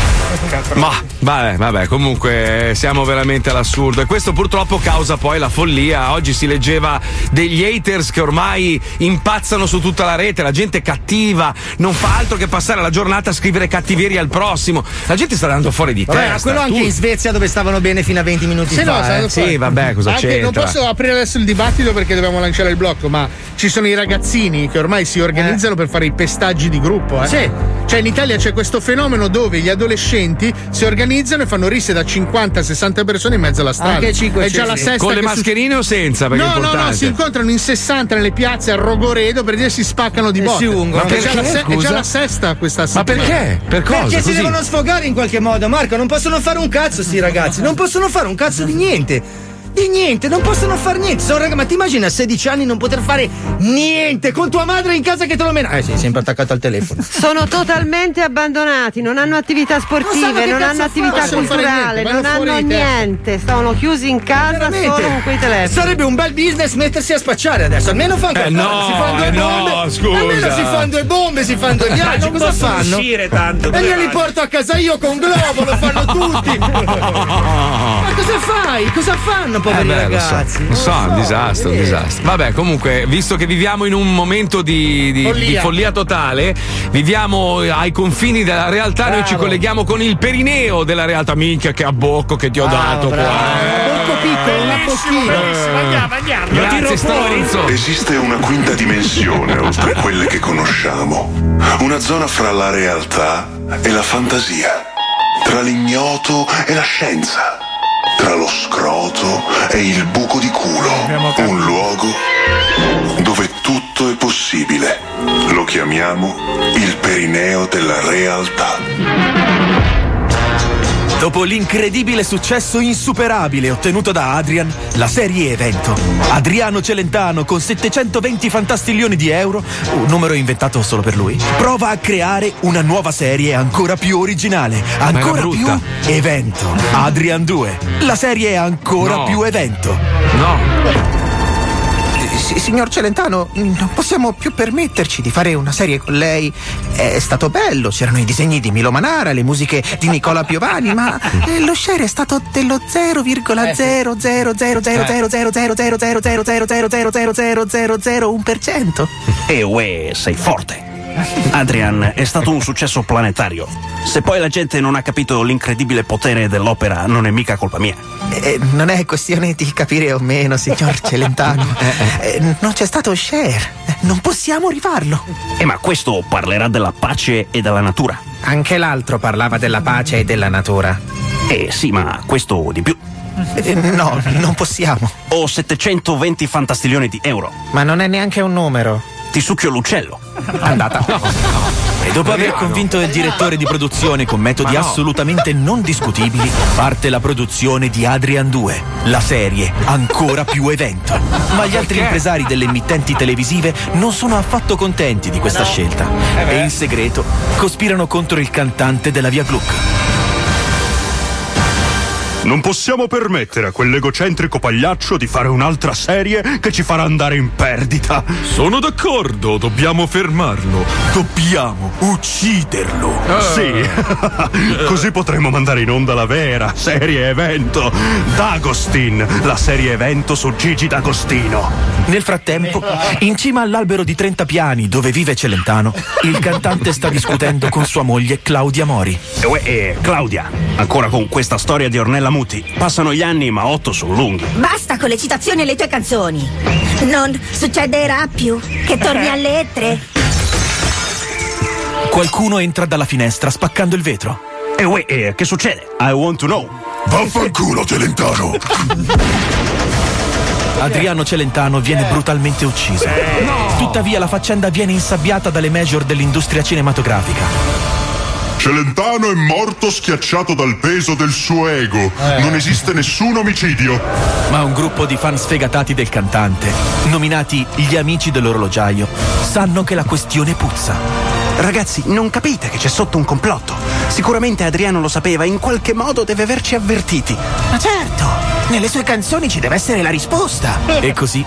Speaker 2: Ma vabbè, vabbè, comunque eh, siamo veramente all'assurdo e questo purtroppo causa poi la follia. Oggi si leggeva degli haters che ormai impazzano su tutta la rete, la gente è cattiva, non fa altro che passare la giornata a scrivere cattiveria al prossimo. La gente sta andando fuori di
Speaker 8: Vabbè,
Speaker 2: testa.
Speaker 8: quello anche
Speaker 2: Tu-
Speaker 8: in Svezia dove stavano bene fino a 20 minuti
Speaker 7: no,
Speaker 8: fa.
Speaker 7: stanno
Speaker 8: eh.
Speaker 2: Sì, vabbè, cosa
Speaker 7: Anche,
Speaker 2: c'entra?
Speaker 7: non posso aprire adesso il dibattito perché dobbiamo lanciare il blocco, ma ci sono i ragazzini che ormai si organizzano per fare i pestaggi di gruppo. Eh?
Speaker 8: Sì.
Speaker 7: Cioè in Italia c'è questo fenomeno dove gli adolescenti si organizzano e fanno risse da 50-60 persone in mezzo alla strada.
Speaker 8: Anche cinque
Speaker 7: È già la sesta
Speaker 2: Con le
Speaker 7: che
Speaker 2: mascherine o senza? Perché
Speaker 7: No, no, no, si incontrano in 60 nelle piazze a Rogoredo per dire si spaccano di
Speaker 8: E
Speaker 7: botte.
Speaker 8: si.
Speaker 7: Ma
Speaker 8: Ma
Speaker 7: è, già
Speaker 2: perché,
Speaker 7: la se- è già la sesta questa
Speaker 2: Ma
Speaker 7: settimana.
Speaker 2: perché? Per cosa?
Speaker 8: Perché si
Speaker 2: Così?
Speaker 8: devono sfogare in qualche modo, Marco. Non possono fare un cazzo, sti ragazzi. Non possono fare un cazzo di niente. Di niente, non possono fare niente. Sono raga- ma ti immagini a 16 anni non poter fare niente con tua madre in casa che te lo mena? Eh sì, sempre attaccato al telefono. <laughs>
Speaker 29: Sono totalmente abbandonati, non hanno attività
Speaker 8: Non
Speaker 29: sportive, non
Speaker 8: cazzo
Speaker 29: hanno attività
Speaker 7: non fare
Speaker 29: culturale, non hanno niente, stavano chiusi in casa solo con quei telefoni.
Speaker 8: Sarebbe un bel business mettersi a spacciare adesso. Almeno fanno
Speaker 2: Eh, no,
Speaker 8: si fanno due
Speaker 2: eh, no,
Speaker 8: bombe.
Speaker 2: scusa.
Speaker 8: Almeno si fanno due bombe, si fanno due
Speaker 4: Ma
Speaker 8: viaggi.
Speaker 4: non
Speaker 8: Cosa fanno?
Speaker 4: uscire tanto.
Speaker 8: E glieli
Speaker 4: vanno?
Speaker 8: porto a casa io con Globo, lo fanno tutti. <laughs> Ma cosa fanno? mai? Cosa fanno, poveri
Speaker 2: Eh beh, lo so,
Speaker 8: ragazzi?
Speaker 2: Lo so, un disastro, un disastro. Vabbè, comunque, visto che viviamo in un momento di, di-
Speaker 7: Follia.
Speaker 2: di follia totale, viviamo ai confini della realtà, noi ci
Speaker 7: Bravo.
Speaker 2: colleghiamo con il perineo della realtà. Minchia, che abbocco che ti ho dato qua. eh.
Speaker 7: Molto piccolo, una
Speaker 9: Benissimo, andiamo, andiamo.
Speaker 2: Grazie, stronzo.
Speaker 30: Esiste una quinta dimensione oltre quelle che conosciamo. Una zona fra la realtà e la fantasia. Tra l'ignoto e la scienza. Tra lo scroto e il buco di culo. Un luogo dove tutto è possibile. Lo chiamiamo il perineo della realtà.
Speaker 31: Dopo l'incredibile successo insuperabile ottenuto da Adrian, la serie evento, Adriano Celentano con 720 fantastiglioni di euro, un numero inventato solo per lui, prova a creare una nuova serie ancora più originale, ancora più evento. Adrian 2. La serie è ancora
Speaker 2: No.
Speaker 31: più evento.
Speaker 2: No.
Speaker 32: Sì, signor Celentano, non possiamo più permetterci di fare una serie con lei. È stato bello, c'erano i disegni di Milo Manara, le musiche di Nicola Piovani, ma eh, lo share è stato dello 0,000000000000000000001%.
Speaker 33: E uè, sei forte. Adrian è stato un successo planetario. Se poi la gente non ha capito l'incredibile potere dell'opera, non è mica colpa mia.
Speaker 32: Eh, non è questione di capire o meno, signor <laughs> Celentano. Eh, non c'è stato share. Eh, Non possiamo rifarlo.
Speaker 33: Eh, ma questo parlerà della pace e della natura.
Speaker 32: Anche l'altro parlava della pace e della natura.
Speaker 33: Eh sì, ma questo di più.
Speaker 32: Eh, no, non possiamo.
Speaker 33: Ho 720 fantastiglioni di euro.
Speaker 32: Ma non è neanche un numero.
Speaker 33: Ti succhio l'uccello.
Speaker 32: Andata.
Speaker 31: E dopo aver convinto il direttore di produzione con metodi
Speaker 33: no.
Speaker 31: assolutamente non discutibili, parte la produzione di Adrian 2, la serie ancora più evento. Ma gli altri impresari delle emittenti televisive non sono affatto contenti di questa scelta
Speaker 2: Eh
Speaker 31: e in segreto cospirano contro il cantante della Via Gluck.
Speaker 34: Non possiamo permettere a quell'egocentrico pagliaccio di fare un'altra serie che ci farà andare in perdita.
Speaker 21: Sono d'accordo, dobbiamo fermarlo. Dobbiamo ucciderlo.
Speaker 34: Sì, <laughs> così potremo mandare in onda la vera serie evento. D'Agostin, la serie evento su Gigi D'Agostino.
Speaker 31: Nel frattempo, in cima all'albero di 30 piani dove vive Celentano, il cantante sta discutendo con sua moglie Claudia Mori.
Speaker 33: E uè, eh, Claudia, ancora con questa storia di Ornella Muti. Passano gli anni, ma otto sono lunghi.
Speaker 35: Basta con le citazioni alle tue canzoni. Non succederà più che torni alle lettere.
Speaker 31: Qualcuno entra dalla finestra spaccando il vetro.
Speaker 33: E uè, eh, che succede? I want to know.
Speaker 30: Vaffanculo, Celentano! <laughs>
Speaker 31: Adriano Celentano viene brutalmente ucciso. Tuttavia la faccenda viene insabbiata dalle major dell'industria cinematografica.
Speaker 30: Celentano è morto schiacciato dal peso del suo ego. Non esiste nessun omicidio.
Speaker 31: Ma un gruppo di fan sfegatati del cantante, nominati gli amici dell'orologiaio, sanno che la questione puzza.
Speaker 32: Ragazzi, non capite che c'è sotto un complotto. Sicuramente Adriano lo sapeva, in qualche modo deve averci avvertiti. Ma certo, nelle sue canzoni ci deve essere la risposta.
Speaker 31: E così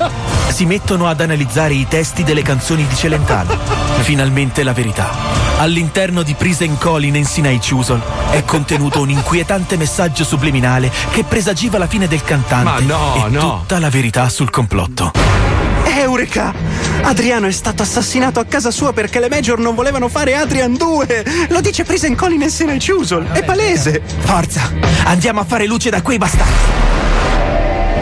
Speaker 31: si mettono ad analizzare i testi delle canzoni di Celentano. Finalmente la verità. All'interno di Prison Colin in Sinai Chusol è contenuto un inquietante messaggio subliminale che presagiva la fine del cantante
Speaker 2: Ma no,
Speaker 31: e
Speaker 2: no.
Speaker 31: tutta la verità sul complotto.
Speaker 32: Eureka! Adriano è stato assassinato a casa sua perché le major non volevano fare Adrian 2! Lo dice Prison Colin e Sinai Chusol! È palese!
Speaker 31: Forza, andiamo a fare luce da quei bastardi.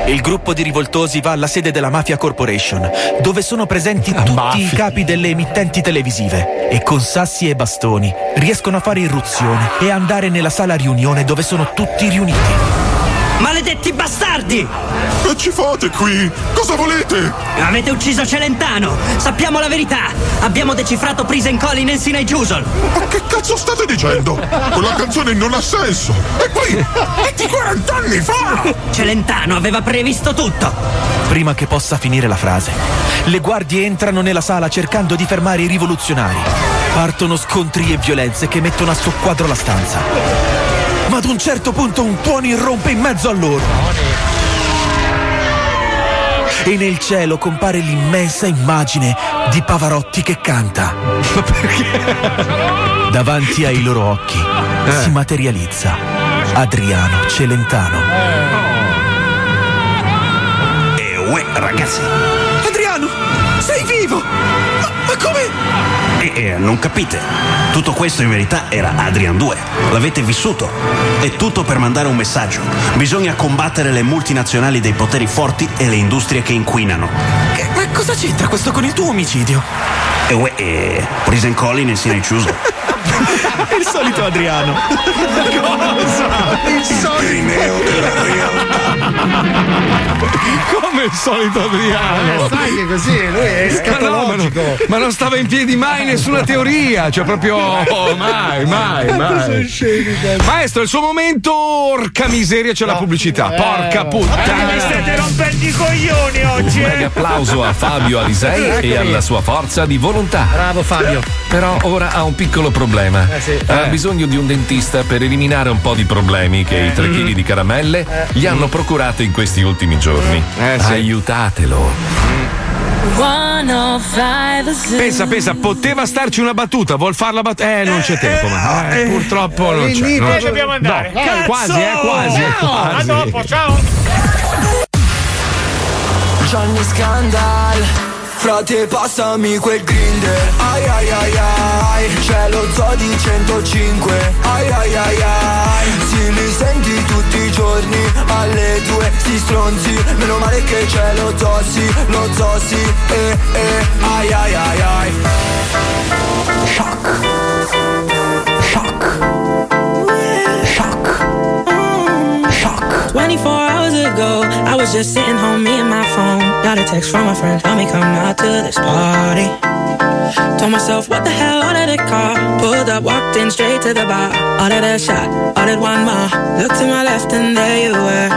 Speaker 31: Il gruppo di rivoltosi va alla sede della Mafia Corporation, dove sono presenti tutti i capi delle emittenti televisive e con sassi e bastoni riescono a fare irruzione e andare nella sala riunione dove sono tutti riuniti.
Speaker 36: Maledetti bastardi!
Speaker 30: Che ci fate qui? Cosa volete?
Speaker 36: Avete ucciso Celentano! Sappiamo la verità! Abbiamo decifrato Prison Colin e Sinai Jusol!
Speaker 30: Ma che cazzo state dicendo? Quella canzone non ha senso! E poi, è di 40 anni fa!
Speaker 36: Celentano aveva previsto tutto!
Speaker 31: Prima che possa finire la frase, le guardie entrano nella sala cercando di fermare i rivoluzionari. Partono scontri e violenze che mettono a soqquadro la stanza ma ad un certo punto un tuono irrompe in mezzo a loro. E nel cielo compare l'immensa immagine di Pavarotti che canta. Ma perché? Davanti ai loro occhi eh. si materializza Adriano Celentano.
Speaker 33: E uè, ragazzi!
Speaker 31: Adriano, sei vivo! ma, ma come?
Speaker 33: E, e non capite. Tutto questo in verità era Adrian 2. L'avete vissuto. È tutto per mandare un messaggio. Bisogna combattere le multinazionali dei poteri forti e le industrie che inquinano.
Speaker 31: Che- ma cosa c'entra questo con il tuo omicidio?
Speaker 33: E uè, e Prison Colin e Sinai Chiuso. <laughs> <laughs>
Speaker 31: il solito Adriano.
Speaker 2: Cosa?
Speaker 7: Il solito.
Speaker 2: Come il solito Adriano.
Speaker 7: Eh, sai che così, lui è
Speaker 2: Ma no, ma, non,
Speaker 7: scatologico.
Speaker 2: ma non stava in piedi mai nessuna teoria, cioè proprio oh, <laughs> mai, mai,
Speaker 7: sono
Speaker 2: mai.
Speaker 7: cazzo.
Speaker 2: Maestro, il suo momento, orca miseria, c'è la pubblicità. Porca
Speaker 4: Ma
Speaker 2: puttana.
Speaker 4: mi state rompendo i coglioni oggi,
Speaker 37: Un
Speaker 4: eh?
Speaker 37: mega applauso a Fabio Alisei e alla sua forza di volontà.
Speaker 8: Bravo Fabio.
Speaker 37: Però ora ha un piccolo problema.
Speaker 8: Eh, sì.
Speaker 37: Ha
Speaker 2: Eh.
Speaker 37: bisogno di un dentista per eliminare un po' di problemi che i 3 kg di caramelle gli hanno procurato in questi ultimi giorni.
Speaker 2: Eh, sì.
Speaker 37: Aiutatelo.
Speaker 2: Pensa, pensa, poteva starci una battuta, vuol farla battuta. Eh, non c'è tempo, ma eh, purtroppo non c'è.
Speaker 7: Lì,
Speaker 2: non c'è.
Speaker 28: dobbiamo andare.
Speaker 2: No,
Speaker 28: Cazzo!
Speaker 2: quasi, eh, quasi,
Speaker 28: A
Speaker 2: quasi.
Speaker 28: dopo, ciao.
Speaker 5: Johnny Scandal Frate passami quel grinder Ai ai ai ai C'è lo zoo di 105 Ai ai ai ai Si li senti tutti i giorni. Alle due sti stronzi Meno male che c'è lo zossi Lo zossi Eh eh Ai ai ai ai. Shock. Shock Shock
Speaker 20: 24 hours ago, I was just sitting home, me and my phone. Got a text from a friend, tell me come out to this party. Told myself, what the hell, ordered a car. Pulled up, walked in straight to the bar. Ordered a shot, ordered one more. Looked to my left and there you were.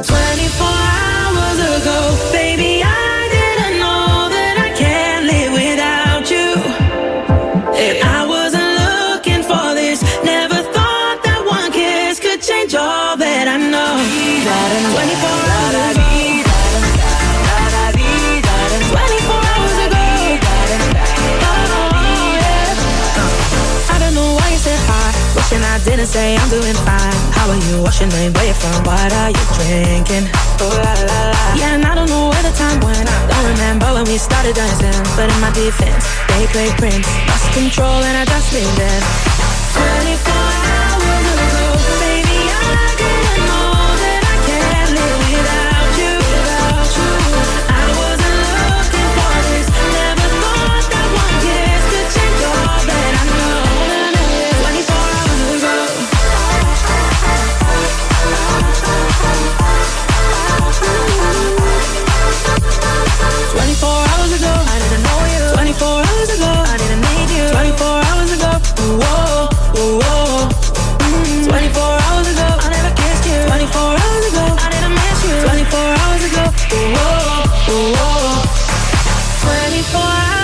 Speaker 20: 24 hours ago, baby, Wishing and say I'm doing fine. How are you? What's your name? Where you from? What are you drinking? Oh, la, la, la. Yeah, and I don't know where the time went. Don't remember when we started dancing. But in my defense, they played Prince. Lost control and I just leaned in. 24 24 hours ago, I didn't need you. 24 hours ago, whoa, oh, whoa, oh. whoa. Mm-hmm. 24 hours ago, I never kissed you. 24 hours ago, I didn't miss you. 24 hours ago, whoa, oh, whoa, whoa. 24 hours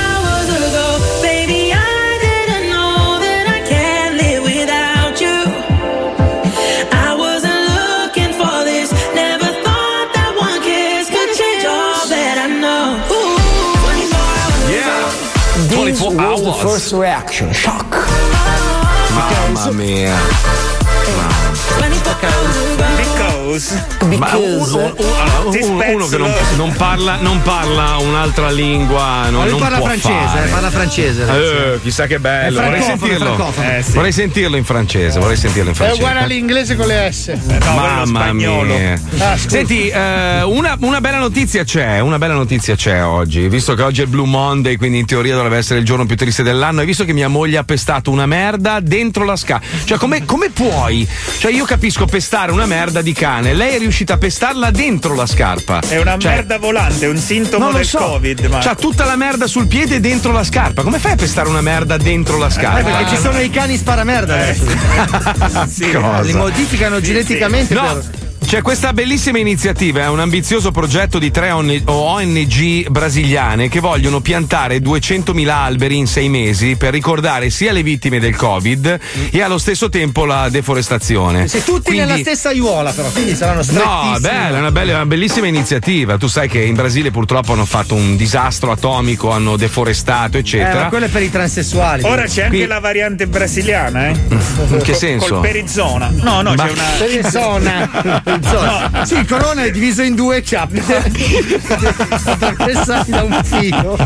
Speaker 5: reaction Shock
Speaker 2: Mamma mia.
Speaker 4: Because
Speaker 2: Ma un- un- un- uno, che non, non parla, non parla un'altra lingua, non, non
Speaker 8: parla francese, eh, parla francese,
Speaker 2: Eh, chissà che bello.
Speaker 8: È
Speaker 2: Vorrei sentirlo.
Speaker 8: è francofono.
Speaker 2: Eh, sì. Vorrei sentirlo in francese. Vorrei sentirlo in
Speaker 7: È
Speaker 2: francese.
Speaker 7: uguale all'inglese con le S.
Speaker 2: Mamma mia.
Speaker 7: Ah.
Speaker 2: Senti, eh, una, una bella notizia c'è, una bella notizia c'è oggi, visto che oggi è Blue Monday, quindi in teoria dovrebbe essere il giorno più triste dell'anno, e visto che mia moglie ha pestato una merda dentro la scarpa. Cioè, come, come puoi? Cioè, io capisco pestare una merda di cane, lei è riuscita a pestarla dentro la scarpa.
Speaker 4: È una
Speaker 2: Cioè,
Speaker 4: merda volante, un sintomo
Speaker 2: non lo
Speaker 4: del
Speaker 2: so.
Speaker 4: Covid. Ma...
Speaker 2: C'ha tutta la merda sul piede dentro la scarpa. Come fai a pestare una merda dentro la scarpa?
Speaker 8: Eh, perché ci sono i cani sparamerda adesso. <laughs>
Speaker 2: Cosa?
Speaker 8: Li modificano geneticamente
Speaker 2: No,
Speaker 8: per.
Speaker 2: C'è questa bellissima iniziativa, è un ambizioso progetto di tre ON- ONG brasiliane che vogliono piantare 200.000 alberi in sei mesi per ricordare sia le vittime del Covid e allo stesso tempo la deforestazione.
Speaker 8: Se tutti
Speaker 2: Quindi-
Speaker 8: nella stessa aiuola, però, quindi saranno
Speaker 2: No,
Speaker 8: strettissimi.
Speaker 2: bella, è una, bella- una bellissima iniziativa. Tu sai che in Brasile purtroppo hanno fatto un disastro atomico, hanno deforestato,
Speaker 8: Eh,
Speaker 2: eccetera.
Speaker 8: ma quello è per i transessuali.
Speaker 4: Ora c'è anche
Speaker 2: Qui-
Speaker 4: la variante brasiliana, eh?
Speaker 2: In che
Speaker 4: Col-
Speaker 2: senso?
Speaker 4: Col perizona. No, no,
Speaker 2: Ma-
Speaker 4: c'è una.
Speaker 7: Perizona. <laughs>
Speaker 8: cazzo. Sì, il corona è diviso in due chiappe. <laughs> Attraversati da un filo.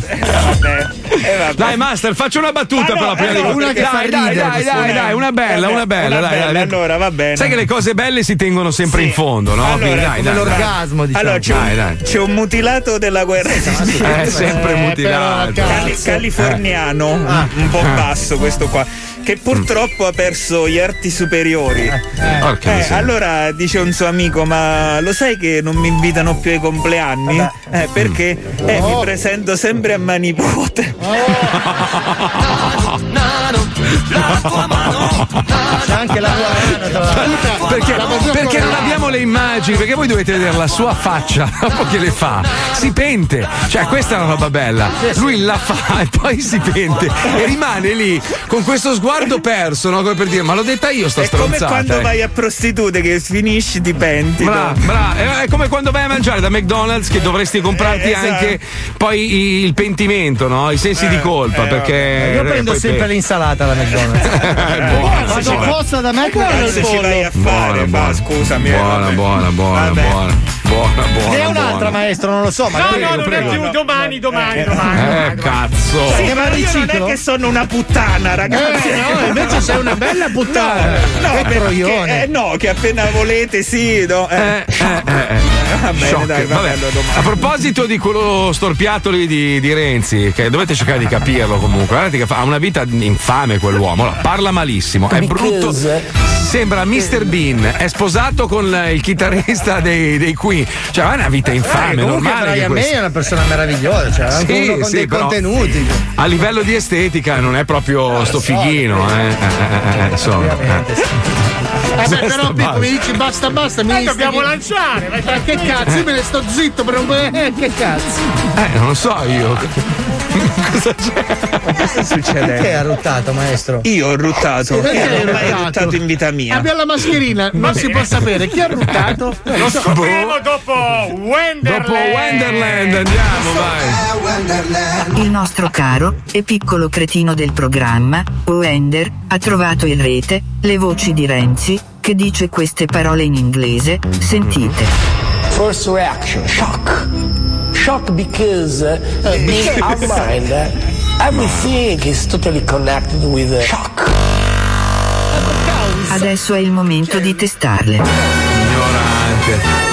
Speaker 2: Dai, Master, faccio una battuta
Speaker 4: Ma no,
Speaker 2: però prima
Speaker 4: eh
Speaker 2: di
Speaker 4: no, una che
Speaker 2: dai,
Speaker 4: fa
Speaker 2: dai,
Speaker 4: ridere
Speaker 2: dai, dai, dai, una bella, una bella,
Speaker 4: Una
Speaker 2: dai,
Speaker 4: bella,
Speaker 2: dai.
Speaker 4: allora, va bene.
Speaker 2: Sai che le cose belle si tengono sempre in fondo, no?
Speaker 4: Allora,
Speaker 2: Quindi dai, dai,
Speaker 8: l'orgasmo, diciamo.
Speaker 4: Allora, c'è,
Speaker 2: Dai,
Speaker 4: un,
Speaker 2: dai.
Speaker 4: c'è un mutilato della guerra
Speaker 2: È sempre mutilato.
Speaker 4: Cali- californiano,
Speaker 2: Ah.
Speaker 4: un po'
Speaker 2: Ah.
Speaker 4: basso questo qua, che purtroppo ha perso gli arti superiori.
Speaker 2: Porca
Speaker 4: Eh,
Speaker 2: miseria.
Speaker 4: allora dice un suo amico: Ma lo sai che non mi invitano più ai compleanni? Eh, perché? Eh, mi presento sempre a manipote.
Speaker 8: C'è anche la tua mano, l'altro.
Speaker 2: Perché,
Speaker 8: La maggior
Speaker 2: perché non
Speaker 8: colonna.
Speaker 2: abbiamo le immagini? Perché voi dovete vedere la sua faccia <laughs> dopo che le fa. Si pente. Cioè, questa è una roba bella. Lui la fa <laughs> e poi si pente. E rimane lì con questo sguardo perso, no? Come per dire, ma l'ho detta io sta
Speaker 4: È come
Speaker 2: stronzata.
Speaker 4: quando
Speaker 2: eh."
Speaker 4: vai a prostitute che finisci di penti.
Speaker 2: Bra, bra. È- È come quando vai a mangiare da McDonald's che dovresti comprarti
Speaker 4: Eh, esatto.
Speaker 2: anche poi il pentimento, no? I sensi di colpa. perché
Speaker 8: Io prendo
Speaker 2: poi
Speaker 8: sempre
Speaker 2: pe-
Speaker 8: l'insalata alla McDonald's.
Speaker 2: Buona,
Speaker 8: Vado apposta da
Speaker 4: Cazzo
Speaker 8: il
Speaker 4: ci vai a fare?
Speaker 2: Buona,
Speaker 4: va, scusami. eh,
Speaker 2: Buona,
Speaker 4: vabbè.
Speaker 2: buona, buona, buona, buona, buona.
Speaker 8: Ne è un'altra,
Speaker 2: buona.
Speaker 8: maestro, non lo so. Ma
Speaker 9: No,
Speaker 8: prego,
Speaker 9: no, non
Speaker 8: prego.
Speaker 9: è più domani, domani, domani.
Speaker 2: Eh, cazzo.
Speaker 4: Sì,
Speaker 8: Che va
Speaker 4: ma io non è che sono una puttana, ragazzi.
Speaker 8: Eh, no, invece sei una bella puttana.
Speaker 4: No,
Speaker 8: che
Speaker 4: perché-
Speaker 8: troione.
Speaker 4: eh, no, che appena volete, sì. No, eh.
Speaker 2: Eh, eh, eh.
Speaker 4: Va bene, dai, va
Speaker 2: Vabbè.
Speaker 4: domani.
Speaker 2: A proposito di quello storpiato lì di, di Renzi, che dovete cercare di capirlo comunque, guardate che fa- ha una vita infame quell'uomo, Allora, parla malissimo, è brutto. Sembra Mr. Bean, è sposato con il chitarrista dei, dei Queen. Cioè, ha una vita infame,
Speaker 8: Eh, comunque
Speaker 2: normale. che
Speaker 8: Brian May è una persona meravigliosa, cioè anche
Speaker 2: Sì,
Speaker 8: uno con
Speaker 2: sì,
Speaker 8: dei
Speaker 2: però-
Speaker 8: contenuti.
Speaker 2: A livello di estetica non è proprio sto fighino, eh. Eh, eh, eh, insomma. eh.
Speaker 7: Vabbè, però. Pippo mi dici basta, basta. Mi
Speaker 9: Eh, dobbiamo lanciare.
Speaker 7: Ma che cazzo? Io me ne sto zitto per un po'. Eh, che cazzo?
Speaker 2: Eh, non lo so io. Cosa c'è?
Speaker 4: Cosa sta succedendo?
Speaker 8: Perché ha ruttato, maestro?
Speaker 4: Io ho ruttato.
Speaker 7: Sì, perché
Speaker 4: non ho mai
Speaker 7: ruttato?
Speaker 4: ruttato in vita mia.
Speaker 7: Abbiamo la mascherina, non si può sapere chi ha ruttato.
Speaker 9: Lo scopriremo dopo Wonderland.
Speaker 2: Dopo Wonderland andiamo, vai.
Speaker 38: Il nostro caro e piccolo cretino del programma, Wender, ha trovato in rete le voci di Renzi, che dice queste parole in inglese. Sentite.
Speaker 39: First reaction, shock. Shock because uh, in our <laughs> mind, uh, everything is totally connected with uh, shock.
Speaker 38: Adesso è il momento di testarle.
Speaker 2: Ignorante.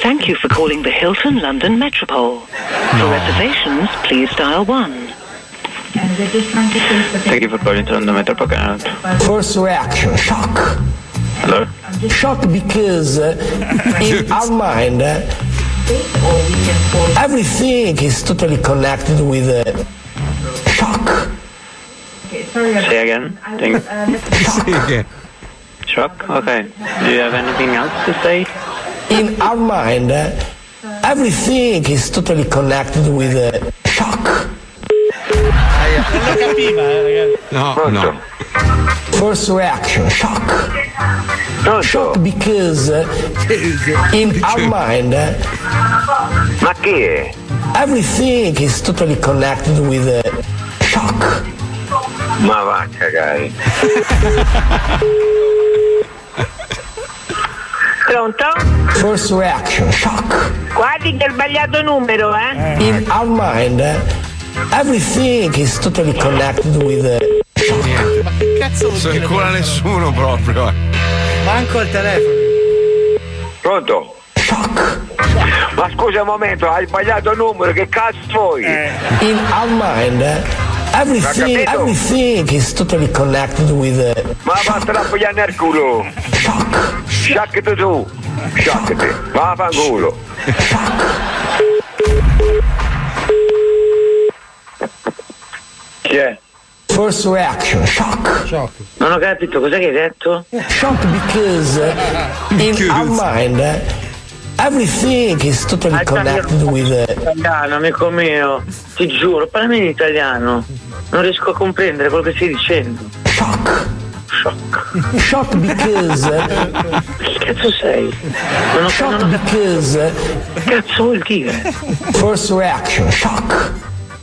Speaker 40: Thank you for calling the Hilton London Metropole. For reservations, please dial 1.
Speaker 39: Thank you for calling to the Metropole. First reaction, shock.
Speaker 40: Hello?
Speaker 39: Shock because uh, in <laughs> our mind, uh, everything is totally connected with uh, shock. <laughs>
Speaker 40: Say again. Think. Shock? Okay. Do you have anything else to say?
Speaker 39: In our mind, uh, everything is totally connected with uh, shock.
Speaker 8: Non lo capiva, ragazzi.
Speaker 2: No, no.
Speaker 39: First reaction, shock. Shock because <laughs> in our mind,
Speaker 40: Ma chi è?
Speaker 39: everything is totally connected with uh, shock.
Speaker 40: Ma va a cagare.
Speaker 39: Pronto? First reaction, shock.
Speaker 40: Guardi che ho sbagliato numero, eh?
Speaker 39: In our mind, everything is totally connected with uh,
Speaker 2: Niente.
Speaker 7: Ma che cazzo vuol
Speaker 2: Non se
Speaker 7: dire?
Speaker 2: ne cura nessuno proprio. eh.
Speaker 8: Manco il telefono.
Speaker 40: Pronto? Ma scusa un momento, hai sbagliato il numero, che cazzo vuoi?
Speaker 39: in our mind, everything,
Speaker 40: capito?
Speaker 39: everything is totally connected with uh,
Speaker 40: Ma vattene a pigliare nel culo! Sciacchete tu! Sciacchete! Va a fanculo! Chi è?
Speaker 39: First reaction, shock.
Speaker 40: Non ho capito, cos'è che hai detto?
Speaker 39: Shock because in our mind, everything is totally connected with
Speaker 40: Italiano, amico mio, ti giuro, parlami in italiano. Non riesco a comprendere quello che stai dicendo.
Speaker 39: shock because uh, <laughs>
Speaker 40: Che cazzo sei? Non ho
Speaker 39: shock
Speaker 40: non ho
Speaker 39: because
Speaker 40: Che cazzo vuol dire?
Speaker 39: first reaction, shock.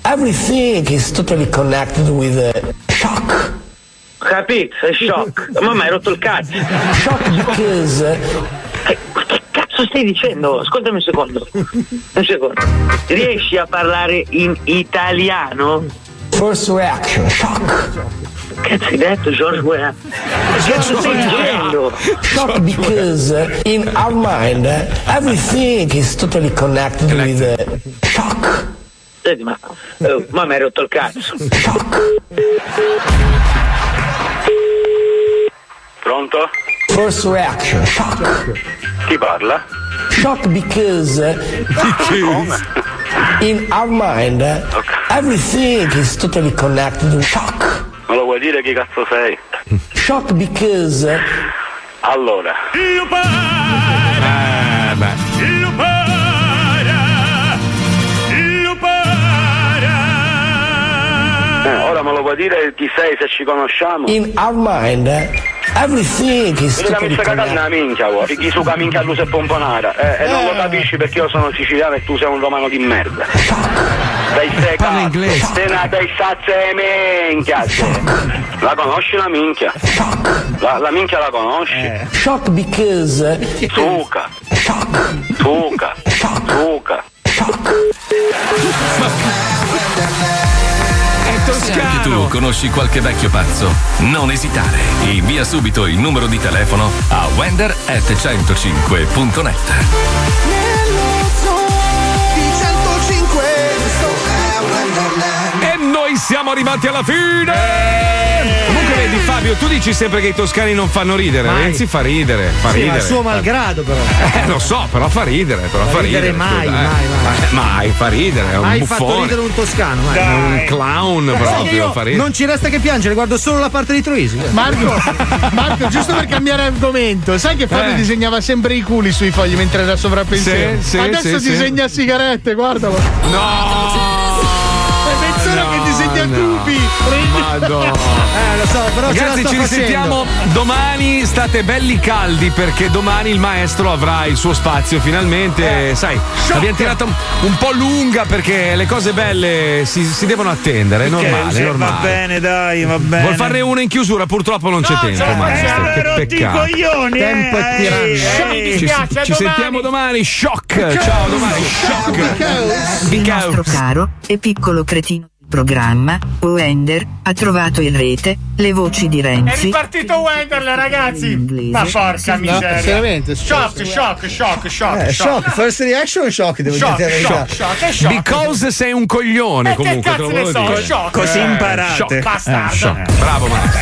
Speaker 39: Everything is totally connected with uh, shock.
Speaker 40: Capito? È shock. <laughs> Ma mi hai rotto il cazzo.
Speaker 39: Shock because
Speaker 40: Che, che cazzo stai dicendo? Ascoltami un secondo. Un secondo. Riesci a parlare in italiano?
Speaker 39: first reaction, shock.
Speaker 40: Cazzo hai detto, George Weah? Che cazzo stai dicendo?
Speaker 39: Shock because in our mind everything is totally connected with uh, shock.
Speaker 40: Senti, ma, eh, ma mi hai rotto il cazzo.
Speaker 41: Pronto?
Speaker 39: First reaction, shock.
Speaker 41: Chi parla?
Speaker 39: Shock because uh, in our mind everything is totally connected shock.
Speaker 41: Me lo vuoi dire chi cazzo sei?
Speaker 39: Shock because
Speaker 41: Allora.
Speaker 2: Eh, beh.
Speaker 41: Eh, ora me lo vuoi dire chi sei se ci conosciamo?
Speaker 39: in our mind everything is
Speaker 41: Io mi stai cagando una minchia, vuoi? Fighi su minchia lui e pomponara. Eh, e non lo capisci perché io sono siciliano e tu sei un romano di merda. Dai sei
Speaker 2: Parla inglese.
Speaker 41: Sei una dei sazze minchia. La conosci la minchia? La, la minchia la conosci?
Speaker 39: Shock because
Speaker 41: Suca. Suca. Suca.
Speaker 37: Se anche tu conosci qualche vecchio pazzo, non esitare. Invia subito il numero di telefono a
Speaker 2: wender.105.net. siamo arrivati alla fine! Comunque vedi Fabio, tu dici sempre che i toscani non fanno ridere,
Speaker 8: Mai.
Speaker 2: Renzi fa ridere, fa
Speaker 8: Sì, ma
Speaker 2: ridere.
Speaker 8: il suo malgrado però.
Speaker 2: Eh, lo so, però fa ridere, però fa,
Speaker 8: Fa ridere
Speaker 2: ridere.
Speaker 8: mai,
Speaker 2: scusa, eh.
Speaker 8: mai, mai.
Speaker 2: Eh, mai, fa ridere, è un
Speaker 8: Hai fatto
Speaker 2: buffone.
Speaker 8: ridere un toscano, mai.
Speaker 2: È un clown
Speaker 8: Eh,
Speaker 2: proprio,
Speaker 8: io
Speaker 2: fa ridere.
Speaker 8: non ci resta che piangere, guardo solo la parte di Troisi.
Speaker 7: Marco, Marco, giusto per cambiare argomento, sai che Fabio
Speaker 8: Eh.
Speaker 7: disegnava sempre i culi sui fogli mentre era sovrappensiero?
Speaker 2: Sì, sì,
Speaker 7: Adesso
Speaker 2: sì,
Speaker 7: disegna sigarette, guardalo.
Speaker 2: No!
Speaker 7: È che disegna cubi.
Speaker 2: Madonna. <laughs>
Speaker 8: Eh, lo so, però ce la
Speaker 2: Ragazzi,
Speaker 8: sto
Speaker 2: ci risentiamo domani. State belli caldi perché domani il maestro avrà il suo spazio finalmente. Sai, l'abbiamo tirata un, un po' lunga perché le cose belle si, si devono attendere. È normale,
Speaker 4: Sì,
Speaker 2: è
Speaker 4: va
Speaker 2: normale.
Speaker 4: bene, dai, va bene.
Speaker 2: Vuol farne una in chiusura? Purtroppo non c'è tempo, maestro.
Speaker 4: eh,
Speaker 2: Che peccato.
Speaker 4: coglioni,
Speaker 2: Tempo
Speaker 4: eh,
Speaker 2: è tiranno.
Speaker 4: eh,
Speaker 2: Ci,
Speaker 4: eh.
Speaker 2: ci sentiamo domani. Shock. Ciao, domani. Shock.
Speaker 38: Il nostro caro e piccolo cretino programma, Wender, ha trovato in rete le voci di
Speaker 9: È
Speaker 38: Renzi.
Speaker 9: ripartito Wenderle, ragazzi. Ma porca
Speaker 8: No,
Speaker 9: miseria.
Speaker 8: seriamente,
Speaker 9: Shock, shock, shock, shock.
Speaker 8: Eh, shock, first reaction shock, devo
Speaker 9: Shock,
Speaker 8: dire verità.
Speaker 9: shock, shock, è shock.
Speaker 2: Because sei un coglione
Speaker 9: Eh, che
Speaker 2: comunque.
Speaker 9: cazzo
Speaker 2: te lo
Speaker 9: ne so, shock.
Speaker 4: Così
Speaker 9: Eh,
Speaker 4: imparate.
Speaker 9: shock, bastardo.
Speaker 2: Shock. Bravo maestro.